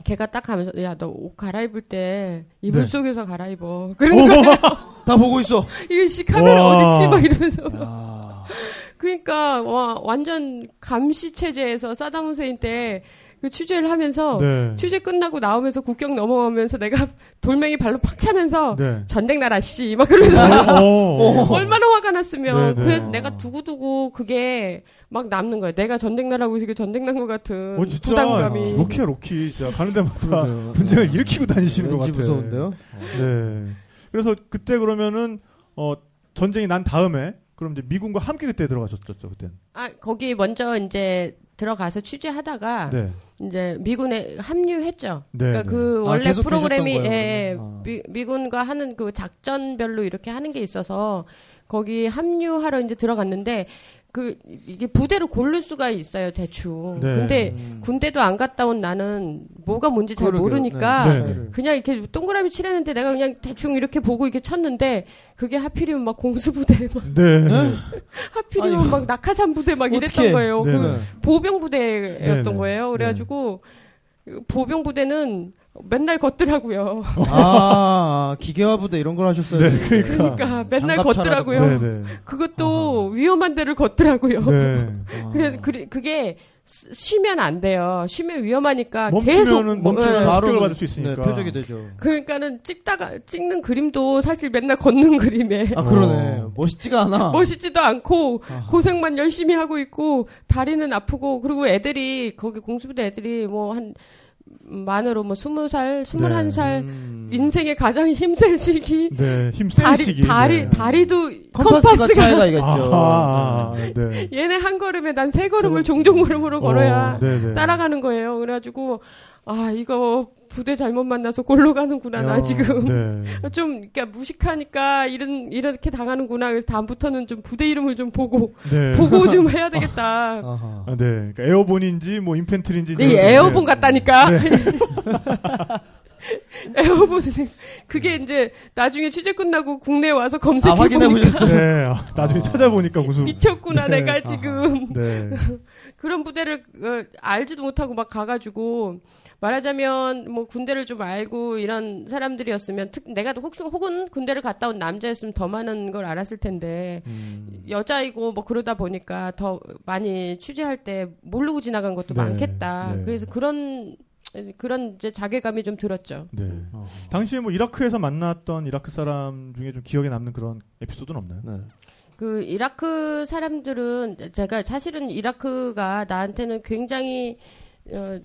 [SPEAKER 4] 걔가 딱 가면서 야 너 옷 갈아입을 때 이불
[SPEAKER 2] 네.
[SPEAKER 4] 속에서 갈아입어. 그런 거야.
[SPEAKER 3] 다 보고 있어.
[SPEAKER 4] 이거 씨 카메라
[SPEAKER 2] 와.
[SPEAKER 4] 어딨지 막 이러면서.
[SPEAKER 3] 야.
[SPEAKER 4] 그러니까 와 완전 감시 체제에서 사담 후세인 때 그 취재를 하면서
[SPEAKER 2] 네.
[SPEAKER 4] 취재 끝나고 나오면서 국경 넘어가면서 내가 돌멩이 발로 팍 차면서
[SPEAKER 2] 네.
[SPEAKER 4] 전쟁 나라 씨 막 그러면서
[SPEAKER 2] 어.
[SPEAKER 4] 얼마나 화가 났으면
[SPEAKER 2] 네, 네.
[SPEAKER 4] 그래서 내가 두고두고 그게 막 남는 거야. 내가 전쟁 나라고 이게 전쟁 난 것 같은
[SPEAKER 2] 어, 진짜
[SPEAKER 4] 부담감이.
[SPEAKER 2] 로키야 로키. 진짜 가는 데마다. 분쟁을 일으키고 다니시는 것 같아.
[SPEAKER 3] 무서운데요?
[SPEAKER 2] 네. 그래서 그때 그러면은 어 전쟁이 난 다음에 그럼 이제 미군과 함께 그때 들어가셨죠, 그때는.
[SPEAKER 4] 아 거기 먼저 이제 들어가서 취재하다가
[SPEAKER 2] 네.
[SPEAKER 4] 이제 미군에 합류했죠.
[SPEAKER 2] 네.
[SPEAKER 4] 그러니까
[SPEAKER 2] 네.
[SPEAKER 4] 그
[SPEAKER 3] 아,
[SPEAKER 4] 원래
[SPEAKER 3] 계속
[SPEAKER 4] 프로그램이
[SPEAKER 3] 계셨던
[SPEAKER 4] 예,
[SPEAKER 3] 거예요, 그러면?
[SPEAKER 4] 미, 미군과 하는 그 작전별로 이렇게 하는 게 있어서 거기 합류하러 이제 들어갔는데 그 이게 부대를 고를 수가 있어요 대충.
[SPEAKER 2] 네.
[SPEAKER 4] 근데
[SPEAKER 3] 음.
[SPEAKER 4] 군대도 안 갔다 온 나는 뭐가 뭔지 잘
[SPEAKER 3] 그러게요.
[SPEAKER 4] 모르니까
[SPEAKER 2] 네, 네.
[SPEAKER 4] 그냥 이렇게 동그라미 칠했는데 내가 그냥 대충 이렇게 보고 이렇게 쳤는데 그게 하필이면 막 공수부대 막
[SPEAKER 2] 네.
[SPEAKER 4] 하필이면
[SPEAKER 3] 아이고.
[SPEAKER 4] 막 낙하산 부대 막 이랬던
[SPEAKER 3] 어떡해.
[SPEAKER 4] 거예요.
[SPEAKER 2] 네,
[SPEAKER 4] 그
[SPEAKER 2] 네.
[SPEAKER 4] 보병 부대였던. 거예요. 그래가지고 보병 부대는 맨날 걷더라고요.
[SPEAKER 3] 아, 기계화 부대 이런 걸 하셨어요.
[SPEAKER 2] 네, 그러니까.
[SPEAKER 4] 그러니까 맨날 걷더라고요.
[SPEAKER 2] 네, 네.
[SPEAKER 4] 그것도 위험한 데를 걷더라고요.
[SPEAKER 2] 네.
[SPEAKER 4] 그래, 그래, 그게 쓰- 쉬면 안 돼요. 쉬면 위험하니까 계속
[SPEAKER 2] 멈추면은 멈추면
[SPEAKER 4] 예.
[SPEAKER 2] 바로 받을 수 있으니까.
[SPEAKER 3] 네, 표적이 되죠.
[SPEAKER 4] 그러니까는 찍다가 찍는 그림도 사실 맨날 걷는 그림에
[SPEAKER 3] 아, 그러네.
[SPEAKER 2] 어.
[SPEAKER 3] 멋있지가 않아.
[SPEAKER 4] 멋있지도 않고
[SPEAKER 3] 아하.
[SPEAKER 4] 고생만 열심히 하고 있고 다리는 아프고 그리고 애들이 거기 공수부대 애들이 뭐한 만으로 뭐 스무 살, 스물한 살
[SPEAKER 3] 음.
[SPEAKER 4] 인생의 가장 힘센 시기
[SPEAKER 2] 네, 힘센
[SPEAKER 4] 다리
[SPEAKER 2] 시기.
[SPEAKER 4] 다리
[SPEAKER 2] 네.
[SPEAKER 4] 다리도
[SPEAKER 3] 컴파스가,
[SPEAKER 4] 컴파스가,
[SPEAKER 3] 차이가 있겠죠.
[SPEAKER 2] 아, 아, 네.
[SPEAKER 4] 얘네 한 걸음에 난 세 걸음을
[SPEAKER 3] 세
[SPEAKER 4] 종종 걸음으로 걸어야
[SPEAKER 2] 어, 네네.
[SPEAKER 4] 따라가는 거예요. 그래가지고 아 이거 부대 잘못 만나서 골로 가는구나 나
[SPEAKER 3] 야,
[SPEAKER 4] 지금
[SPEAKER 2] 네.
[SPEAKER 4] 좀 그러니까 무식하니까 이런 이렇게 당하는구나 그래서 다음부터는 좀 부대 이름을 좀 보고
[SPEAKER 2] 네.
[SPEAKER 4] 보고 좀 해야 되겠다.
[SPEAKER 3] 아하.
[SPEAKER 2] 아, 네. 그러니까 에어본인지 뭐 인펜트리인지
[SPEAKER 4] 이 에어본
[SPEAKER 2] 네.
[SPEAKER 4] 같다니까.
[SPEAKER 2] 네.
[SPEAKER 4] 에어본은 그게 이제 나중에 취재 끝나고 국내에 와서 검색해
[SPEAKER 3] 아, 확인해
[SPEAKER 4] 보니까?
[SPEAKER 2] 네. 아, 나중에
[SPEAKER 3] 아.
[SPEAKER 2] 찾아보니까 무슨
[SPEAKER 4] 미쳤구나
[SPEAKER 2] 네.
[SPEAKER 4] 내가 지금
[SPEAKER 2] 네.
[SPEAKER 4] 그런 부대를 어, 알지도 못하고 막 가가지고 말하자면 뭐 군대를 좀 알고 이런 사람들이었으면 특 내가 혹, 혹은 군대를 갔다 온 남자였으면 더 많은 걸 알았을 텐데
[SPEAKER 3] 음.
[SPEAKER 4] 여자이고 뭐 그러다 보니까 더 많이 취재할 때 모르고 지나간 것도
[SPEAKER 2] 네,
[SPEAKER 4] 많겠다.
[SPEAKER 2] 네.
[SPEAKER 4] 그래서 그런 그런 이제 자괴감이 좀 들었죠.
[SPEAKER 2] 네.
[SPEAKER 3] 어.
[SPEAKER 2] 당시에 뭐 이라크에서 만났던 이라크 사람 중에 좀 기억에 남는 그런 에피소드는 없나요?
[SPEAKER 3] 네.
[SPEAKER 4] 그 이라크 사람들은 제가 사실은 이라크가 나한테는 굉장히 어,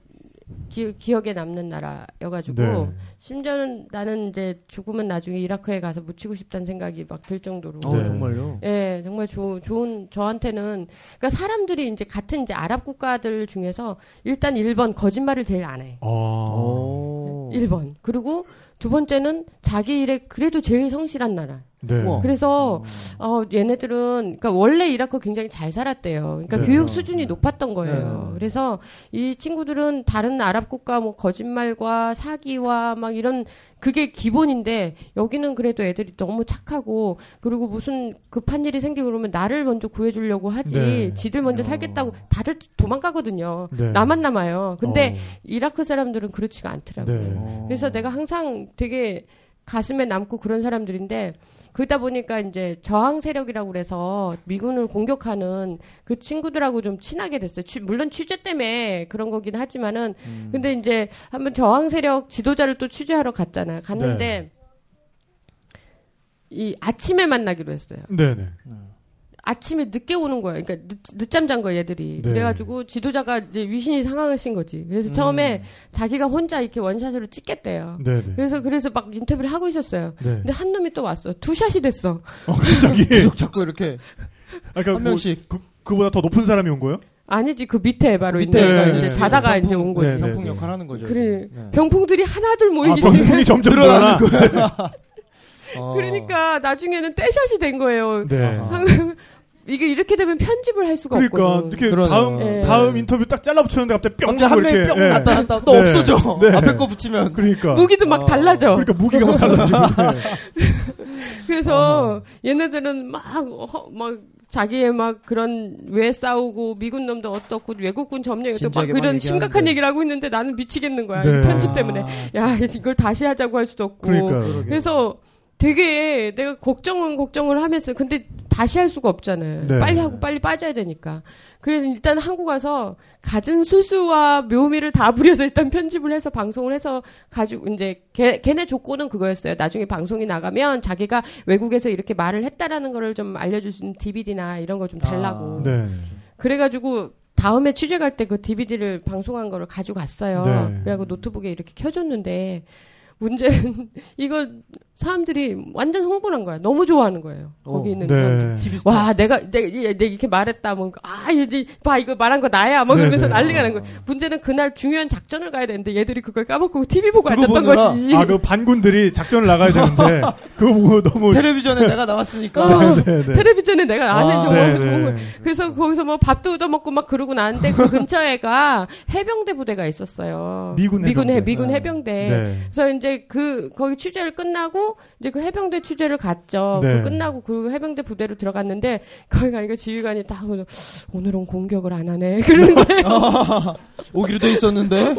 [SPEAKER 4] 기, 기억에 남는 나라여가지고
[SPEAKER 2] 네.
[SPEAKER 4] 심지어는 나는 이제 죽으면 나중에 이라크에 가서 묻히고 싶다는 생각이 막 들 정도로.
[SPEAKER 3] 어,
[SPEAKER 2] 네.
[SPEAKER 3] 정말요?
[SPEAKER 4] 예, 정말 좋은, 좋은, 저한테는, 그러니까 사람들이 이제 같은 이제 아랍 국가들 중에서 일단 1번 거짓말을 제일 안 해.
[SPEAKER 2] 아.
[SPEAKER 3] 오.
[SPEAKER 4] 1번. 그리고 두 번째는 자기 일에 그래도 제일 성실한 나라.
[SPEAKER 2] 네.
[SPEAKER 4] 그래서 어 얘네들은 그러니까 원래 이라크 굉장히 잘 살았대요. 그러니까
[SPEAKER 2] 네.
[SPEAKER 4] 교육 수준이 높았던 거예요.
[SPEAKER 3] 네.
[SPEAKER 4] 그래서 이 친구들은 다른 아랍 국가 뭐 거짓말과 사기와 막 이런 그게 기본인데 여기는 그래도 애들이 너무 착하고 그리고 무슨 급한 일이 생기고 그러면 나를 먼저 구해주려고 하지
[SPEAKER 2] 네.
[SPEAKER 4] 지들 먼저
[SPEAKER 3] 어.
[SPEAKER 4] 살겠다고 다들 도망가거든요.
[SPEAKER 2] 네.
[SPEAKER 4] 나만 남아요. 근데
[SPEAKER 2] 어.
[SPEAKER 4] 이라크 사람들은 그렇지가 않더라고요.
[SPEAKER 2] 네.
[SPEAKER 3] 어.
[SPEAKER 4] 그래서 내가 항상 되게 가슴에 남고 그런 사람들인데 그러다 보니까 이제 저항 세력이라고 그래서 미군을 공격하는 그 친구들하고 좀 친하게 됐어요. 취- 물론 취재 때문에 그런 거긴 하지만은
[SPEAKER 3] 음.
[SPEAKER 4] 근데 이제 한번 저항 세력 지도자를 또 취재하러 갔잖아요. 갔는데
[SPEAKER 2] 네.
[SPEAKER 4] 이 아침에 만나기로 했어요.
[SPEAKER 2] 네네.
[SPEAKER 4] 아침에 늦게 오는 거예요. 그러니까 늦, 늦잠 잔 거예요, 얘들이.
[SPEAKER 2] 네.
[SPEAKER 4] 그래가지고 지도자가 이제 위신이 상하신 거지.
[SPEAKER 3] 음.
[SPEAKER 4] 그래서 처음에 자기가 혼자 이렇게 원샷으로 찍겠대요.
[SPEAKER 2] 네네.
[SPEAKER 4] 그래서 그래서 막 인터뷰를 하고 있었어요.
[SPEAKER 2] 네.
[SPEAKER 4] 근데 한 놈이 또 왔어. 투샷이 됐어.
[SPEAKER 2] 어, 갑자기.
[SPEAKER 3] 계속 자꾸 이렇게
[SPEAKER 2] 아까
[SPEAKER 3] 한 명씩.
[SPEAKER 2] 그, 그보다 더 높은 사람이 온 거예요?
[SPEAKER 4] 아니지 그 밑에 바로
[SPEAKER 3] 밑에
[SPEAKER 4] 있는
[SPEAKER 2] 네,
[SPEAKER 4] 이제
[SPEAKER 2] 네,
[SPEAKER 4] 자다가
[SPEAKER 2] 네,
[SPEAKER 4] 이제 온 거지.
[SPEAKER 2] 네,
[SPEAKER 3] 병풍
[SPEAKER 2] 네.
[SPEAKER 3] 역할 하는 거죠.
[SPEAKER 4] 그래.
[SPEAKER 3] 네.
[SPEAKER 4] 병풍들이 하나둘
[SPEAKER 2] 아,
[SPEAKER 4] 모이기
[SPEAKER 2] 병풍이 점점 늘어나.
[SPEAKER 3] 어.
[SPEAKER 4] 그러니까 나중에는 떼샷이 된 거예요.
[SPEAKER 2] 네.
[SPEAKER 3] 아.
[SPEAKER 4] 이게 이렇게 되면 편집을 할 수가
[SPEAKER 2] 그러니까
[SPEAKER 4] 없거든.
[SPEAKER 2] 이렇게
[SPEAKER 3] 그러네요.
[SPEAKER 2] 다음
[SPEAKER 4] 네.
[SPEAKER 2] 다음 인터뷰 딱 잘라 붙였는데 갑자기 뿅
[SPEAKER 3] 갑자기 한
[SPEAKER 2] 하고
[SPEAKER 3] 명이 뿅
[SPEAKER 2] 예.
[SPEAKER 3] 나타났다. 또
[SPEAKER 2] 네.
[SPEAKER 3] 없어져.
[SPEAKER 2] 네.
[SPEAKER 3] 앞에 거 붙이면.
[SPEAKER 2] 그러니까
[SPEAKER 4] 무기도 막
[SPEAKER 3] 어.
[SPEAKER 4] 달라져.
[SPEAKER 2] 그러니까 무기가 막 달라지고 네.
[SPEAKER 4] 그래서 얘네들은 막, 허- 막 자기의 막 그런 왜 싸우고 미군 놈도 어떻고 외국군 점령이 어떻고 막 그런 심각한
[SPEAKER 3] 얘기하는데.
[SPEAKER 4] 얘기를 하고 있는데 나는 미치겠는 거야.
[SPEAKER 2] 네.
[SPEAKER 4] 이 편집 때문에.
[SPEAKER 3] 아,
[SPEAKER 4] 야, 이걸 다시 하자고 할 수도 없고.
[SPEAKER 2] 그러니까
[SPEAKER 4] 그래서 되게 내가 걱정은 걱정을 하면서 근데 다시 할 수가 없잖아요.
[SPEAKER 2] 네.
[SPEAKER 4] 빨리 하고 빨리 빠져야 되니까. 그래서 일단 한국 와서 갖은 수수와 묘미를 다 부려서 일단 편집을 해서 방송을 해서 가지고 이제 걔, 걔네 조건은 그거였어요. 나중에 방송이 나가면 자기가 외국에서 이렇게 말을 했다라는 거를 좀 알려줄 수 있는 DVD나 이런 거 좀 달라고.
[SPEAKER 2] 네.
[SPEAKER 4] 그래가지고 다음에 취재 갈 때 그 DVD를 방송한 거를 가지고 갔어요.
[SPEAKER 2] 네.
[SPEAKER 4] 그래갖고 노트북에 이렇게 켜줬는데 문제는 이거 사람들이 완전 홍보한 거야. 너무 좋아하는 거예요. 거기
[SPEAKER 3] 어.
[SPEAKER 4] 있는 사람들.
[SPEAKER 2] 네.
[SPEAKER 3] 스타.
[SPEAKER 4] 와, 내가, 내가, 이렇게 말했다, 뭐, 아, 이제, 봐, 이거 말한 거 나야, 뭐,
[SPEAKER 2] 네,
[SPEAKER 4] 그러면서
[SPEAKER 2] 네.
[SPEAKER 4] 난리가 난 거야. 문제는 그날 중요한 작전을 가야 되는데 얘들이 그걸 까먹고 TV 보고 앉았던
[SPEAKER 3] 보느라.
[SPEAKER 4] 거지.
[SPEAKER 2] 아, 그 반군들이 작전을 나가야 되는데 그거 보고 너무
[SPEAKER 3] 텔레비전에 내가 나왔으니까.
[SPEAKER 4] 어,
[SPEAKER 2] 네, 네.
[SPEAKER 4] 텔레비전에 내가 아는
[SPEAKER 3] 아,
[SPEAKER 4] 정말
[SPEAKER 2] 네,
[SPEAKER 4] 좋은
[SPEAKER 2] 네.
[SPEAKER 4] 거야. 그래서 거기서 뭐 밥도 얻어먹고 막 그러고 나는데 그 근처에가 해병대 부대가 있었어요.
[SPEAKER 2] 미군
[SPEAKER 4] 미군, 해,
[SPEAKER 2] 해병대.
[SPEAKER 4] 미군
[SPEAKER 3] 네.
[SPEAKER 4] 해병대.
[SPEAKER 2] 네.
[SPEAKER 4] 그래서 이제 그 거기 취재를 끝나고 이제 그 해병대 취재를 갔죠.
[SPEAKER 2] 네.
[SPEAKER 4] 그 끝나고 그 해병대 부대로 들어갔는데 거기 가니까 지휘관이 딱 오늘- 오늘은 공격을 안 하네. 그러는데
[SPEAKER 3] 오기로 돼 있었는데.
[SPEAKER 4] 어,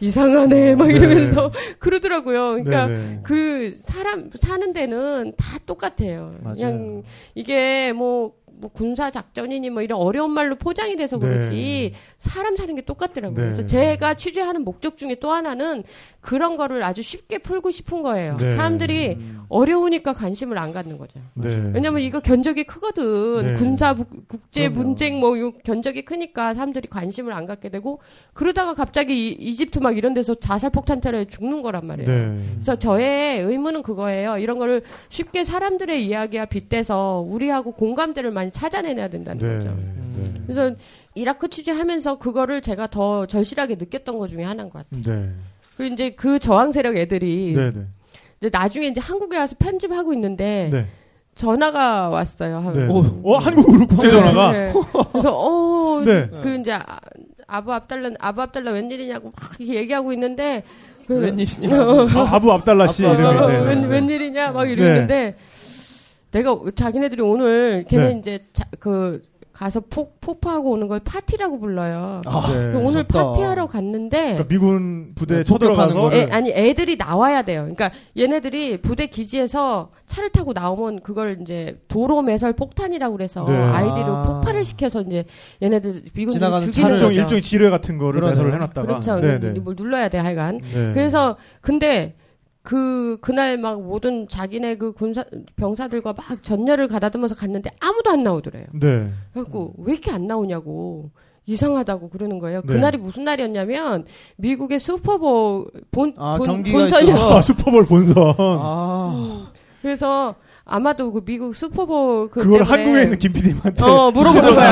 [SPEAKER 4] 이상하네 막
[SPEAKER 2] 네.
[SPEAKER 4] 이러면서 그러더라고요. 그러니까
[SPEAKER 2] 네, 네.
[SPEAKER 4] 그 사람 사는 데는 다 똑같아요.
[SPEAKER 3] 맞아요.
[SPEAKER 4] 그냥 이게 뭐, 뭐 군사 작전이니 뭐 이런 어려운 말로 포장이 돼서
[SPEAKER 2] 네.
[SPEAKER 4] 그렇지 사람 사는 게 똑같더라고요.
[SPEAKER 2] 네.
[SPEAKER 4] 그래서 제가 취재하는 목적 중에 또 하나는 그런 거를 아주 쉽게 풀고 싶은 거예요.
[SPEAKER 2] 네.
[SPEAKER 4] 사람들이 어려우니까 관심을 안 갖는 거죠.
[SPEAKER 2] 네.
[SPEAKER 4] 왜냐면 이거 견적이 크거든.
[SPEAKER 2] 네.
[SPEAKER 4] 군사 부- 국제
[SPEAKER 3] 그럼요.
[SPEAKER 4] 문쟁 뭐 요 견적이 크니까 사람들이 관심을 안 갖게 되고 그러다가 갑자기 이, 이집트 막 이런 데서 자살 폭탄 테러에 죽는 거란 말이에요.
[SPEAKER 2] 네.
[SPEAKER 4] 그래서 저의 의무는 그거예요. 이런 거를 쉽게 사람들의 이야기와 빗대서 우리하고 공감대를 많이 찾아내야 된다는
[SPEAKER 2] 네.
[SPEAKER 4] 거죠.
[SPEAKER 2] 네.
[SPEAKER 4] 그래서 이라크 취재하면서 그거를 제가 더 절실하게 느꼈던 것 중에 하나인 것 같아요.
[SPEAKER 2] 네.
[SPEAKER 4] 그 이제 그 저항 세력 애들이
[SPEAKER 2] 네. 네.
[SPEAKER 4] 이제 나중에 이제 한국에 와서 편집하고 있는데
[SPEAKER 2] 네.
[SPEAKER 4] 전화가 왔어요. 한-
[SPEAKER 2] 네.
[SPEAKER 3] 오.
[SPEAKER 2] 어, 한국으로 국제 전화가
[SPEAKER 4] 네. 그래서 어,
[SPEAKER 2] 네.
[SPEAKER 4] 그 이제 아- 아부 압달라 아부 압달라 웬일이냐고 막 이렇게 얘기하고 있는데 그-
[SPEAKER 3] 웬일이냐.
[SPEAKER 2] 아, 아부 압달라 씨 이름이
[SPEAKER 4] 어,
[SPEAKER 2] 네, 네,
[SPEAKER 4] 웬,
[SPEAKER 2] 네.
[SPEAKER 4] 웬일이냐 막 이러는데 내가 자기네들이 오늘 걔네
[SPEAKER 2] 네.
[SPEAKER 4] 이제 자, 그 가서 폭 폭파하고 오는 걸 파티라고 불러요.
[SPEAKER 3] 아,
[SPEAKER 2] 네.
[SPEAKER 4] 오늘
[SPEAKER 3] 무섭다.
[SPEAKER 4] 파티하러 갔는데
[SPEAKER 2] 그러니까 미군 부대에
[SPEAKER 3] 네,
[SPEAKER 2] 쳐들어가서
[SPEAKER 4] 애, 아니 애들이 나와야 돼요. 그러니까 얘네들이 부대 기지에서 차를 타고 나오면 그걸 이제 도로 매설 폭탄이라고 그래서
[SPEAKER 2] 네.
[SPEAKER 4] 아이디로
[SPEAKER 3] 아.
[SPEAKER 4] 폭발을 시켜서 이제 얘네들 미군
[SPEAKER 3] 지나가는
[SPEAKER 4] 죽이는
[SPEAKER 3] 차를-
[SPEAKER 2] 일종. 일종의 지뢰 같은 거를
[SPEAKER 3] 그러네요.
[SPEAKER 2] 매설을 해놨다가
[SPEAKER 4] 그렇죠.
[SPEAKER 2] 네,
[SPEAKER 4] 네,
[SPEAKER 2] 네.
[SPEAKER 4] 뭘 눌러야 돼 하여간.
[SPEAKER 2] 네.
[SPEAKER 4] 그래서 근데 그 그날 막 모든 자기네 그 군사 병사들과 막 전열을 가다듬어서 갔는데 아무도 안 나오더래요.
[SPEAKER 2] 네.
[SPEAKER 4] 그래갖고 왜 이렇게 안 나오냐고 이상하다고 그러는 거예요.
[SPEAKER 2] 네.
[SPEAKER 4] 그날이 무슨 날이었냐면 미국의 슈퍼볼 본,
[SPEAKER 3] 아,
[SPEAKER 4] 본 본선이었어.
[SPEAKER 2] 아, 슈퍼볼 본선.
[SPEAKER 3] 아.
[SPEAKER 4] 그래서 아마도 그 미국 슈퍼볼 그
[SPEAKER 2] 그걸
[SPEAKER 4] 때문에
[SPEAKER 2] 한국에 있는 김 PD한테
[SPEAKER 4] 어 물어보는 거야.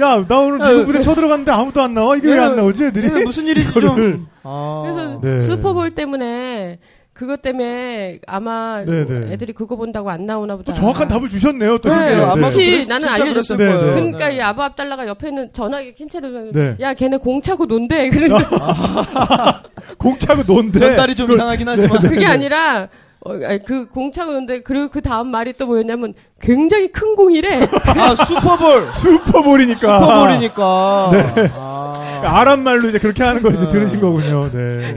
[SPEAKER 2] 야, 나 오늘 미군 부대 쳐들어갔는데 아무도 안 나와? 이게 왜 안 나오지, 애들이?
[SPEAKER 3] 얘는 무슨 일이지. 좀. 아.
[SPEAKER 4] 그래서
[SPEAKER 2] 네.
[SPEAKER 4] 슈퍼볼 때문에 그것 때문에 아마
[SPEAKER 2] 네, 네.
[SPEAKER 4] 애들이 그거 본다고 안 나오나 보다.
[SPEAKER 2] 또 정확한 답을 주셨네요, 또
[SPEAKER 4] 네,
[SPEAKER 2] 실제로.
[SPEAKER 3] 아마
[SPEAKER 4] 그치.
[SPEAKER 3] 그랬-
[SPEAKER 4] 나는 알려줬어.
[SPEAKER 3] 그랬을
[SPEAKER 2] 네,
[SPEAKER 3] 거예요.
[SPEAKER 2] 네.
[SPEAKER 4] 그러니까 이 아부 압달라가 옆에 있는 전화기 킨 채로
[SPEAKER 2] 네.
[SPEAKER 4] 야 걔네 공 차고 논대 그러니까
[SPEAKER 2] 공차고 논데.
[SPEAKER 3] 전달이 좀
[SPEAKER 2] 그걸-
[SPEAKER 3] 이상하긴 하지만.
[SPEAKER 4] 그게 아니라 어, 아니, 그 공차고 논대 그리고 그 다음 말이 또 뭐였냐면 굉장히 큰 공이래
[SPEAKER 3] 아, 슈퍼볼.
[SPEAKER 2] 슈퍼볼이니까.
[SPEAKER 3] 슈퍼볼이니까.
[SPEAKER 2] 네.
[SPEAKER 3] 아.
[SPEAKER 2] 아랍 말로 이제 그렇게 하는 걸 이제
[SPEAKER 3] 네.
[SPEAKER 2] 들으신 거군요. 네.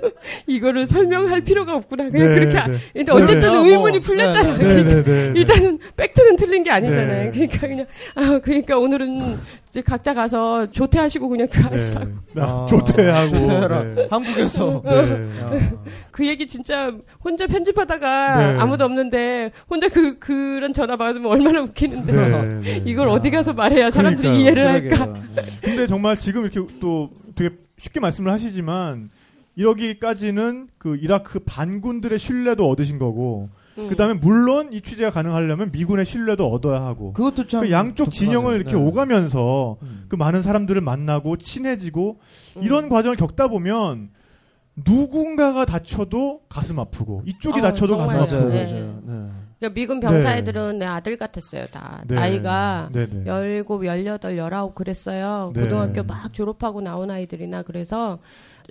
[SPEAKER 4] 이거를 설명할 필요가 없구나 그냥
[SPEAKER 2] 네,
[SPEAKER 4] 그렇게
[SPEAKER 2] 네.
[SPEAKER 4] 하- 근데 어쨌든
[SPEAKER 3] 네, 네.
[SPEAKER 4] 의문이
[SPEAKER 3] 뭐,
[SPEAKER 4] 풀렸잖아
[SPEAKER 3] 네,
[SPEAKER 2] 네,
[SPEAKER 4] 그러니까
[SPEAKER 2] 네, 네. 네.
[SPEAKER 4] 일단은 팩트는 틀린 게 아니잖아요
[SPEAKER 2] 네.
[SPEAKER 4] 그러니까 그냥 아 그러니까 오늘은 이제 각자 가서 조퇴하시고 그냥 그 하시라고
[SPEAKER 2] 네. 나
[SPEAKER 3] 아,
[SPEAKER 2] 조퇴하고.
[SPEAKER 3] 조퇴해라.
[SPEAKER 2] 네.
[SPEAKER 3] 한국에서.
[SPEAKER 2] 네.
[SPEAKER 3] 아.
[SPEAKER 4] 그 얘기 진짜 혼자 편집하다가
[SPEAKER 2] 네.
[SPEAKER 4] 아무도 없는데 혼자 그 그런 전화 받으면 얼마나 웃기는데
[SPEAKER 2] 네, 네.
[SPEAKER 4] 이걸 어디 가서 말해야 사람들이
[SPEAKER 2] 그러니까요.
[SPEAKER 4] 이해를 할까?
[SPEAKER 3] 그러게요.
[SPEAKER 2] 근데 정말 지금 이렇게 또 되게 쉽게 말씀을 하시지만 이러기까지는 그 이라크 반군들의 신뢰도 얻으신 거고
[SPEAKER 4] 음.
[SPEAKER 2] 그다음에 물론 이 취재가 가능하려면 미군의 신뢰도 얻어야 하고
[SPEAKER 3] 그것도 참
[SPEAKER 2] 그 양쪽. 진영을 이렇게
[SPEAKER 3] 네.
[SPEAKER 2] 오가면서
[SPEAKER 3] 음.
[SPEAKER 2] 그 많은 사람들을 만나고 친해지고
[SPEAKER 4] 음.
[SPEAKER 2] 이런 과정을 겪다 보면 누군가가 다쳐도 가슴 아프고 이쪽이
[SPEAKER 4] 아,
[SPEAKER 2] 다쳐도 가슴
[SPEAKER 4] 정말요.
[SPEAKER 2] 아프고
[SPEAKER 3] 맞아요,
[SPEAKER 4] 네.
[SPEAKER 3] 맞아요. 네.
[SPEAKER 4] 그러니까 미군 병사 애들은 내 아들 같았어요. 다
[SPEAKER 2] 네.
[SPEAKER 4] 나이가
[SPEAKER 2] 네네.
[SPEAKER 4] 열곱, 열여덟, 열아홉 그랬어요.
[SPEAKER 2] 네.
[SPEAKER 4] 고등학교 막 졸업하고 나온 아이들이나 그래서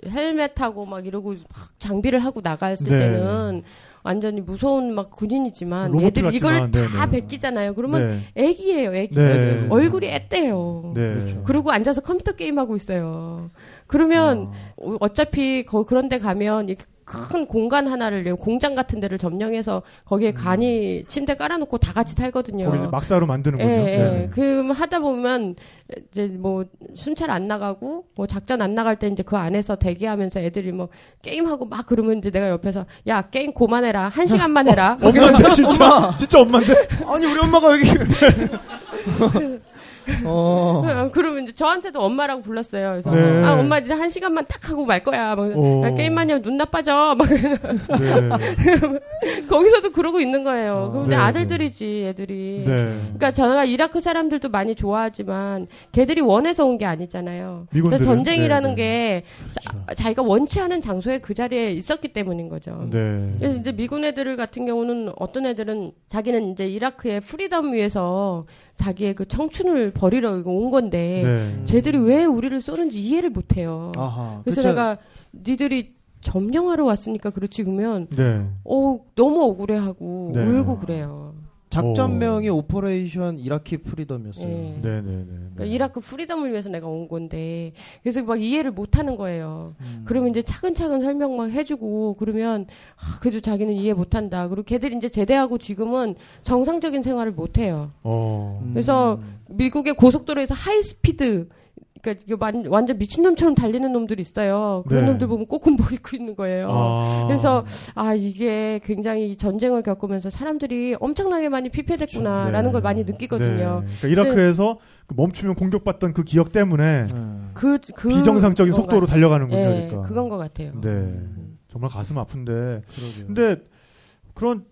[SPEAKER 4] 헬멧하고 막 이러고 막 장비를 하고 나갔을
[SPEAKER 2] 네.
[SPEAKER 4] 때는 완전히 무서운 막 군인이지만 얘들이 이걸 다. 베끼잖아요. 그러면
[SPEAKER 2] 네.
[SPEAKER 4] 애기예요, 애기.
[SPEAKER 2] 네.
[SPEAKER 4] 얼굴이 앳대요.
[SPEAKER 2] 네.
[SPEAKER 3] 그렇죠.
[SPEAKER 4] 그리고 앉아서 컴퓨터 게임 하고 있어요. 그러면 어, 어차피 거, 그런 데 가면 이렇게 큰 공간 하나를 공장 같은 데를 점령해서 거기에 간이 침대 깔아놓고 다 같이 살거든요.
[SPEAKER 2] 음. 거기 막사로 만드는군요.
[SPEAKER 4] 예, 예.
[SPEAKER 2] 네네.
[SPEAKER 4] 그 하다 보면 이제 뭐 순찰 안 나가고 뭐 작전 안 나갈 때 이제 그 안에서 대기하면서 애들이 뭐 게임하고 막 그러면 이제 내가 옆에서 야 게임 고만해라 한 시간만 해라.
[SPEAKER 2] 엄마인데 진짜 진짜 엄마인데
[SPEAKER 3] 아니 우리 엄마가 여기 어.
[SPEAKER 4] 어, 그러면 이제 저한테도 엄마라고 불렀어요. 그래서
[SPEAKER 2] 네.
[SPEAKER 4] 아 엄마 이제 한 시간만 딱 하고 말 거야. 막
[SPEAKER 2] 오.
[SPEAKER 4] 야, 게임만 하면 눈 나빠져. 막
[SPEAKER 2] 네.
[SPEAKER 4] 거기서도 그러고 있는 거예요.
[SPEAKER 3] 아.
[SPEAKER 4] 그런데
[SPEAKER 2] 네,
[SPEAKER 4] 아들들이지 애들이.
[SPEAKER 2] 네.
[SPEAKER 4] 그러니까 제가 이라크 사람들도 많이 좋아하지만 걔들이 원해서 온 게 아니잖아요. 그래서 전쟁이라는
[SPEAKER 2] 네,
[SPEAKER 4] 게 자, 자기가 원치 않은 장소에 그 자리에 있었기 때문인 거죠.
[SPEAKER 2] 네.
[SPEAKER 4] 그래서 이제 미군 애들 같은 경우는 어떤 애들은 자기는 이제 이라크의 freedom 위해서 자기의 그 청춘을 버리러 온 건데
[SPEAKER 2] 네.
[SPEAKER 4] 쟤들이 왜 우리를 쏘는지 이해를 못 해요. 그래서
[SPEAKER 3] 그쵸.
[SPEAKER 4] 내가 니들이 점령하러 왔으니까 그렇지 그러면
[SPEAKER 2] 네.
[SPEAKER 4] 어 너무 억울해하고
[SPEAKER 2] 네.
[SPEAKER 4] 울고 그래요.
[SPEAKER 3] 작전명이 Operation Iraqi Freedom이었어요.
[SPEAKER 4] 예.
[SPEAKER 2] 네, 네, 네.
[SPEAKER 4] 그러니까 이라크 freedom을 위해서 내가 온 건데 그래서 막 이해를 못 하는 거예요.
[SPEAKER 3] 음.
[SPEAKER 4] 그러면 이제 차근차근 설명 막 해주고 그러면 아, 그래도 자기는 이해 못 한다. 그리고 걔들이 이제 제대하고 지금은 정상적인 생활을 못 해요.
[SPEAKER 2] 어.
[SPEAKER 3] 음.
[SPEAKER 4] 그래서 미국의 고속도로에서 high speed 그러니까 이게 완, 완전 미친놈처럼 달리는 놈들이 있어요. 그런
[SPEAKER 2] 네.
[SPEAKER 4] 놈들 보면 꼭 군복 입고 있는 거예요.
[SPEAKER 2] 아.
[SPEAKER 4] 그래서 아 이게 굉장히 이 전쟁을 겪으면서 사람들이 엄청나게 많이 피폐됐구나라는
[SPEAKER 2] 네.
[SPEAKER 4] 걸 많이 느끼거든요.
[SPEAKER 2] 네. 그러니까 이라크에서 그 멈추면 공격받던 그 기억 때문에
[SPEAKER 3] 네.
[SPEAKER 4] 그, 그
[SPEAKER 2] 비정상적인 속도로
[SPEAKER 4] 것
[SPEAKER 2] 달려가는군요.
[SPEAKER 4] 같- 예,
[SPEAKER 2] 그러니까.
[SPEAKER 4] 그건 것 같아요.
[SPEAKER 2] 네. 정말 가슴 아픈데.
[SPEAKER 3] 그러게요.
[SPEAKER 2] 근데 그런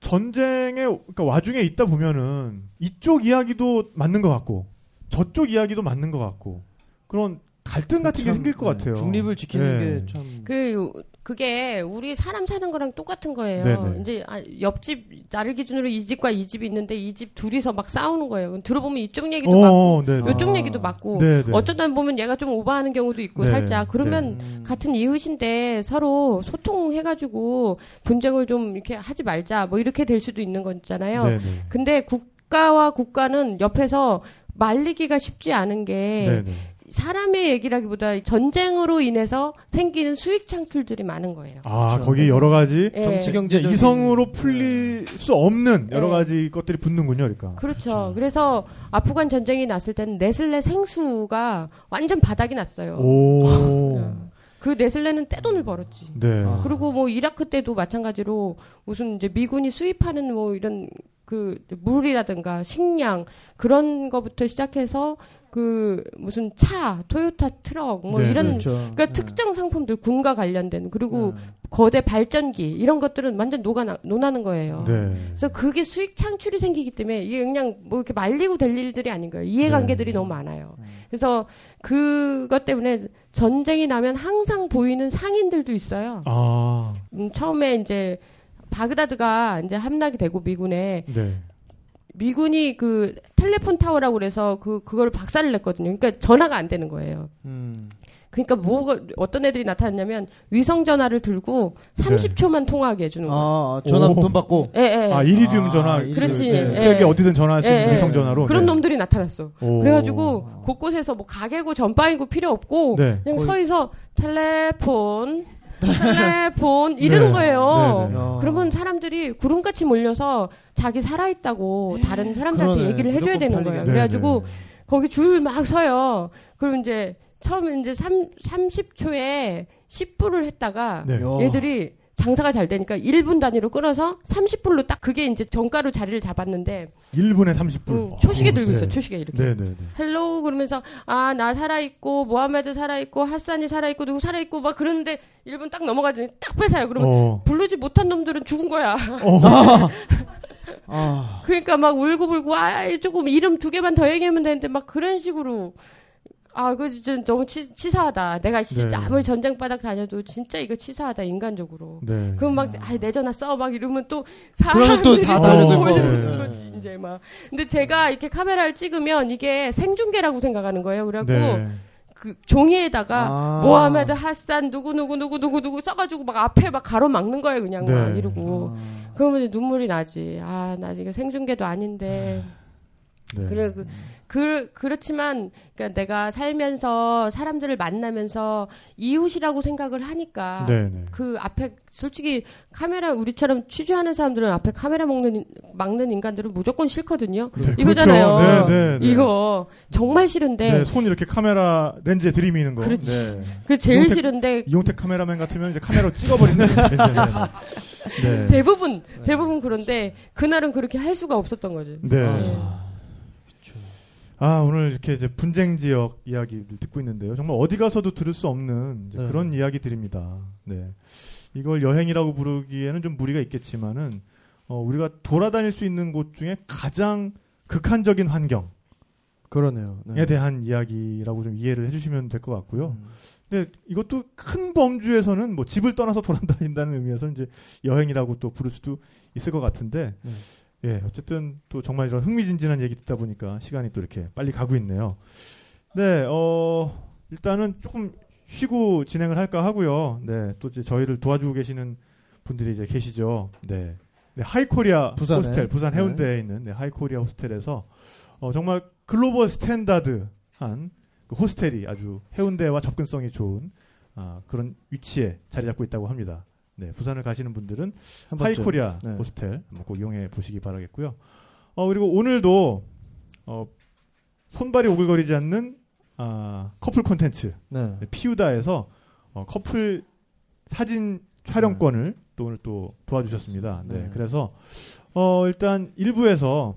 [SPEAKER 2] 전쟁의 그러니까 와중에 있다 보면은 이쪽 이야기도 맞는 것 같고 저쪽 이야기도 맞는 것 같고 그런 갈등 같은 게
[SPEAKER 3] 참,
[SPEAKER 2] 생길 것
[SPEAKER 3] 네.
[SPEAKER 2] 같아요.
[SPEAKER 3] 중립을 지키는
[SPEAKER 2] 네.
[SPEAKER 3] 게 참.
[SPEAKER 4] 그 그게 우리 사람 사는 거랑 똑같은 거예요.
[SPEAKER 2] 네네.
[SPEAKER 4] 이제 아, 옆집 나를 기준으로 이 집과 이 집이 있는데 이 집 둘이서 막 싸우는 거예요. 들어보면 이쪽 얘기도 맞고
[SPEAKER 2] 어, 네, 네.
[SPEAKER 4] 이쪽
[SPEAKER 3] 아.
[SPEAKER 4] 얘기도 맞고
[SPEAKER 2] 네, 네.
[SPEAKER 4] 어쩌다 보면 얘가 좀 오버하는 경우도 있고
[SPEAKER 2] 네.
[SPEAKER 4] 살짝 그러면
[SPEAKER 3] 음.
[SPEAKER 4] 같은 이웃인데 서로 소통해가지고 분쟁을 좀 이렇게 하지 말자 뭐 이렇게 될 수도 있는 거잖아요.
[SPEAKER 2] 네, 네.
[SPEAKER 4] 근데 국가와 국가는 옆에서 말리기가 쉽지 않은 게
[SPEAKER 2] 네, 네.
[SPEAKER 4] 사람의 얘기라기보다 전쟁으로 인해서 생기는 수익 창출들이 많은 거예요.
[SPEAKER 2] 아,
[SPEAKER 3] 그렇죠.
[SPEAKER 2] 거기 여러 가지
[SPEAKER 4] 예.
[SPEAKER 3] 정치 경제적인
[SPEAKER 2] 이성으로 풀릴 수 없는 여러
[SPEAKER 4] 네.
[SPEAKER 2] 가지 것들이 붙는군요, 그러니까.
[SPEAKER 4] 그렇죠. 그래서 아프간 전쟁이 났을 때는 네슬레 생수가 완전 바닥이 났어요.
[SPEAKER 2] 오.
[SPEAKER 4] 어. 그 네슬레는 떼돈을 벌었지.
[SPEAKER 2] 네.
[SPEAKER 3] 아.
[SPEAKER 4] 그리고 뭐 이라크 때도 마찬가지로 무슨 이제 미군이 수입하는 뭐 이런 그 물이라든가 식량 그런 거부터 시작해서 그 무슨 차, 토요타 트럭 뭐
[SPEAKER 2] 네,
[SPEAKER 4] 이런
[SPEAKER 3] 그렇죠.
[SPEAKER 4] 그러니까
[SPEAKER 3] 네.
[SPEAKER 4] 특정 상품들 군과 관련된 그리고
[SPEAKER 3] 네.
[SPEAKER 4] 거대 발전기 이런 것들은 완전 녹아 논하는 거예요.
[SPEAKER 2] 네.
[SPEAKER 4] 그래서 그게 수익 창출이 생기기 때문에 이게 그냥 뭐 이렇게 말리고 될 일들이 아닌 거예요. 이해관계들이
[SPEAKER 2] 네.
[SPEAKER 4] 너무 많아요.
[SPEAKER 3] 음.
[SPEAKER 4] 그래서 그것 때문에 전쟁이 나면 항상 보이는 상인들도 있어요.
[SPEAKER 2] 아.
[SPEAKER 4] 음, 처음에 이제 바그다드가 이제 함락이 되고 미군에
[SPEAKER 2] 네.
[SPEAKER 4] 미군이 그 텔레폰 타워라고 그래서 그 그걸 박살을 냈거든요. 그러니까 전화가 안 되는 거예요.
[SPEAKER 3] 음.
[SPEAKER 4] 그러니까 뭐가 어떤 애들이 나타났냐면 위성 전화를 들고 30초만 통화하게 해주는 거예요.
[SPEAKER 3] 아, 전화
[SPEAKER 2] 오.
[SPEAKER 3] 돈 받고.
[SPEAKER 4] 예, 예.
[SPEAKER 2] 아, 이리듐
[SPEAKER 3] 아,
[SPEAKER 2] 전화.
[SPEAKER 3] 이리듐.
[SPEAKER 4] 그렇지.
[SPEAKER 2] 네.
[SPEAKER 4] 예.
[SPEAKER 2] 세계 어디든 전화할 수 있는
[SPEAKER 4] 예, 예.
[SPEAKER 2] 위성 전화로.
[SPEAKER 4] 그런
[SPEAKER 2] 네.
[SPEAKER 4] 놈들이 나타났어.
[SPEAKER 2] 오.
[SPEAKER 4] 그래가지고 곳곳에서 뭐 가게고 전파이고 필요 없고
[SPEAKER 2] 네.
[SPEAKER 4] 그냥
[SPEAKER 3] 거의-
[SPEAKER 4] 서서 텔레폰, telephone 이러는
[SPEAKER 2] 네.
[SPEAKER 4] 거예요.
[SPEAKER 2] 네, 네.
[SPEAKER 3] 야.
[SPEAKER 4] 그러면 사람들이 구름같이 몰려서 자기 살아있다고 다른 사람들한테
[SPEAKER 3] 그러네.
[SPEAKER 4] 얘기를 해줘야 되는. 거예요.
[SPEAKER 2] 네,
[SPEAKER 4] 그래가지고
[SPEAKER 2] 네.
[SPEAKER 4] 거기 줄 막 서요. 그럼 이제 처음에 이제 3, 30초에 10불을 했다가
[SPEAKER 2] 네.
[SPEAKER 3] 야.
[SPEAKER 4] 얘들이 장사가 잘 되니까 1분 단위로 끊어서 30불로 딱 그게 이제 정가로 자리를 잡았는데
[SPEAKER 2] 1분에 30불.
[SPEAKER 4] 음, 초시계
[SPEAKER 2] 어,
[SPEAKER 4] 들고
[SPEAKER 2] 네.
[SPEAKER 4] 있어 초시계 이렇게
[SPEAKER 2] 네, 네, 네.
[SPEAKER 4] hello 그러면서 아 나 살아 있고 모하메드 살아 있고 하산이 살아 있고 누구 살아 있고 막 그러는데 1분 딱 넘어가더니 딱 뺏어요 그러면
[SPEAKER 2] 어.
[SPEAKER 4] 부르지 못한 놈들은 죽은 거야
[SPEAKER 2] 어.
[SPEAKER 3] 아,
[SPEAKER 4] 그러니까 막 울고불고 아 조금 이름 두 개만 더 얘기하면 되는데 막 그런 식으로 아 그거 진짜 너무 치, 치사하다 내가 진짜
[SPEAKER 2] 네.
[SPEAKER 4] 아무리 전쟁 바닥 다녀도 진짜 이거 치사하다 인간적으로
[SPEAKER 2] 네.
[SPEAKER 4] 그럼 막내 전화 써 막 이러면 또
[SPEAKER 3] 그러면 또다
[SPEAKER 4] 사람들이
[SPEAKER 2] 달려들 거.
[SPEAKER 4] 거지 이제 막 근데 제가 이렇게 카메라를 찍으면 이게 생중계라고 생각하는 거예요 그래갖고
[SPEAKER 2] 네.
[SPEAKER 4] 그 종이에다가
[SPEAKER 3] 아.
[SPEAKER 4] 모하메드 하산 누구 누구 누구 누구 누구 써가지고 막 앞에 막 가로막는 거예요 그냥
[SPEAKER 2] 네.
[SPEAKER 4] 막 이러고
[SPEAKER 3] 아.
[SPEAKER 4] 그러면 눈물이 나지 아나 이거 생중계도 아닌데
[SPEAKER 2] 네.
[SPEAKER 4] 그래 그, 그 그렇지만 그러니까 내가 살면서 사람들을 만나면서 이웃이라고 생각을 하니까
[SPEAKER 2] 네, 네.
[SPEAKER 4] 그 앞에 솔직히 카메라 우리처럼 취재하는 사람들은 앞에 카메라 먹는 인- 막는 인간들은 무조건 싫거든요.
[SPEAKER 2] 네,
[SPEAKER 4] 이거잖아요.
[SPEAKER 2] 그렇죠. 네, 네, 네.
[SPEAKER 4] 이거 정말 싫은데
[SPEAKER 2] 네, 손 이렇게 카메라 렌즈에 들이미는 거.
[SPEAKER 4] 그렇지.
[SPEAKER 2] 네.
[SPEAKER 4] 그 제일
[SPEAKER 2] 이용택-
[SPEAKER 4] 싫은데
[SPEAKER 2] 이용택 카메라맨 같으면 이제 네. 네.
[SPEAKER 4] 대부분 대부분 그런데 그날은 그렇게 할 수가 없었던 거지.
[SPEAKER 2] 네.
[SPEAKER 3] 아.
[SPEAKER 2] 아, 오늘 이렇게 이제 분쟁 지역 이야기를 듣고 있는데요. 정말 어디 가서도 들을 수 없는
[SPEAKER 3] 네.
[SPEAKER 2] 그런 이야기들입니다. 네. 이걸 여행이라고 부르기에는 좀 무리가 있겠지만은, 어, 우리가 돌아다닐 수 있는 곳 중에 가장 극한적인 환경에
[SPEAKER 3] 그러네요. 네.
[SPEAKER 2] 대한 이야기라고 좀 이해를 해주시면 될 것 같고요.
[SPEAKER 3] 음.
[SPEAKER 2] 근데 이것도 큰 범주에서는 뭐 집을 떠나서 돌아다닌다는 의미에서 이제 여행이라고 또 부를 수도 있을 것 같은데,
[SPEAKER 3] 네.
[SPEAKER 2] 예, 어쨌든 또 정말 이런 흥미진진한 얘기 듣다 보니까 시간이 또 이렇게 빨리 가고 있네요. 네, 어, 일단은 조금 쉬고 진행을 할까 하고요. 네, 또 이제 저희를 도와주고 계시는 분들이 이제 계시죠. 네. 네, 하이코리아
[SPEAKER 3] 부산에.
[SPEAKER 2] 호스텔, 부산
[SPEAKER 3] 네.
[SPEAKER 2] 해운대에 있는 네, 하이코리아 호스텔에서 어, 정말 global standard한 그 호스텔이 아주 해운대와 접근성이 좋은 아, 그런 위치에 자리 잡고 있다고 합니다. 네, 부산을 가시는 분들은. 하이코리아
[SPEAKER 3] 네.
[SPEAKER 2] 호스텔 한번 꼭 이용해 보시기 바라겠고요. 어, 그리고 오늘도 어, 손발이 오글거리지 않는 아, 커플 콘텐츠
[SPEAKER 3] 네.
[SPEAKER 2] 네, 피우다에서 어, 커플 사진 촬영권을 또 오늘 또 도와주셨습니다. 네,
[SPEAKER 3] 네.
[SPEAKER 2] 그래서 어, 일단 일부에서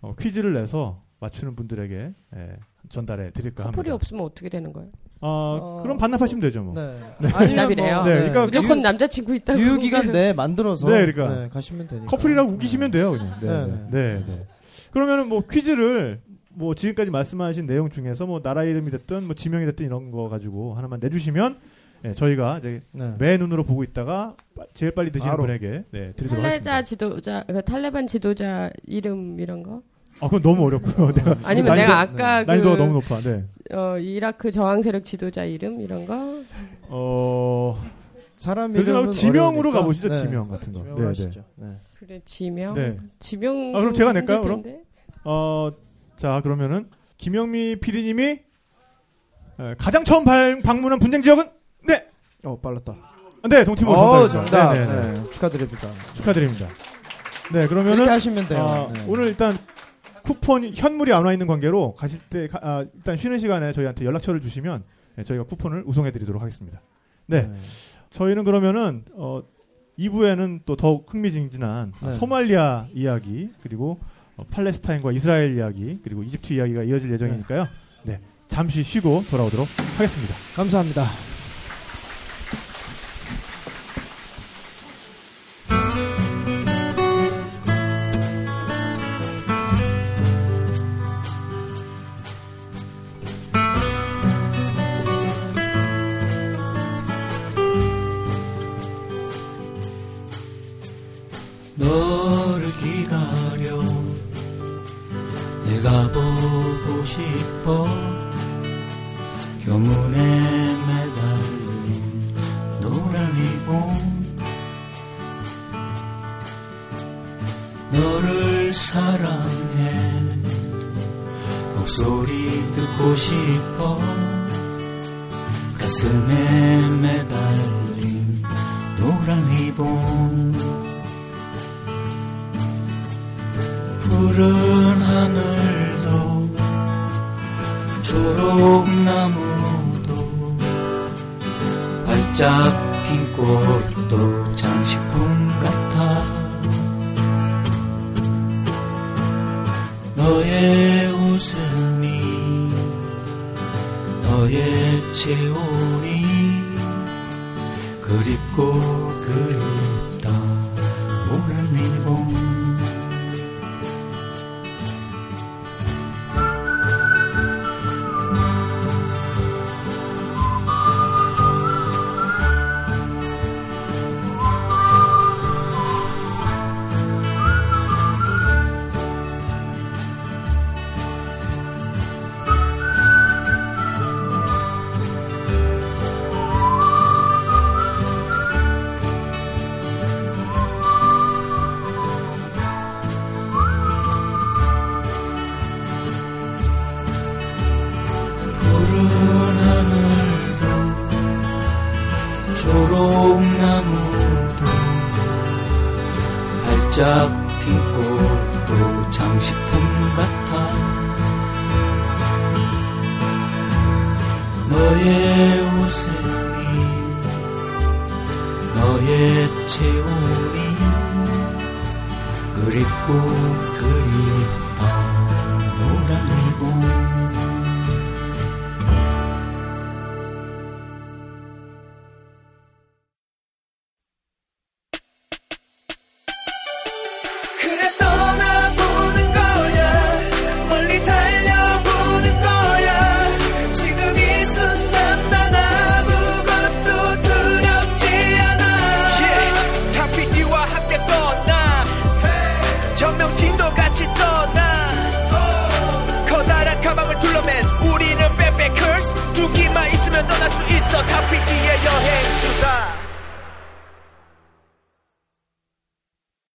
[SPEAKER 2] 어, 퀴즈를 내서 맞추는 분들에게 예, 전달해 드릴까 합니다.
[SPEAKER 4] 커플이 없으면 어떻게 되는 거예요?
[SPEAKER 2] 어,
[SPEAKER 3] 어,
[SPEAKER 2] 그럼 반납하시면 되죠, 뭐.
[SPEAKER 3] 네.
[SPEAKER 4] 반납이래요.
[SPEAKER 2] 네, 그러니까
[SPEAKER 4] 무조건
[SPEAKER 3] 유-
[SPEAKER 4] 남자친구 있다고.
[SPEAKER 3] 유효 기간 내에 만들어서
[SPEAKER 2] 네, 그러니까.
[SPEAKER 3] 네, 가시면 되니까.
[SPEAKER 2] 커플이라고 우기시면 돼요, 그냥. 네,
[SPEAKER 3] 네,
[SPEAKER 2] 네, 네. 네. 그러면은 뭐 퀴즈를 뭐 지금까지 말씀하신 내용 중에서 뭐 나라 이름이 됐든 뭐 지명이 됐든 이런 거 가지고 하나만 내주시면 예, 저희가 이제
[SPEAKER 3] 네.
[SPEAKER 2] 매 눈으로 보고 있다가 빠- 제일 빨리 드시는
[SPEAKER 3] 바로.
[SPEAKER 2] 분에게 네, 드리도록
[SPEAKER 4] 탈레자
[SPEAKER 2] 하겠습니다.
[SPEAKER 4] 지도자, 그 탈레반 지도자 이름 이런 거?
[SPEAKER 2] 아, 그건 너무 어렵고요. 내가
[SPEAKER 4] 아니면
[SPEAKER 2] 난이도-
[SPEAKER 4] 내가 아까 그
[SPEAKER 2] 난이도가 너무 높아. 네.
[SPEAKER 4] 어, 이라크 저항 세력 지도자 이름 이런 거?
[SPEAKER 2] 어,
[SPEAKER 3] 사람
[SPEAKER 2] 그래서
[SPEAKER 3] 이름은
[SPEAKER 2] 지명으로
[SPEAKER 3] 어려우니까.
[SPEAKER 2] 가보시죠.
[SPEAKER 3] 네.
[SPEAKER 2] 지명 같은 거. 네,
[SPEAKER 3] 하시죠. 네.
[SPEAKER 4] 그래 지명.
[SPEAKER 2] 네.
[SPEAKER 4] 지명.
[SPEAKER 2] 아, 그럼 제가 낼까요, 그럼? 어, 자, 그러면은 김영미 PD님이 에, 가장 처음 발- 방문한 분쟁 지역은 네,
[SPEAKER 3] 어 빨랐다.
[SPEAKER 2] 아, 네, 동티모
[SPEAKER 3] 어.
[SPEAKER 2] 정답. 네, 네, 네.
[SPEAKER 3] 네, 축하드립니다.
[SPEAKER 2] 축하드립니다. 네,
[SPEAKER 3] 이렇게
[SPEAKER 2] 그러면은
[SPEAKER 3] 하시면 돼요.
[SPEAKER 2] 아,
[SPEAKER 3] 네.
[SPEAKER 2] 오늘 일단 쿠폰 현물이 안 와 있는 관계로 가실 때 가- 아, 일단 쉬는 시간에 저희한테 연락처를 주시면 네, 저희가 쿠폰을 우송해 드리도록 하겠습니다. 네. 저희는 그러면은 어 2부에는 또 더욱 흥미진진한
[SPEAKER 3] 네.
[SPEAKER 2] 소말리아 이야기 그리고 어, 팔레스타인과 이스라엘 이야기 그리고 이집트 이야기가 이어질 예정이니까요. 네. 잠시 쉬고 돌아오도록 하겠습니다.
[SPEAKER 3] 감사합니다.
[SPEAKER 8] 초